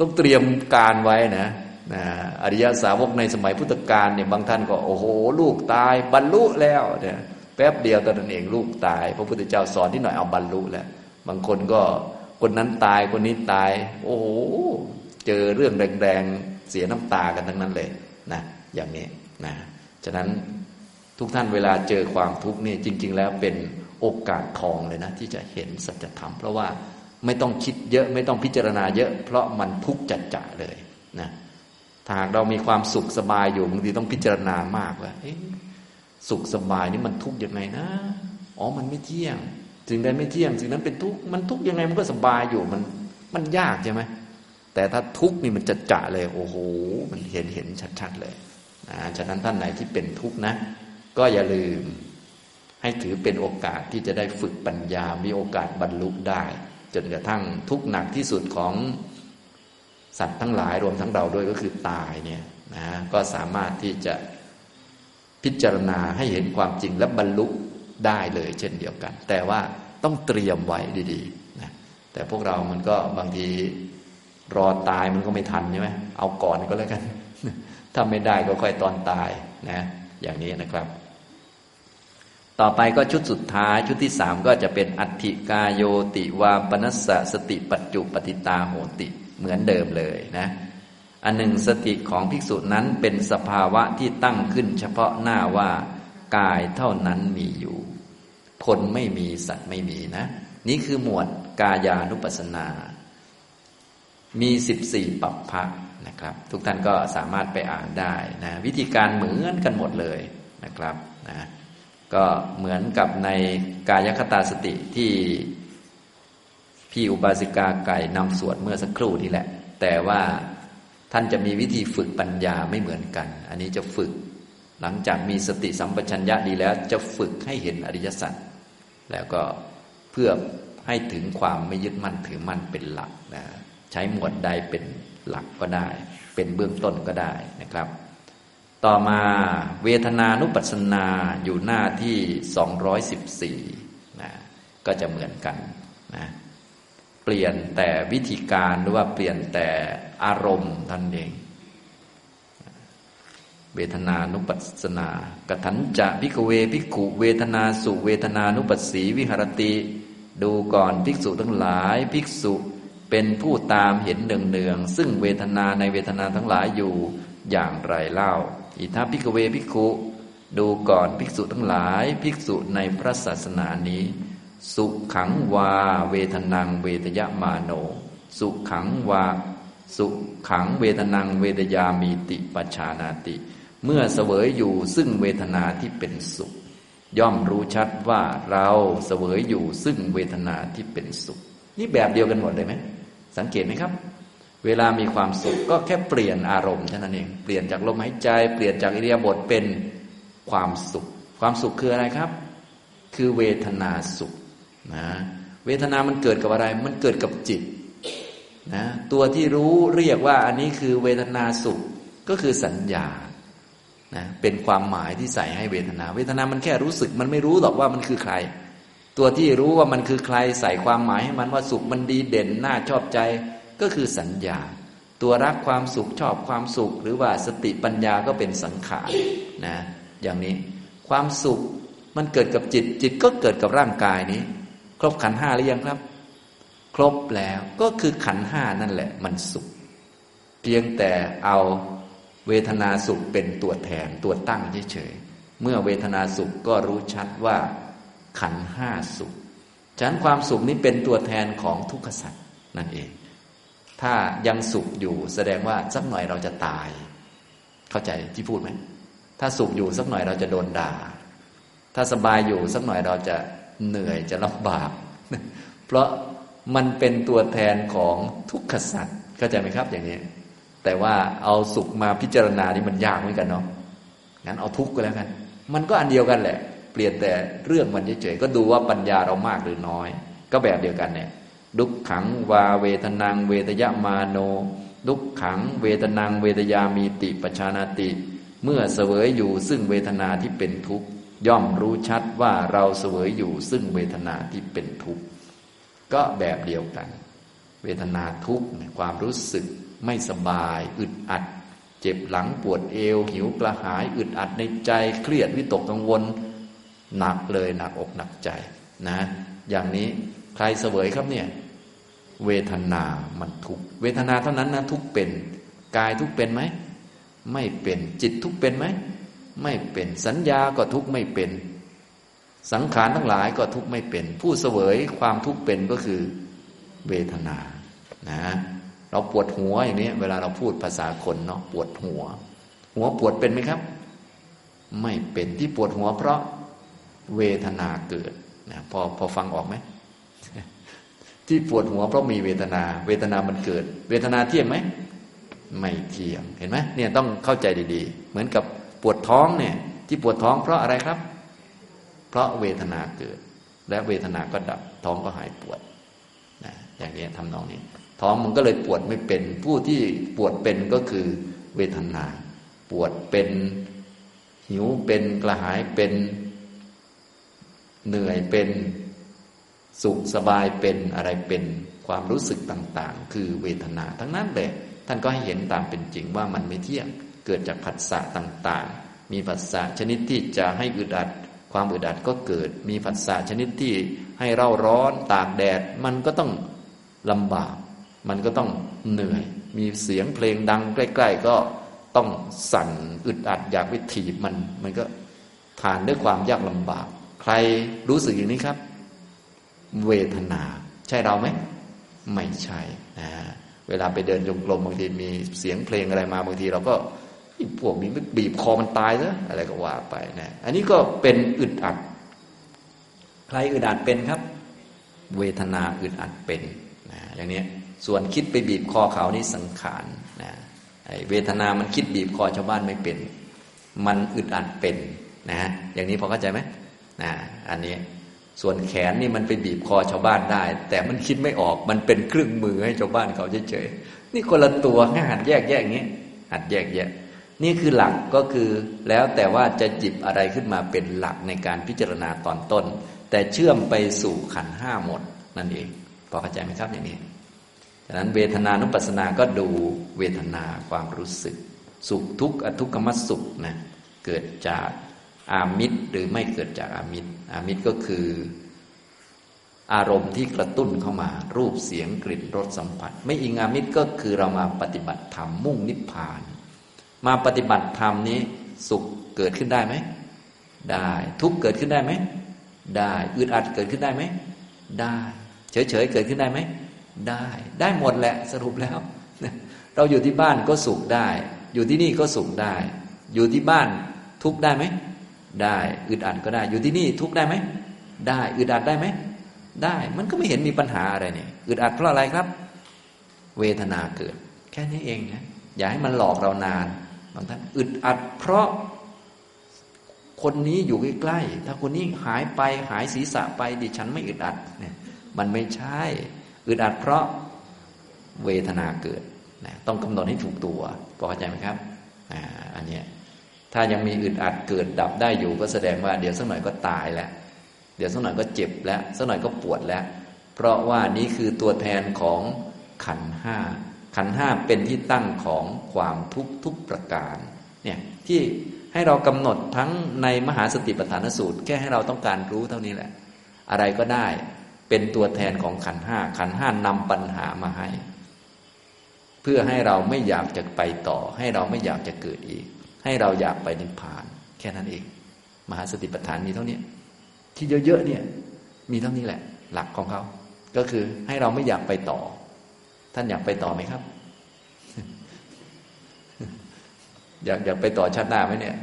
ต้องเตรียมการไว้นะ นะอริยสาวกในสมัยพุทธกาลเนี่ยบางท่านก็โอ้โห ลูกตาย บรรลุแล้วเนี่ยแป๊บเดียวตอนนั้นเองลูกตาย พระพุทธเจ้าสอนที่หน่อยเอาบรรลุแล้วบางคนก็คนนั้นตายคนนี้ตาย โอ้โหเจอเรื่องแรงๆเสียน้ำตากันทั้งนั้นเลยนะอย่างนี้นะฉะนั้นทุกท่านเวลาเจอความทุกข์นี่จริง ๆ แล้วเป็นโอกาสทองเลยนะ ที่จะเห็นสัจธรรม เพราะว่าไม่ต้องคิดเยอะไม่ต้องพิจารณาเยอะ เพราะมันทุกข์จัดจ่าเลยนะ ถ้าหากเรามีความสุขสบายอยู่บางทีต้องพิจารณามากว่าสุขสบายนี่มันทุกข์ยังไงนะ อ๋อ มันไม่เที่ยงสิ่งใดไม่เที่ยงสิ่งนั้นเป็นทุกข์มันทุกข์ยังไงมันก็สบายอยู่มันมันยากใช่ไหมแต่ถ้าทุกข์นี่มันจัดจ่าเลย โอ้โหมันเห็นเห็นชัดๆเลยนะฉะนั้นท่านไหนที่เป็นทุกข์นะ ก็อย่าลืมให้ถือเป็นโอกาสที่จะได้ฝึกปัญญา มีโอกาสบรรลุได้ จนกระทั่งทุกข์หนักที่สุดของ สัตว์ทั้งหลายรวมทั้งเราด้วยก็คือตายเนี่ยนะก็สามารถที่จะพิจารณาให้เห็นความจริงและบรรลุได้เลยเช่นเดียวกัน แต่ว่าต้องเตรียมไว้ดีๆนะแต่พวกเรามันก็บางทีรอตายมันก็ไม่ทันใช่ไหมเอาก่อนก็แล้วกัน ถ้าไม่ได้ก็ค่อยตอนตายนะ อย่างนี้นะครับ ต่อไปก็ชุดสุดท้ายชุดที่สามก็จะเป็นอัติกาโยติวาปนัสสะสติปัจจุปฏิตาโหติ เหมือนเดิมเลยนะอันหนึ่งสติของภิกษุนั้นเป็นสภาวะที่ตั้งขึ้น เฉพาะหน้าว่ากายเท่านั้นมีอยู่คนไม่มีสัตว์ไม่มีนะ นี่คือหมวดกายานุปัสสนา มีสิบสี่ปัปพะนะครับ ทุกท่านก็สามารถไปอ่านได้นะวิธีการเหมือนกันหมดเลยนะครับนะก็เหมือนกับในกายคตาสติที่ พี่อุบาสิกาไก่นำสวดเมื่อสักครู่นี่แหละ แต่ว่าท่านจะมีวิธีฝึกปัญญาไม่เหมือนกัน อันนี้จะฝึก หลังจากมีสติสัมปชัญญะดีแล้ว จะฝึกให้เห็นอริยสัจแล้วก็เพื่อให้ถึงความไม่ยึดมั่นถือมั่นเป็นหลักนะใช้หมวดใดเป็นหลักก็ได้ เป็นเบื้องต้นก็ได้นะครับ ต่อมาเวทนานุปัสสนาอยู่หน้าที่ 214นะก็จะเหมือนกันนะ ปลี่ยนแต่วิธีการหรือว่าเปลี่ยนแต่อารมณ์ท่านเองเวทนานุปัสสนากถันจะพิกเวพิกุเวทนาสุเวทนานุปัสสีวิหรติ ดูก่อนภิกษุทั้งหลายภิกษุเป็นผู้ตามเห็นเนืองๆซึ่งเวทนาในเวทนาทั้งหลายอยู่อย่างไรเล่า อิทัพิกเวพิกขุดูก่อนภิกษุทั้งหลาย ภิกษุในพระศาสนานี้ สุขังวา เวทนัง เวทยมาโน สุขังวา สุขังเวทนัง เวทยามีติปัชานาติ เมื่อเสวยอยู่ซึ่งเวทนาที่เป็นสุข ย่อมรู้ชัดว่าเราเสวยอยู่ซึ่งเวทนาที่เป็นสุข นี่แบบเดียวกันหมดเลยไหมสังเกตไหมครับ เวลามีความสุขก็แค่เปลี่ยนอารมณ์เท่านั้นเองเปลี่ยนจากลมหายใจ เปลี่ยนจากอิริยาบถเป็นความสุข ความสุขคืออะไรครับ คือเวทนาสุข นะเวทนามันเกิดกับอะไร มันเกิดกับจิตนะตัวที่รู้เรียกว่าอันนี้คือเวทนาสุขก็คือสัญญานะเป็นความหมายที่ใส่ให้เวทนา เวทนามันแค่รู้สึก มันไม่รู้หรอกว่ามันคือใคร ตัวที่รู้ว่ามันคือใครใส่ความหมายให้มันว่าสุขมันดีเด่นน่าชอบใจก็คือสัญญา ตัวรักความสุขชอบความสุข หรือว่าสติปัญญาก็เป็นสังขารนะอย่างนี้ความสุขมันเกิดกับจิตจิตก็เกิดกับร่างกายนี้ ครบขันห้าหรือยังครับ ครบแล้วก็คือขันห้านั่นแหละ มันสุข เพียงแต่เอาเวทนาสุขเป็นตัวแทนตัวตั้งเฉยๆเมื่อเวทนาสุขก็รู้ชัดว่า ขันห้าสุขฉะนั้นความสุขนี้เป็นตัวแทนของทุกขสัตว์นั่นเอง ถ้ายังสุขอยู่แสดงว่าสักหน่อยเราจะตาย เข้าใจที่พูดไหมถ้าสุขอยู่สักหน่อยเราจะโดนด่า ถ้าสบายอยู่สักหน่อยเราจะ เหนื่อยจะลำบาก เพราะมันเป็นตัวแทนของทุกขสัตว์เข้าใจไหมครับอย่างนี้ แต่ว่าเอาสุขมาพิจารณานี่มันยากเหมือนกันเนาะงั้นเอาทุกข์ก็แล้วกัน มันก็อันเดียวกันแหละ เปลี่ยนแต่เรื่องมันเฉยๆก็ดูว่าปัญญาเรามากหรือน้อย ก็แบบเดียวกันเนี่ยดุขขังวาเวทนังเวทยมาโน ดุขขังเวทนังเวทยามีติปชานาติ เมื่อเสวยอยู่ซึ่งเวทนาที่เป็นทุกข์ ย่อมรู้ชัดว่าเราเสวยอยู่ซึ่งเวทนาที่เป็นทุกข์ก็แบบเดียวกัน เวทนาทุกข์ความรู้สึกไม่สบาย อึดอัด เจ็บหลังปวดเอว หิวกระหาย อึดอัดในใจเครียดวิตกกังวล หนักเลยหนักอกหนักใจนะ อย่างนี้ใครเสวยครับเนี่ย เวทนามันทุกเวทนาเท่านั้นนะทุกเป็น กายทุกเป็นไหม ไม่เป็นจิตทุกเป็นไหม ไม่เป็น สัญญาก็ทุกไม่เป็น สังขารทั้งหลายก็ทุกไม่เป็น ผู้เสวยความทุกเป็นก็คือเวทนานะเราปวดหัวอย่างนี้เวลาเราพูดภาษาคนเนาะปวดหัว หัวปวดเป็นไหมครับ ไม่เป็นที่ปวดหัวเพราะเวทนาเกิดนะพอพอฟังออกไหมที่ปวดหัวเพราะมีเวทนา เวทนามันเกิด เวทนาเที่ยงไหมไม่เที่ยงเห็นไหมเนี่ยต้องเข้าใจดีๆ เหมือนกับ ปวดท้องเนี่ย ที่ปวดท้องเพราะอะไรครับ เพราะเวทนาเกิด และเวทนาก็ดับท้องก็หายปวดนะอย่างนี้ทำนองนี้ ท้องมันก็เลยปวดไม่เป็นผู้ที่ปวดเป็นก็คือเวทนา ปวดเป็นหิวเป็นกระหายเป็นเหนื่อยเป็นสุขสบายเป็นอะไรเป็นความรู้สึกต่าง ๆ คือเวทนา ทั้งนั้นเลยท่านก็ให้เห็นตามเป็นจริงว่ามันไม่เที่ยง เกิดจากผัสสะต่างๆ มีผัสสะชนิดที่จะให้อึดอัด ความอึดอัดก็เกิด มีผัสสะชนิดที่ให้เร่าร้อนตากแดด มันก็ต้องลำบาก มันก็ต้องเหนื่อย มีเสียงเพลงดังใกล้ ๆ ก็ต้องสั่นอึดอัดอยากไปถีบมัน มันก็ทานด้วยความยากลำบาก ใครรู้สึกอย่างนี้ครับ เวทนา ใช่เราไหมไม่ใช่นะเวลาไปเดินจงกรมบางทีมีเสียงเพลงอะไรมาบางทีเราก็ พวกนี้บีบคอมันตายซะอะไรก็ว่าไปนะอันนี้ก็เป็นอึดอัด ใครอึดอัดเป็นครับ เวทนาอึดอัดเป็นนะอย่างนี้ส่วนคิดไปบีบคอเขานี่สังขารนะเวทนามันคิดบีบคอชาวบ้านไม่เป็น มันอึดอัดเป็นนะอย่างนี้พอเข้าใจไหมนะอันนี้ส่วนแขนนี่มันไปบีบคอชาวบ้านได้ แต่มันคิดไม่ออกมันเป็นเครื่องมือให้ชาวบ้านเขาเฉยๆนี่คนละตัวหัดแยกแยกอย่างนี้หัดแยกแยก นี่คือหลักก็คือแล้วแต่ว่าจะหยิบอะไรขึ้นมาเป็นหลักในการพิจารณาตอนต้น แต่เชื่อมไปสู่ขันห้าหมดนั่นเองพอเข้าใจไหมครับอย่างนี้ฉะนั้นเวทนานุปัสสนาก็ดูเวทนาความรู้สึก สุขทุกข์อทุกขมสุขนะเกิดจากอามิตรหรือไม่เกิดจากอามิตรอามิตรก็คืออารมณ์ที่กระตุ้นเข้ามา รูปเสียงกลิ่นรสสัมผัส ไม่อิงอามิตรก็คือเรามาปฏิบัติธรรมมุ่งนิพพาน มาปฏิบัติธรรมนี้สุขเกิดขึ้นได้ไหม ได้ ทุกเกิดขึ้นได้ไหม ได้อึดอัดเกิดขึ้นได้ไหม ได้ เฉยๆเกิดขึ้นได้ไหม ได้ ได้หมดแหละสรุปแล้ว เราอยู่ที่บ้านก็สุขได้ อยู่ที่นี่ก็สุขได้ อยู่ที่บ้านทุกได้ไหม ได้ อึดอัดก็ได้ อยู่ที่นี่ทุกได้ไหม ได้ อึดอัดได้ไหม ได้ มันก็ไม่เห็นมีปัญหาอะไรเนี่ยอึดอัดเพราะอะไรครับ เวทนาเกิด แค่นี้เองนะ อย่าให้มันหลอกเรานาน บางท่านอึดอัดเพราะคนนี้อยู่ใกล้ๆ ถ้าคนนี้หายไปหายศีรษะไปดิฉันไม่อึดอัดเนี่ยมันไม่ใช่ อึดอัดเพราะเวทนาเกิดนะต้องกำหนดให้ถูกตัวพอเข้าใจไหมครับอ่าอันนี้ถ้ายังมีอึดอัดเกิดดับได้อยู่ก็แสดงว่าเดี๋ยวสักหน่อยก็ตายแล้วเดี๋ยวสักหน่อยก็เจ็บแล้วสักหน่อยก็ปวดแล้ว เพราะว่านี้คือตัวแทนของขันห้า ขันห้าเป็นที่ตั้งของความทุกข์ทุกประการเนี่ยที่ให้เรากำหนดทั้งในมหาสติปัฏฐานสูตร แค่ให้เราต้องการรู้เท่านี้แหละ อะไรก็ได้เป็นตัวแทนของขันห้าขันห้านำปัญหามาให้ เพื่อให้เราไม่อยากจะไปต่อ ให้เราไม่อยากจะเกิดอีก ให้เราอยากไปนิพพาน แค่นั้นเอง มหาสติปัฏฐานมีเท่านี้ที่เยอะๆเนี่ย มีเท่านี้แหละ หลักของเขา ก็คือให้เราไม่อยากไปต่อ ท่านอยากไปต่อไหมครับ อยากอยากไปต่อชาติหน้าไหมเนี่ย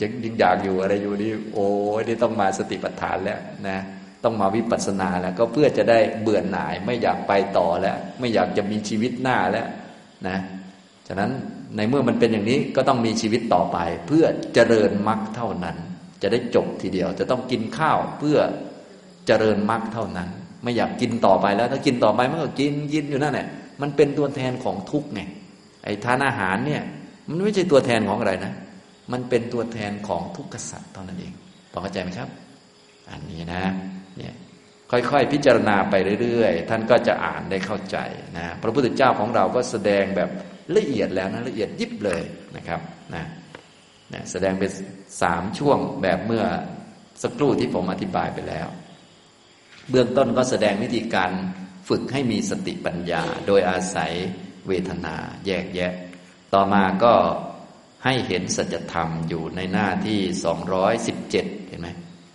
ยังยังอยากอยู่อะไรอยู่นี่โอ้ยนี่ต้องมาสติปัฏฐานแล้วนะ ต้องมาวิปัสสนาแล้ว ก็เพื่อจะได้เบื่อหน่าย ไม่อยากไปต่อแล้ว ไม่อยากจะมีชีวิตหน้าแล้วนะฉะนั้นในเมื่อมันเป็นอย่างนี้ก็ต้องมีชีวิตต่อไป เพื่อเจริญมรรคเท่านั้น จะได้จบทีเดียว จะต้องกินข้าวเพื่อเจริญมรรคเท่านั้น ไม่อยากกินต่อไปแล้ว ถ้ากินต่อไปมันก็กินกินอยู่นั่นแหละ มันเป็นตัวแทนของทุกไงไอ้ทานอาหารเนี่ย มันไม่ใช่ตัวแทนของอะไรนะ มันเป็นตัวแทนของทุกขสัตว์เท่านั้นเองพอเข้าใจไหมครับ อันนี้นะเนี่ยค่อยๆ พิจารณาไปเรื่อยๆ ท่านก็จะอ่านได้เข้าใจนะพระพุทธเจ้าของเราก็แสดงแบบละเอียดแล้วนะละเอียดยิบเลยนะครับนะนะแสดงเป็นสามช่วงแบบเมื่อสักครู่ที่ผมอธิบายไปแล้ว เบื้องต้นก็แสดงวิธีการ ฝึกให้มีสติปัญญา โดยอาศัยเวทนาแยกแยะ ต่อมาก็ให้เห็นสัจธรรมอยู่ในหน้าที่ 217 เห็นไหม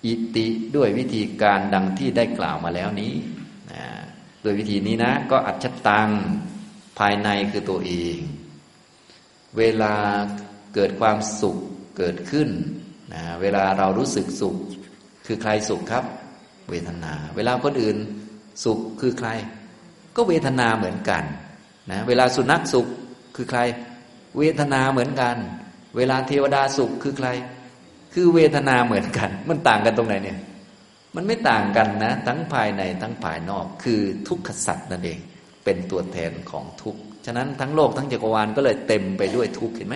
อิติด้วยวิธีการดังที่ได้กล่าวมาแล้วนี้นะโดยวิธีนี้นะ ก็อัจฉตังภายในคือตัวเอง เวลาเกิดความสุขเกิดขึ้นนะเวลาเรารู้สึกสุข คือใครสุขครับ เวทนา เวลาคนอื่น สุขคือใคร ก็เวทนาเหมือนกันนะเวลาสุนัขสุขคือใคร เวทนาเหมือนกัน เวลาเทวดาสุขคือใคร คือเวทนาเหมือนกัน มันต่างกันตรงไหนเนี่ย มันไม่ต่างกันนะ ทั้งภายในทั้งภายนอก คือทุกขสัตว์นั่นเอง เป็นตัวแทนของทุกข์ฉะนั้นทั้งโลกทั้งจักรวาลก็เลยเต็มไปด้วยทุกข์เห็นไหม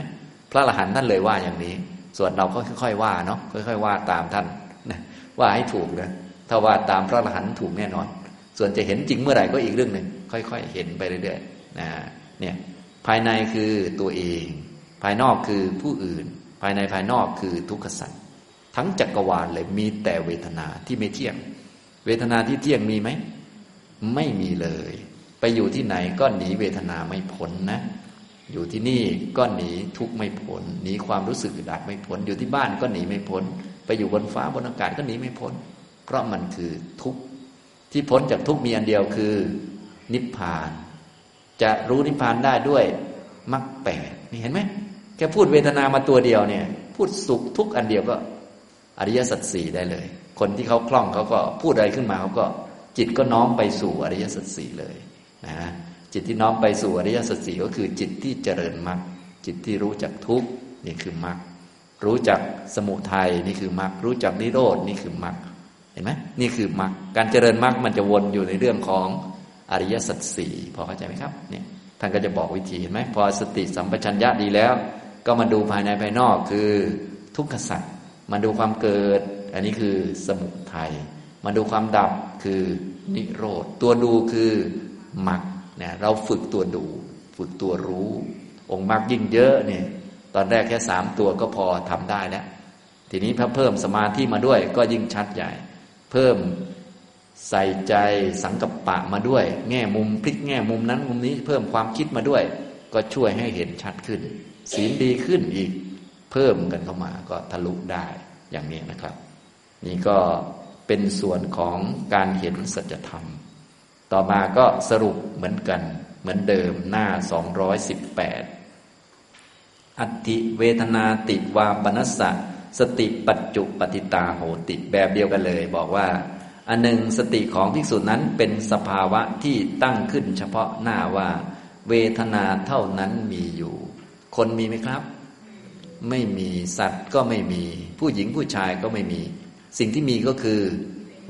พระอรหันต์ท่านเลยว่าอย่างนี้ ส่วนเราก็ค่อยๆว่าเนาะค่อย ๆ ว่าตามท่านนะว่าให้ถูกนะถ้าว่าตามพระอรหันต์ถูกแน่นอน ส่วนจะเห็นจริงเมื่อไหร่ก็อีกเรื่องหนึ่งค่อย ๆ เห็นไปเรื่อยๆนะเนี่ยภายในคือตัวเอง ภายนอกคือผู้อื่น ภายในภายนอกคือทุกขสัตว์ทั้งจักรวาลเลยมีแต่เวทนาที่ไม่เที่ยง เวทนาที่เที่ยงมีไหมไม่มีเลย ไปอยู่ที่ไหนก็หนีเวทนาไม่พ้นนะ อยู่ที่นี่ก็หนีทุกข์ไม่พ้นหนีความรู้สึกดัดไม่พ้นอยู่ที่บ้านก็หนีไม่พ้น ไปอยู่บนฟ้าบนอากาศก็หนีไม่พ้น เพราะมันคือทุกข์ ที่พ้นจากทุกมีอันเดียวคือ นิพพาน จะรู้นิพพานได้ด้วยมรรคแปดนี่เห็นไหมแค่พูดเวทนามาตัวเดียวเนี่ย พูดสุขทุกอันเดียวก็ อริยสัจสี่ได้เลย คนที่เขาคล่องเขาก็พูดอะไรขึ้นมาเขาก็ จิตก็น้อมไปสู่อริยสัจสี่เลยนะจิตที่น้อมไปสู่อริยสัจสี่ก็คือจิตที่เจริญมรรคจิตที่รู้จักทุกนี่คือมรรครู้จักสมุทัยนี่คือมรรครู้จักนิโรดนี่คือมรรค ห็นไหมนี่คือมรรคการเจริญมรรคมันจะวนอยู่ในเรื่องของอริยสัจสี่พอเข้าใจไหมครับเนี่ยท่านก็จะบอกวิธีเห็นไหมพอสติสัมปชัญญะดีแล้ว ก็มาดูภายในภายนอกคือทุกขสัจมาดูความเกิด อันนี้คือสมุทัยมาดูความดับคือนิโรธตัวดูคือมรรคเนี่ยเราฝึกตัวดู ฝึกตัวรู้ องค์มรรคยิ่งเยอะเนี่ยตอนแรกแค่สามตัวก็พอทำได้แล้วทีนี้พอเพิ่มสมาธิมาด้วยก็ยิ่งชัดใหญ่ เพิ่มใส่ใจสังกัปปะมาด้วย แง่มุมพลิกแง่มุมนั้นมุมนี้เพิ่มความคิดมาด้วย ก็ช่วยให้เห็นชัดขึ้น ศีลดีขึ้นอีก เพิ่มกันเข้ามาก็ทะลุได้อย่างนี้นะครับ นี่ก็เป็นส่วนของการเห็นสัจธรรม ต่อมาก็สรุปเหมือนกัน เหมือนเดิมหน้า 218 อัติเวทนาติวาปนัสสะ สติปัจจุปฏิตาโหติแบบเดียวกันเลย บอกว่า อันหนึ่งสติของภิกษุนั้นเป็นสภาวะที่ตั้งขึ้นเฉพาะหน้าว่า เวทนาเท่านั้นมีอยู่ คนมีไหมครับ ไม่มีสัตว์ก็ไม่มี ผู้หญิงผู้ชายก็ไม่มี สิ่งที่มีก็คือ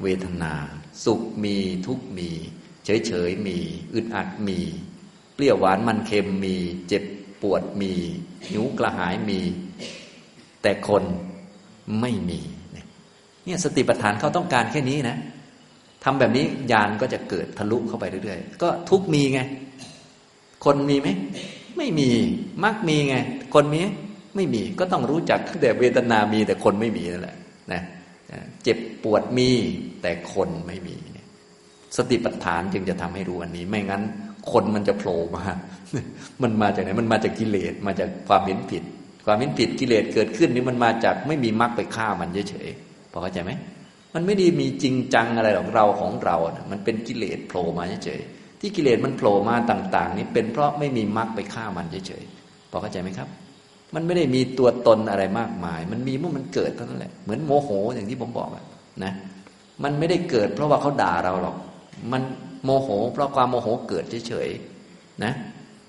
เวทนา สุขมีทุกมี เฉยเฉยมี อึดอัดมี เปรี้ยวหวานมันเค็มมี เจ็บปวดมี หิวกระหายมี แต่คน ไม่มีเนี่ยสติปัฏฐานเขาต้องการแค่นี้นะทำแบบนี้ญาณก็จะเกิดทะลุเข้าไปเรื่อยๆ ก็ทุกมีไง คนมีไหม ไม่มีมักมีไง คนมีไม่มีก็ต้องรู้จักแต่เวทนามีแต่คนไม่มีนั่นแหละนะเจ็บปวดมีแต่คนไม่มี สติปัฏฐานจึงจะทำให้รู้อันนี้ ไม่งั้น คนมันจะโผล่มา มันมาจากไหน มันมาจากกิเลส มาจากความเห็นผิด ความเห็นผิดกิเลสเกิดขึ้นนี่มันมาจากไม่มีมรรคไปฆ่ามันเฉยๆพอเข้าใจไหมมันไม่ได้มีจริงจังอะไรหรอกเราของเรานะมันเป็นกิเลสโผล่มาเฉยๆที่กิเลสมันโผล่มาต่าง ๆ นี่เป็นเพราะไม่มีมรรคไปฆ่ามันเฉยๆพอเข้าใจไหมครับ มันไม่ได้มีตัวตนอะไรมากมาย มันมีเมื่อมันเกิดเท่านั้นแหละเหมือนโมโหอย่างที่ผมบอกนะมันไม่ได้เกิด เพราะว่าเขาด่าเราหรอก มันโมโห เพราะความโมโหเกิดเฉยๆนะ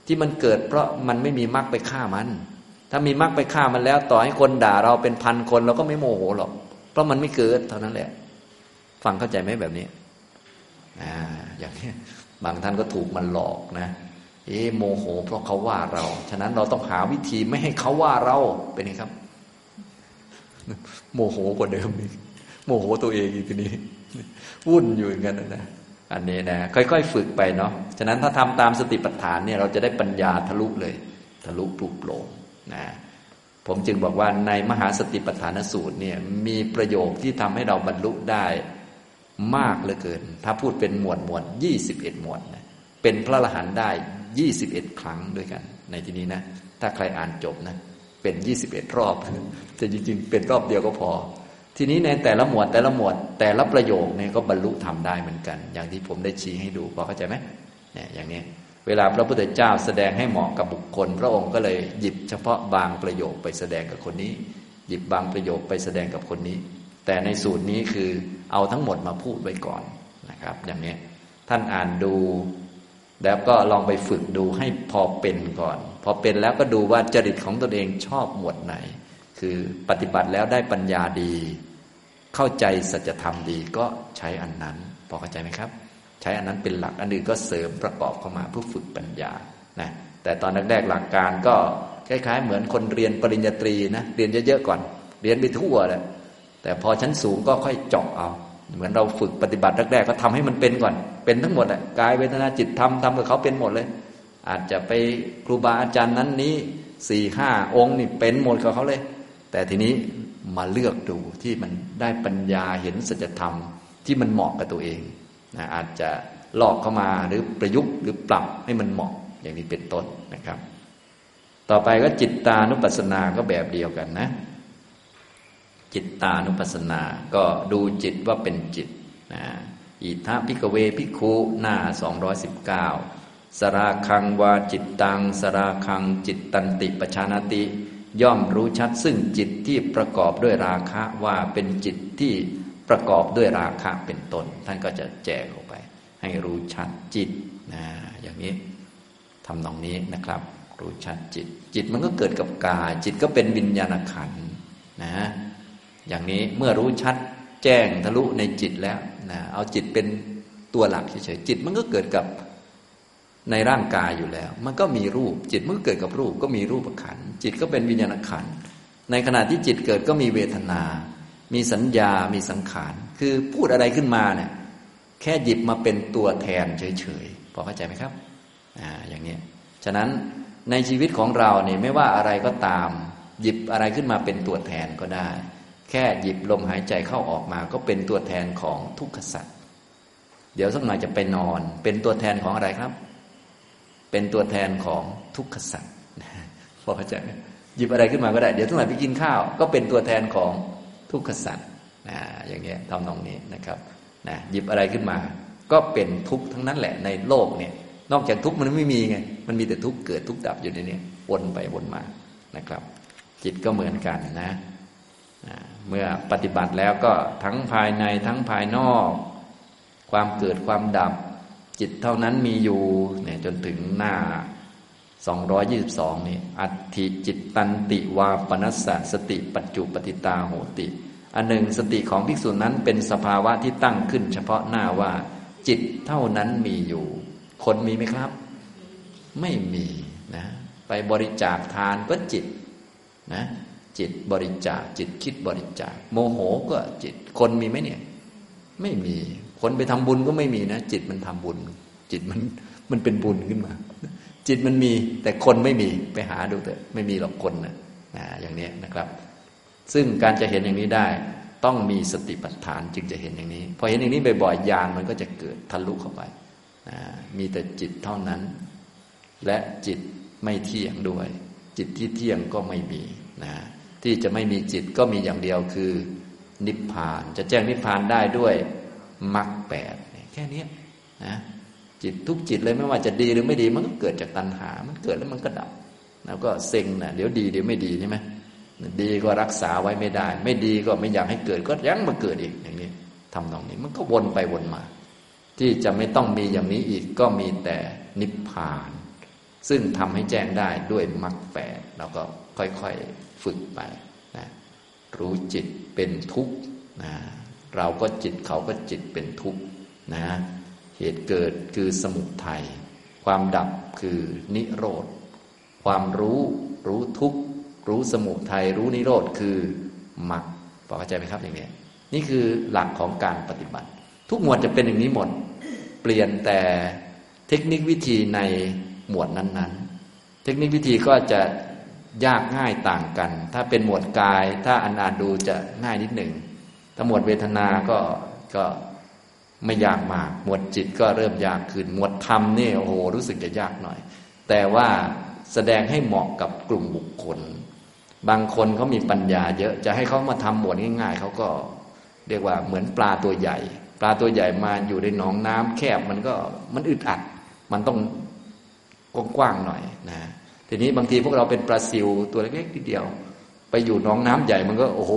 ที่มันเกิดเพราะมันไม่มีมรรคไปฆ่ามัน ถ้ามีมรรคไปฆ่ามันแล้ว ต่อให้คนด่าเราเป็นพันคนเราก็ไม่โมโหหรอก เพราะมันไม่เกิดเท่านั้นแหละ ฟังเข้าใจไหมแบบนี้อ่าอย่างนี้บางท่านก็ถูกมันหลอกนะ เอ๊โมโห เพราะเขาว่าเรา ฉะนั้นเราต้องหาวิธีไม่ให้เขาว่าเราเป็นไงครับ โมโหกว่าเดิมอีกโมโหตัวเองอีกทีนี้ วุ่นอยู่อย่างนั้นนะอันนี้นะค่อย ๆ ฝึกไปเนาะฉะนั้นถ้าทำตามสติปัฏฐานเนี่ย เราจะได้ปัญญาทะลุเลย ทะลุปลุกโปร่ง นะผมจึงบอกว่าในมหาสติปัฏฐานสูตรเนี่ยมีประโยคที่ทำให้เราบรรลุได้มากเหลือเกิน ถ้าพูดเป็นหมวดหมวดยี่สิบเอ็ดหมวดนะเป็นพระอรหันต์ได้ยี่สิบเอ็ดครั้งด้วยกัน ในที่นี้นะ ถ้าใครอ่านจบนะ เป็นยี่สิบเอ็ดรอบ แต่จริงๆ เป็นรอบเดียวก็พอ ทีนี้ในแต่ละหมวดแต่ละหมวด แต่ละประโยคเนี่ยก็บรรลุทำได้เหมือนกัน อย่างที่ผมได้ชี้ให้ดูพอเข้าใจไหมเนี่ยอย่างนี้ วลาพระพุทธเจ้าแสดงให้เหมาะกับบุคคล พระองค์ก็เลยหยิบเฉพาะบางประโยคไปแสดงกับคนนี้ หยิบบางประโยคไปแสดงกับคนนี้ แต่ในสูตรนี้คือเอาทั้งหมดมาพูดไว้ก่อนนะครับ อย่างนี้ท่านอ่านดู แล้วก็ลองไปฝึกดูให้พอเป็นก่อน พอเป็นแล้วก็ดูว่าจริตของตนเองชอบหมวดไหน คือปฏิบัติแล้วได้ปัญญาดี เข้าใจสัจธรรมดีก็ใช้อันนั้น พอเข้าใจไหมครับ ใช้อันนั้นเป็นหลักอันอื่นก็เสริมประกอบเข้ามาเพื่อฝึกปัญญานะแต่ตอนแรกๆหลักการก็คล้ายๆ เหมือนคนเรียนปริญญาตรีนะเรียนเยอะๆก่อน เรียนไปทั่วเลยแต่พอชั้นสูงก็ค่อยเจาะเอา เหมือนเราฝึกปฏิบัติแรกๆก็ทำให้มันเป็นก่อน เป็นทั้งหมดแหละกายเวทนาจิตทำทำกับเขาเป็นหมดเลย อาจจะไปครูบาอาจารย์นั้นนี้สี่ห้าองค์นี่เป็นหมดกับเขาเลย แต่ทีนี้มาเลือกดูที่มันได้ปัญญาเห็นสัจธรรมที่มันเหมาะกับตัวเอง นะอาจจะลอกเข้ามาหรือประยุกต์หรือปรับให้มันเหมาะอย่างนี้เป็นต้นนะครับ ต่อไปก็จิตตานุปัสสนาก็แบบเดียวกันนะ จิตตานุปัสสนาก็ดูจิตว่าเป็นจิตนะอิธะ ภิกขเว ภิกขุหน้า 219 สราคังวาจิตตัง สราคังจิตตันติปชานาติ ย่อมรู้ชัดซึ่งจิตที่ประกอบด้วยราคะว่าเป็นจิตที่ ประกอบด้วยราคะเป็นต้น ท่านก็จะแจกออกไป ให้รู้ชัดจิตนะอย่างนี้ทำตรงนี้นะครับ รู้ชัดจิต จิตมันก็เกิดกับกายจิตก็เป็นวิญญาณขันนะอย่างนี้เมื่อรู้ชัดแจ้งทะลุในจิตแล้วนะเอาจิตเป็นตัวหลักเฉยๆจิตมันก็เกิดกับในร่างกายอยู่แล้ว มันก็มีรูป จิตมันก็เกิดกับรูป ก็มีรูปขันจิตก็เป็นวิญญาณขันในขณะที่จิตเกิดก็มีเวทนา มีสัญญา มีสังขาร คือพูดอะไรขึ้นมาเนี่ยแค่หยิบมาเป็นตัวแทนเฉยๆ พอเข้าใจไหมครับ อ่า อย่างนี้ ฉะนั้นในชีวิตของเราเนี่ยไม่ว่าอะไรก็ตาม หยิบอะไรขึ้นมาเป็นตัวแทนก็ได้ แค่หยิบลมหายใจเข้าออกมาก็เป็นตัวแทนของทุกขสัตว์เดี๋ยวสักหน่อยจะไปนอน เป็นตัวแทนของอะไรครับ เป็นตัวแทนของทุกขสัตว์พอเข้าใจไหมหยิบอะไรขึ้นมาก็ได้ เดี๋ยวสักหน่อยไปกินข้าว ก็เป็นตัวแทนของ ทุกขสัตว์นะอย่างเงี้ยทำนองนี้นะครับนะหยิบอะไรขึ้นมา ก็เป็นทุกข์ทั้งนั้นแหละในโลกเนี่ย นอกจากทุกข์มันไม่มีไง มันมีแต่ทุกข์เกิดทุกข์ดับอยู่ในนี้วนไปวนมานะครับ จิตก็เหมือนกันนะนะเมื่อปฏิบัติแล้วก็ทั้งภายในทั้งภายนอก ความเกิดความดับ จิตเท่านั้นมีอยู่เนี่ยจนถึงหน้า 222 นี่ อัติจิตตันติวาปนัสสะสติปัจจุปฏิตาโหติ อันหนึ่งสติของภิกษุนั้นเป็นสภาวะที่ตั้งขึ้น เฉพาะหน้าว่า จิตเท่านั้นมีอยู่ คนมีไหมครับ ไม่มีนะ ไปบริจาคทานก็จิตนะจิตบริจาคจิตคิดบริจาค โมโหก็จิตคนมีไหมเนี่ย ไม่มี คนไปทำบุญก็ไม่มีนะ จิตมันทำบุญ จิตมันมันเป็นบุญขึ้นมา จิตมันมีแต่คนไม่มีไปหาดูเถอะไม่มีหรอกคนนะนะอย่างนี้นะครับ ซึ่งการจะเห็นอย่างนี้ได้ ต้องมีสติปัฏฐานจึงจะเห็นอย่างนี้ พอเห็นอย่างนี้บ่อยๆญาณมันก็จะเกิดทะลุเข้าไปนะมีแต่จิตเท่านั้น และจิตไม่เที่ยงด้วย จิตที่เที่ยงก็ไม่มีนะที่จะไม่มีจิตก็มีอย่างเดียวคือ นิพพาน จะแจ้งนิพพานได้ด้วยมรรคแปดแค่นี้นะ จิตทุกจิตเลยไม่ว่าจะดีหรือไม่ดีมันก็เกิดจากตัณหา มันเกิดแล้วมันก็ดับ แล้วก็เซ็งนะเดี๋ยวดีเดี๋ยวไม่ดีใช่ไหมดีก็รักษาไว้ไม่ได้ ไม่ดีก็ไม่อยากให้เกิดก็ยังมาเกิดอีกอย่างนี้ทำตรงนี้มันก็วนไปวนมา ที่จะไม่ต้องมีอย่างนี้อีกก็มีแต่นิพพาน ซึ่งทำให้แจ้งได้ด้วยมรรคแปดเราก็ค่อยๆฝึกไปนะรู้จิตเป็นทุกข์นะเราก็จิตเขาก็จิตเป็นทุกข์นะ เหตุเกิดคือสมุทัยความดับคือนิโรธ ความรู้รู้ทุกรู้สมุทัยรู้นิโรธคือมรรคพอเข้าใจไหมครับอย่างนี้นี่คือหลักของการปฏิบัติ ทุกหมวดจะเป็นอย่างนี้หมด เปลี่ยนแต่เทคนิควิธีในหมวดนั้นๆ เทคนิควิธีก็จะยากง่ายต่างกัน ถ้าเป็นหมวดกาย ถ้าอันอ่านดูจะง่ายนิดหนึ่งถ้าหมวดเวทนาก็ก็ ไม่ยากมาก หมวดจิตก็เริ่มยากขึ้น หมวดธรรมนี่โอ้โหรู้สึกจะยากหน่อย แต่ว่าแสดงให้เหมาะกับกลุ่มบุคคล บางคนเขามีปัญญาเยอะจะให้เขามาทำหมวดง่าย ๆเขาก็เรียกว่าเหมือนปลาตัวใหญ่ ปลาตัวใหญ่มาอยู่ในหนองน้ำแคบมันก็มันอึดอัด มันต้องกว้างๆหน่อยนะทีนี้บางทีพวกเราเป็นปลาซิวตัวเล็กๆทีเดียว ไปอยู่หนองน้ำใหญ่มันก็โอ้โห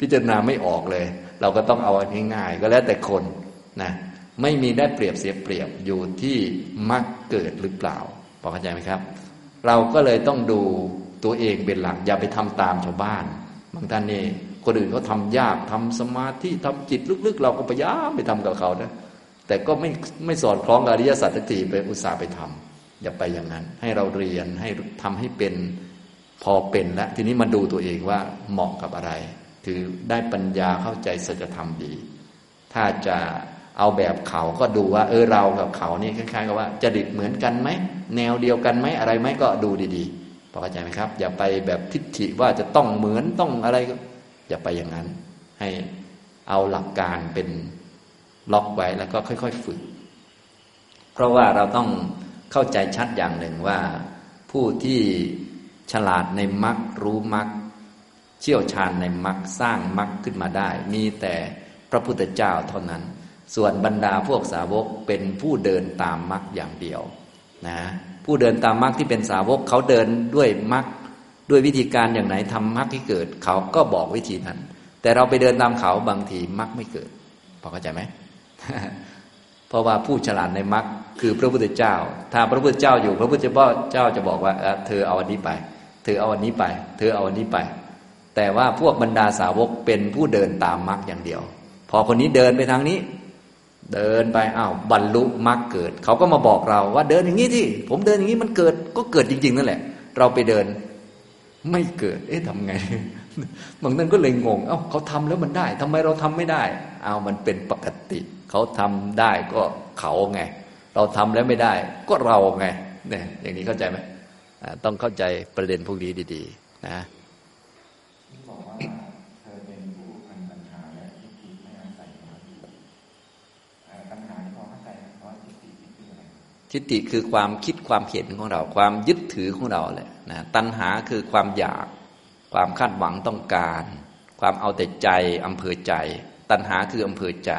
พิจารณาไม่ออกเลย เราก็ต้องเอาง่ายๆก็แล้วแต่คนนะไม่มีได้เปรียบเสียเปรียบอยู่ที่มักเกิดหรือเปล่าพอเข้าใจไหมครับ เราก็เลยต้องดูตัวเองเป็นหลักอย่าไปทำตามชาวบ้าน บางท่านนี่คนอื่นเขาทายากทำสมาธิทำจิตลึกๆ เราก็พยายามไปทำกับเขานะแต่ก็ไม่ไม่สอดคล้องกับอริยสัจทีไปอุตส่าห์ไปทำอย่าไปอย่างนั้น ให้เราเรียนให้ทำให้เป็นพอเป็นแล้วทีนี้มาดูตัวเองว่าเหมาะกับอะไร ถือได้ปัญญาเข้าใจสัจธรรมดี ถ้าจะเอาแบบเขาก็ดูว่า เออเรากับเขานี่คล้ายๆกับว่าจะดิดเหมือนกันไหมแนวเดียวกันไหมอะไรไหมก็ดูดีๆพอเข้าใจไหมครับ อย่าไปแบบทิฏฐิว่าจะต้องเหมือนต้องอะไรก็อย่าไปอย่างนั้น ให้เอาหลักการเป็นล็อกไว้แล้วก็ค่อย ๆ ฝึก เพราะว่าเราต้องเข้าใจชัดอย่างหนึ่งว่า ผู้ที่ฉลาดในมรรครู้มรรค เชี่ยวชาญในมรรคสร้างมรรคขึ้นมาได้ มีแต่พระพุทธเจ้าเท่านั้น ส่วนบรรดาพวกสาวกเป็นผู้เดินตามมรรคอย่างเดียวนะผู้เดินตามมรรคที่เป็นสาวกเขาเดินด้วยมรรคด้วยวิธีการอย่างไหนทำมรรคให้เกิด เขาก็บอกวิธีนั้น แต่เราไปเดินตามเขาบางทีมรรคไม่เกิดพอเข้าใจไหมเพราะว่าผู้ฉลาดในมรรคคือพระพุทธเจ้า ถ้าพระพุทธเจ้าอยู่ พระพุทธเจ้าจะบอกว่าเธอเอาอันนี้ไป เธอเอาอันนี้ไป เธอเอาอันนี้ไป แต่ว่าพวกบรรดาสาวกเป็นผู้เดินตามมรรคอย่างเดียว พอคนนี้เดินไปทางนี้ เดินไปอ้าวบรรลุมรรคเกิด เขาก็มาบอกเราว่าเดินอย่างนี้ที่ผมเดินอย่างนี้มันเกิดก็เกิดจริง ๆ นั่นแหละ เราไปเดินไม่เกิด เอ๊ะทำไง บางท่านก็เลยงง เอ้าเขาทำแล้วมันได้ทำไมเราทำไม่ได้ เอามันเป็นปกติ เขาทำได้ก็เขาไง เราทำแล้วไม่ได้ ก็เราไง เนี่ย อย่างนี้เข้าใจไหม ต้องเข้าใจประเด็นพวกนี้ดี ๆ นะ ทิฏฐิคือความคิดความเห็นของเรา ความยึดถือของเราแหละนะตัณหาคือความอยาก ความคาดหวังต้องการ ความเอาแต่ใจอำเภอใจ ตัณหาคืออำเภอใจ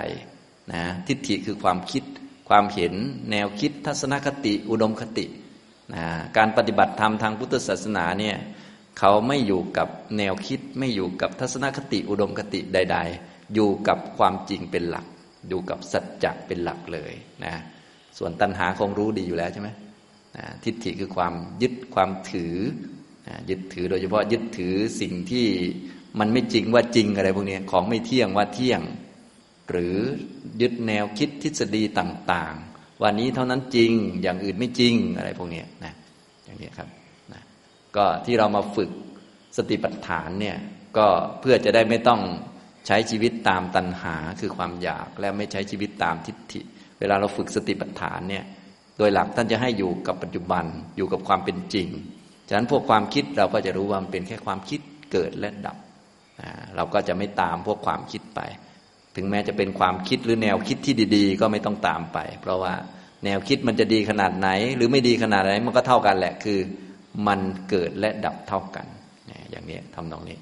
นะทิฏฐิคือความคิดความเห็นแนวคิดทัศนคติอุดมคตินะการปฏิบัติธรรมทางพุทธศาสนาเนี่ยเขาไม่อยู่กับแนวคิดไม่อยู่กับทัศนคติอุดมคติใด ๆ อยู่กับความจริงเป็นหลัก อยู่กับสัจจะเป็นหลักเลยนะ ส่วนตัณหาคงรู้ดีอยู่แล้วใช่ไหมทิฏฐิคือความยึดความถือยึดถือโดยเฉพาะยึดถือสิ่งที่มันไม่จริงว่าจริงอะไรพวกนี้ของไม่เที่ยงว่าเที่ยง หรือยึดแนวคิดทฤษฎีต่างๆวันนี้เท่านั้นจริงอย่างอื่นไม่จริงอะไรพวกนี้นะอย่างนี้ครับนะก็ที่เรามาฝึกสติปัฏฐานเนี่ยก็เพื่อจะได้ไม่ต้องใช้ชีวิตตามตัณหาคือความอยากและไม่ใช้ชีวิตตามทิฏฐิ เวลาเราฝึกสติปัฏฐานเนี่ย โดยหลักท่านจะให้อยู่กับปัจจุบันอยู่กับความเป็นจริง ฉะนั้นพวกความคิดเราก็จะรู้ว่ามันเป็นแค่ความคิดเกิดและดับ เราก็จะไม่ตามพวกความคิดไป ถึงแม้จะเป็นความคิดหรือแนวคิดที่ดี ๆ ก็ไม่ต้องตามไป เพราะว่าแนวคิดมันจะดีขนาดไหน หรือไม่ดีขนาดไหนมันก็เท่ากันแหละคือ มันเกิดและดับเท่ากัน อย่างนี้ทำนองนี้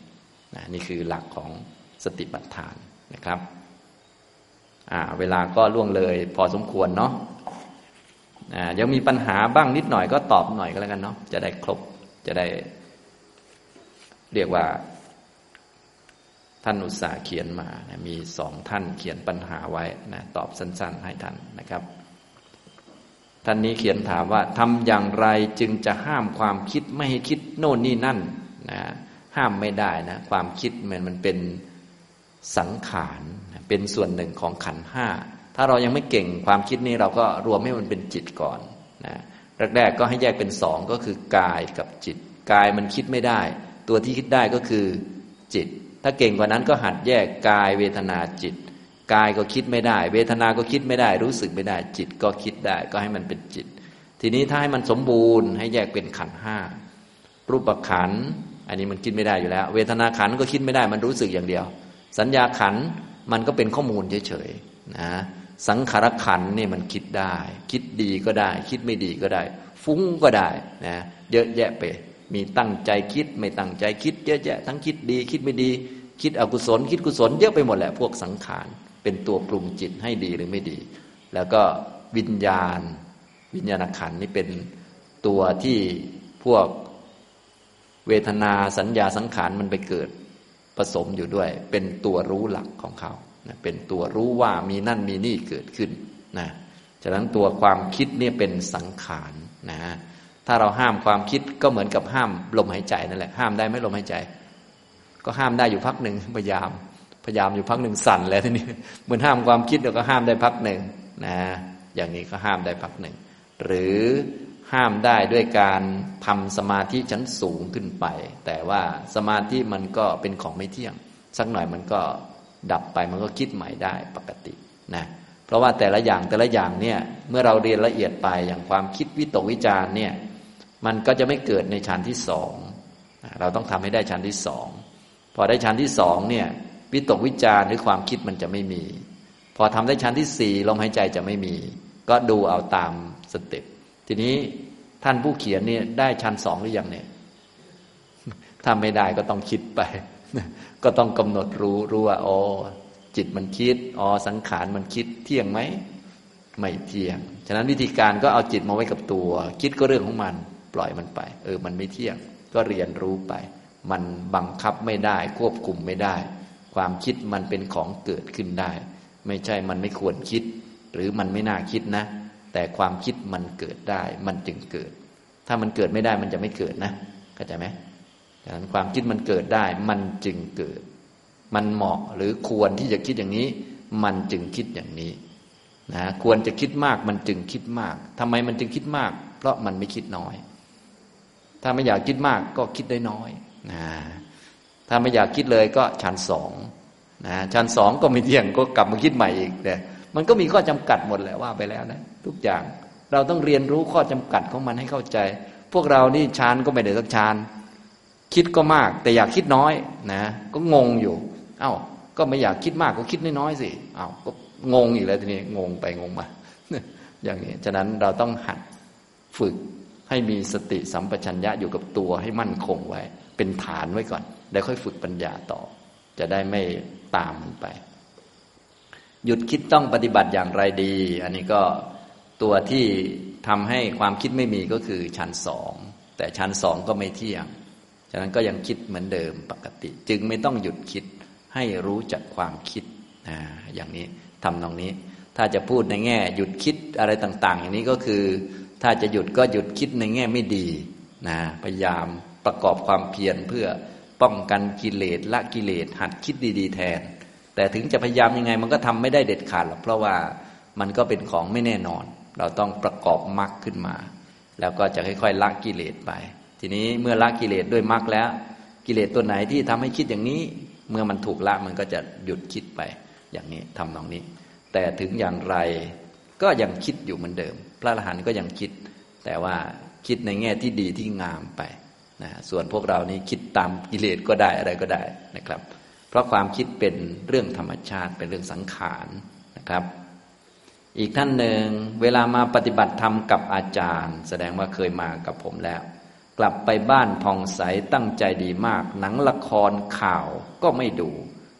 นี่คือหลักของสติปัฏฐานนะครับ เวลาก็ล่วงเลย พอสมควรเนาะอ่ายังมีปัญหาบ้างนิดหน่อยก็ตอบหน่อยก็แล้วกันเนาะจะได้ครบจะได้ เรียกว่า ท่านอุตสาเขียนมานะมีสองท่านเขียนปัญหาไว้นะตอบสั้น ๆ ให้ท่านนะครับ ท่านนี้เขียนถามว่าทำอย่างไรจึงจะห้ามความคิดไม่ให้คิดโน่นนี่นั่นนะห้ามไม่ได้นะ ความคิดมันมันเป็น สังขารเป็นส่วนหนึ่งของขันห้าถ้าเรายังไม่เก่งความคิดนี้เราก็รวมให้มันเป็นจิตก่อนนะแรกๆก็ให้แยกเป็นสองก็คือกายกับจิต กายมันคิดไม่ได้ ตัวที่คิดได้ก็คือจิต ถ้าเก่งกว่านั้นก็หัดแยกกายเวทนาจิต กายก็คิดไม่ได้ เวทนาก็คิดไม่ได้ รู้สึกไม่ได้ จิตก็คิดได้ ก็ให้มันเป็นจิต ทีนี้ถ้าให้มันสมบูรณ์ ให้แยกเป็นขันห้ารูปขันอันนี้มันคิดไม่ได้อยู่แล้ว เวทนาขันก็คิดไม่ได้ มันรู้สึกอย่างเดียว สัญญาขันมันก็เป็นข้อมูลเฉยๆนะสังขารขันนี่มันคิดได้ คิดดีก็ได้ คิดไม่ดีก็ได้ ฟุ้งก็ได้นะเยอะแยะไป มีตั้งใจคิดไม่ตั้งใจคิด เยอะแยะทั้งคิดดีคิดไม่ดี คิดอกุศล คิดกุศลเยอะไปหมดแหละพวกสังขารเป็นตัวปรุงจิตให้ดีหรือไม่ดี แล้วก็วิญญาณ วิญญาณขันนี่เป็นตัวที่พวกเวทนาสัญญาสังขารมันไปเกิด ผสมอยู่ด้วย เป็นตัวรู้หลักของเขานะเป็นตัวรู้ว่ามีนั่นมีนี่เกิดขึ้นนะฉะนั้นตัวความคิดเนี่ยเป็นสังขารนะถ้าเราห้ามความคิดก็เหมือนกับห้ามลมหายใจนั่นแหละห้ามได้ไหมลมหายใจ ก็ห้ามได้อยู่พักหนึ่งพยายามพยายามอยู่พักหนึ่งสั่นแล้วทีนี้เหมือนห้ามความคิดเราก็ห้ามได้พักหนึ่งนะอย่างนี้ก็ห้ามได้พักหนึ่งหรือ ห้ามได้ด้วยการทำสมาธิชั้นสูงขึ้นไป แต่ว่าสมาธิมันก็เป็นของไม่เที่ยง สักหน่อยมันก็ดับไปมันก็คิดใหม่ได้ปกตินะเพราะว่าแต่ละอย่างแต่ละอย่างเนี่ยเมื่อเราเรียนละเอียดไปอย่างความคิดวิตกวิจารเนี่ยมันก็จะไม่เกิดในชั้นที่สองเราต้องทำให้ได้ชั้นที่สองพอได้ชั้นที่สองเนี่ยวิตกวิจารหรือความคิดมันจะไม่มี พอทำได้ชั้นที่สี่ลมหายใจจะไม่มี ก็ดูเอาตามสเต็ป ทีนี้ท่านผู้เขียนเนี่ยได้ชั้นสองหรือยังเนี่ยถ้าไม่ได้ก็ต้องคิดไป ก็ต้องกำหนดรู้รู้ว่าอ๋อจิตมันคิดอ๋อสังขารมันคิดเที่ยงไหมไม่เที่ยง ฉะนั้นวิธีการก็เอาจิตมาไว้กับตัว คิดก็เรื่องของมัน ปล่อยมันไป เออ มันไม่เที่ยง ก็เรียนรู้ไป มันบังคับไม่ได้ ควบคุมไม่ได้ ความคิดมันเป็นของเกิดขึ้นได้ ไม่ใช่มันไม่ควรคิด หรือมันไม่น่าคิดนะ แต่ความคิดมันเกิดได้ มันจึงเกิด ถ้ามันเกิดไม่ได้มันจะไม่เกิดนะเข้าใจไหมดังนั้นความคิดมันเกิดได้ มันจึงเกิด มันเหมาะหรือควรที่จะคิดอย่างนี้ มันจึงคิดอย่างนี้นะควรจะคิดมากมันจึงคิดมากทำไมมันจึงคิดมาก เพราะมันไม่คิดน้อย ถ้าไม่อยากคิดมากก็คิดได้น้อยนะถ้าไม่อยากคิดเลยก็ชั้นสองนะชั้นสองก็ไม่เที่ยงก็กลับมาคิดใหม่อีกแต่ มันก็มีข้อจำกัดหมดแหละว่าไปแล้วนะทุกอย่างเราต้องเรียนรู้ข้อจำกัดของมันให้เข้าใจ พวกเรานี่ชานก็ไม่ได้สักชานคิดก็มาก แต่อยากคิดน้อยนะก็งงอยู่ เอา้า ก็ไม่อยากคิดมากก็คิดน้อยๆสิเอา้าก็งงอีกแล้วทีนี้งงไปงงมาอย่างนี้ฉะนั้นเราต้องหัดฝึกให้มีสติสัมปชัญญะอยู่กับตัวให้มั่นคงไว้ เป็นฐานไว้ก่อน แล้วค่อยฝึกปัญญาต่อ จะได้ไม่ตามมันไป หยุดคิดต้องปฏิบัติอย่างไรดี อันนี้ก็ตัวที่ทำให้ความคิดไม่มีก็คือชั้นสอง แต่ชั้นสองก็ไม่เที่ยง ฉะนั้นก็ยังคิดเหมือนเดิมปกติ จึงไม่ต้องหยุดคิดให้รู้จักความคิดนะอย่างนี้ทำตรงนี้ ถ้าจะพูดในแง่ หยุดคิดอะไรต่าง ๆ อย่างนี้ก็คือ ถ้าจะหยุดก็หยุดคิดในแง่ไม่ดีนะพยายามประกอบความเพียรเพื่อป้องกันกิเลสละกิเลสหัดคิดดี ๆ แทน แต่ถึงจะพยายามยังไง มันก็ทำไม่ได้เด็ดขาดหรอกเพราะว่ามันก็เป็นของไม่แน่นอน เราต้องประกอบมรรคขึ้นมา แล้วก็จะค่อยๆละกิเลสไป ทีนี้เมื่อละกิเลสด้วยมรรคแล้ว กิเลสตัวไหนที่ทำให้คิดอย่างนี้ เมื่อมันถูกละมันก็จะหยุดคิดไปอย่างนี้ทำตรงนี้ แต่ถึงอย่างไรก็ยังคิดอยู่เหมือนเดิม พระอรหันต์ก็ยังคิด แต่ว่าคิดในแง่ที่ดีที่งามไปนะส่วนพวกเรานี้คิดตามกิเลสก็ได้อะไรก็ได้นะครับ ราะความคิดเป็นเรื่องธรรมชาติเป็นเรื่องสังขารนะครับ อีกท่านหนึ่งเวลามาปฏิบัติธรรมกับอาจารย์ แสดงว่าเคยมากับผมแล้ว กลับไปบ้านผ่องใสตั้งใจดีมาก หนังละครข่าวก็ไม่ดู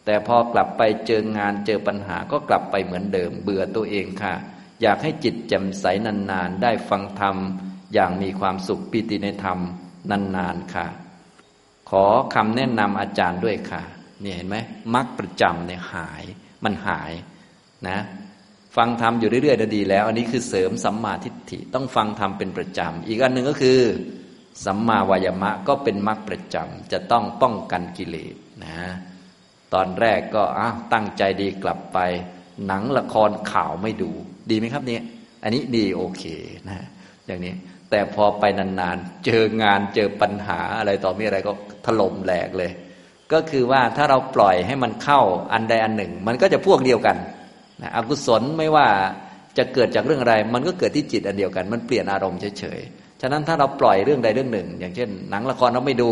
แต่พอกลับไปเจองานเจอปัญหาก็กลับไปเหมือนเดิม เบื่อตัวเองค่ะ อยากให้จิตแจ่มใสนานๆ ได้ฟังธรรม อย่างมีความสุขปิติในธรรมนานๆค่ะ ขอคำแนะนำอาจารย์ด้วยค่ะ เนี่ยเห็นไหมมรรคประจำเนี่ยหายมันหายนะฟังธรรมอยู่เรื่อยๆดีแล้ว อันนี้คือเสริมสัมมาทิฏฐิต้องฟังธรรมเป็นประจำ อีกอันหนึ่งก็คือสัมมาวายมะก็เป็นมรรคประจำจะต้องป้องกันกิเลสนะตอนแรกก็อ้าวตั้งใจดีกลับไป หนังละครข่าวไม่ดู ดีไหมครับเนี่ยอันนี้ดีโอเคนะอย่างนี้แต่พอไปนานๆ เจองานเจอปัญหาอะไรต่อมีอะไรก็ถล่มแหลกเลย ก็คือว่าถ้าเราปล่อยให้มันเข้าอันใดอันหนึ่ง มันก็จะพวกเดียวกันนะอกุศลไม่ว่าจะเกิดจากเรื่องอะไร มันก็เกิดที่จิตอันเดียวกัน มันเปลี่ยนอารมณ์เฉยๆ ฉะนั้นถ้าเราปล่อยเรื่องใดเรื่องหนึ่ง อย่างเช่น หนังละครเราไม่ดู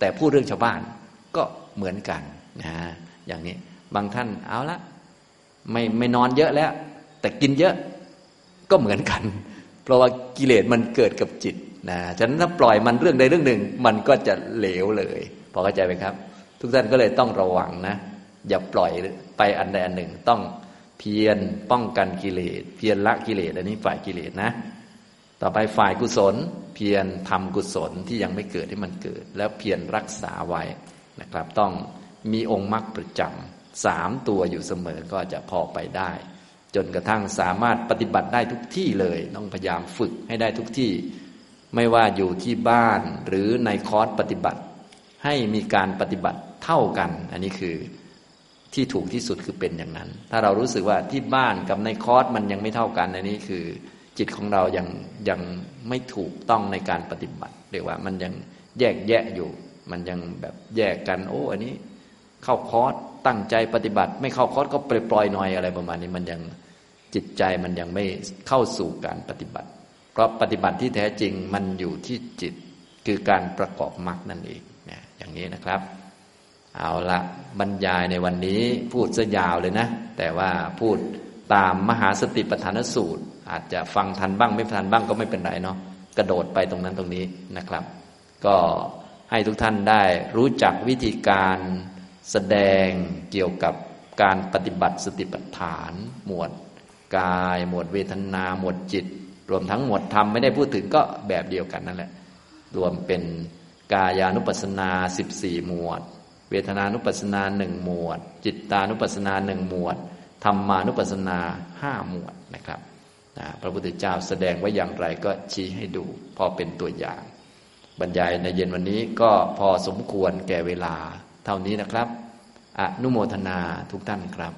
แต่พูดเรื่องชาวบ้านก็เหมือนกันนะอย่างนี้บางท่านเอาละไม่ไม่นอนเยอะแล้ว แต่กินเยอะก็เหมือนกัน เพราะว่ากิเลสมันเกิดกับจิตนะฉะนั้นถ้าปล่อยมันเรื่องใดเรื่องหนึ่ง มันก็จะเหลวเลยพอเข้าใจไหมครับ ทุกท่านก็เลยต้องระวังนะ อย่าปล่อยไปอันใดอันหนึ่ง ต้องเพียรป้องกันกิเลส เพียรละกิเลสอันนี้ฝ่ายกิเลสนะ ต่อไปฝ่ายกุศล เพียรทำกุศลที่ยังไม่เกิดให้มันเกิด แล้วเพียรรักษาไว้นะครับ ต้องมีองค์มรรคประจำสามตัวอยู่เสมอก็จะพอไปได้ จนกระทั่งสามารถปฏิบัติได้ทุกที่เลย ต้องพยายามฝึกให้ได้ทุกที่ ไม่ว่าอยู่ที่บ้านหรือในคอร์สปฏิบัติ ให้มีการปฏิบัติ เท่ากัน อันนี้คือที่ถูกที่สุดคือเป็นอย่างนั้น ถ้าเรารู้สึกว่าที่บ้านกับในคอร์สมันยังไม่เท่ากัน อันนี้คือจิตของเรายังยังไม่ถูกต้องในการปฏิบัติเรียกว่ามันยังแยกแยะอยู่ มันยังแบบแยกกัน โอ้ อันนี้ เข้าคอร์สตั้งใจปฏิบัติ ไม่เข้าคอร์สก็ปล่อยปล่อยหน่อยอะไรประมาณนี้มันยังจิตใจมันยังไม่เข้าสู่การปฏิบัติ เพราะปฏิบัติที่แท้จริงมันอยู่ที่จิตคือการประกอบมรรคนั่นเองอย่างนี้นะครับ เอาละบรรยายในวันนี้พูดซะยาวเลยนะ แต่ว่าพูดตามมหาสติปัฏฐานสูตร อาจจะฟังทันบ้างไม่ทันบ้างก็ไม่เป็นไรเนาะกระโดดไปตรงนั้นตรงนี้นะครับ ก็ให้ทุกท่านได้รู้จักวิธีการแสดงเกี่ยวกับการปฏิบัติสติปัฏฐาน หมวดกาย หมวดเวทนา หมวดจิต รวมทั้งหมวดธรรมไม่ได้พูดถึงก็แบบเดียวกันนั่นแหละ รวมเป็นกายานุปัสสนาสิบสี่หมวด เวทนานุปัสสนาหนึ่งหมวด จิตตานุปัสสนาหนึ่งหมวดธรรมานุปัสสนาห้าหมวดนะครับพระพุทธเจ้าแสดงไว้อย่างไรก็ชี้ให้ดู พอเป็นตัวอย่าง บรรยายในเย็นวันนี้ก็พอสมควรแก่เวลาเท่านี้นะครับ อนุโมทนาทุกท่านครับ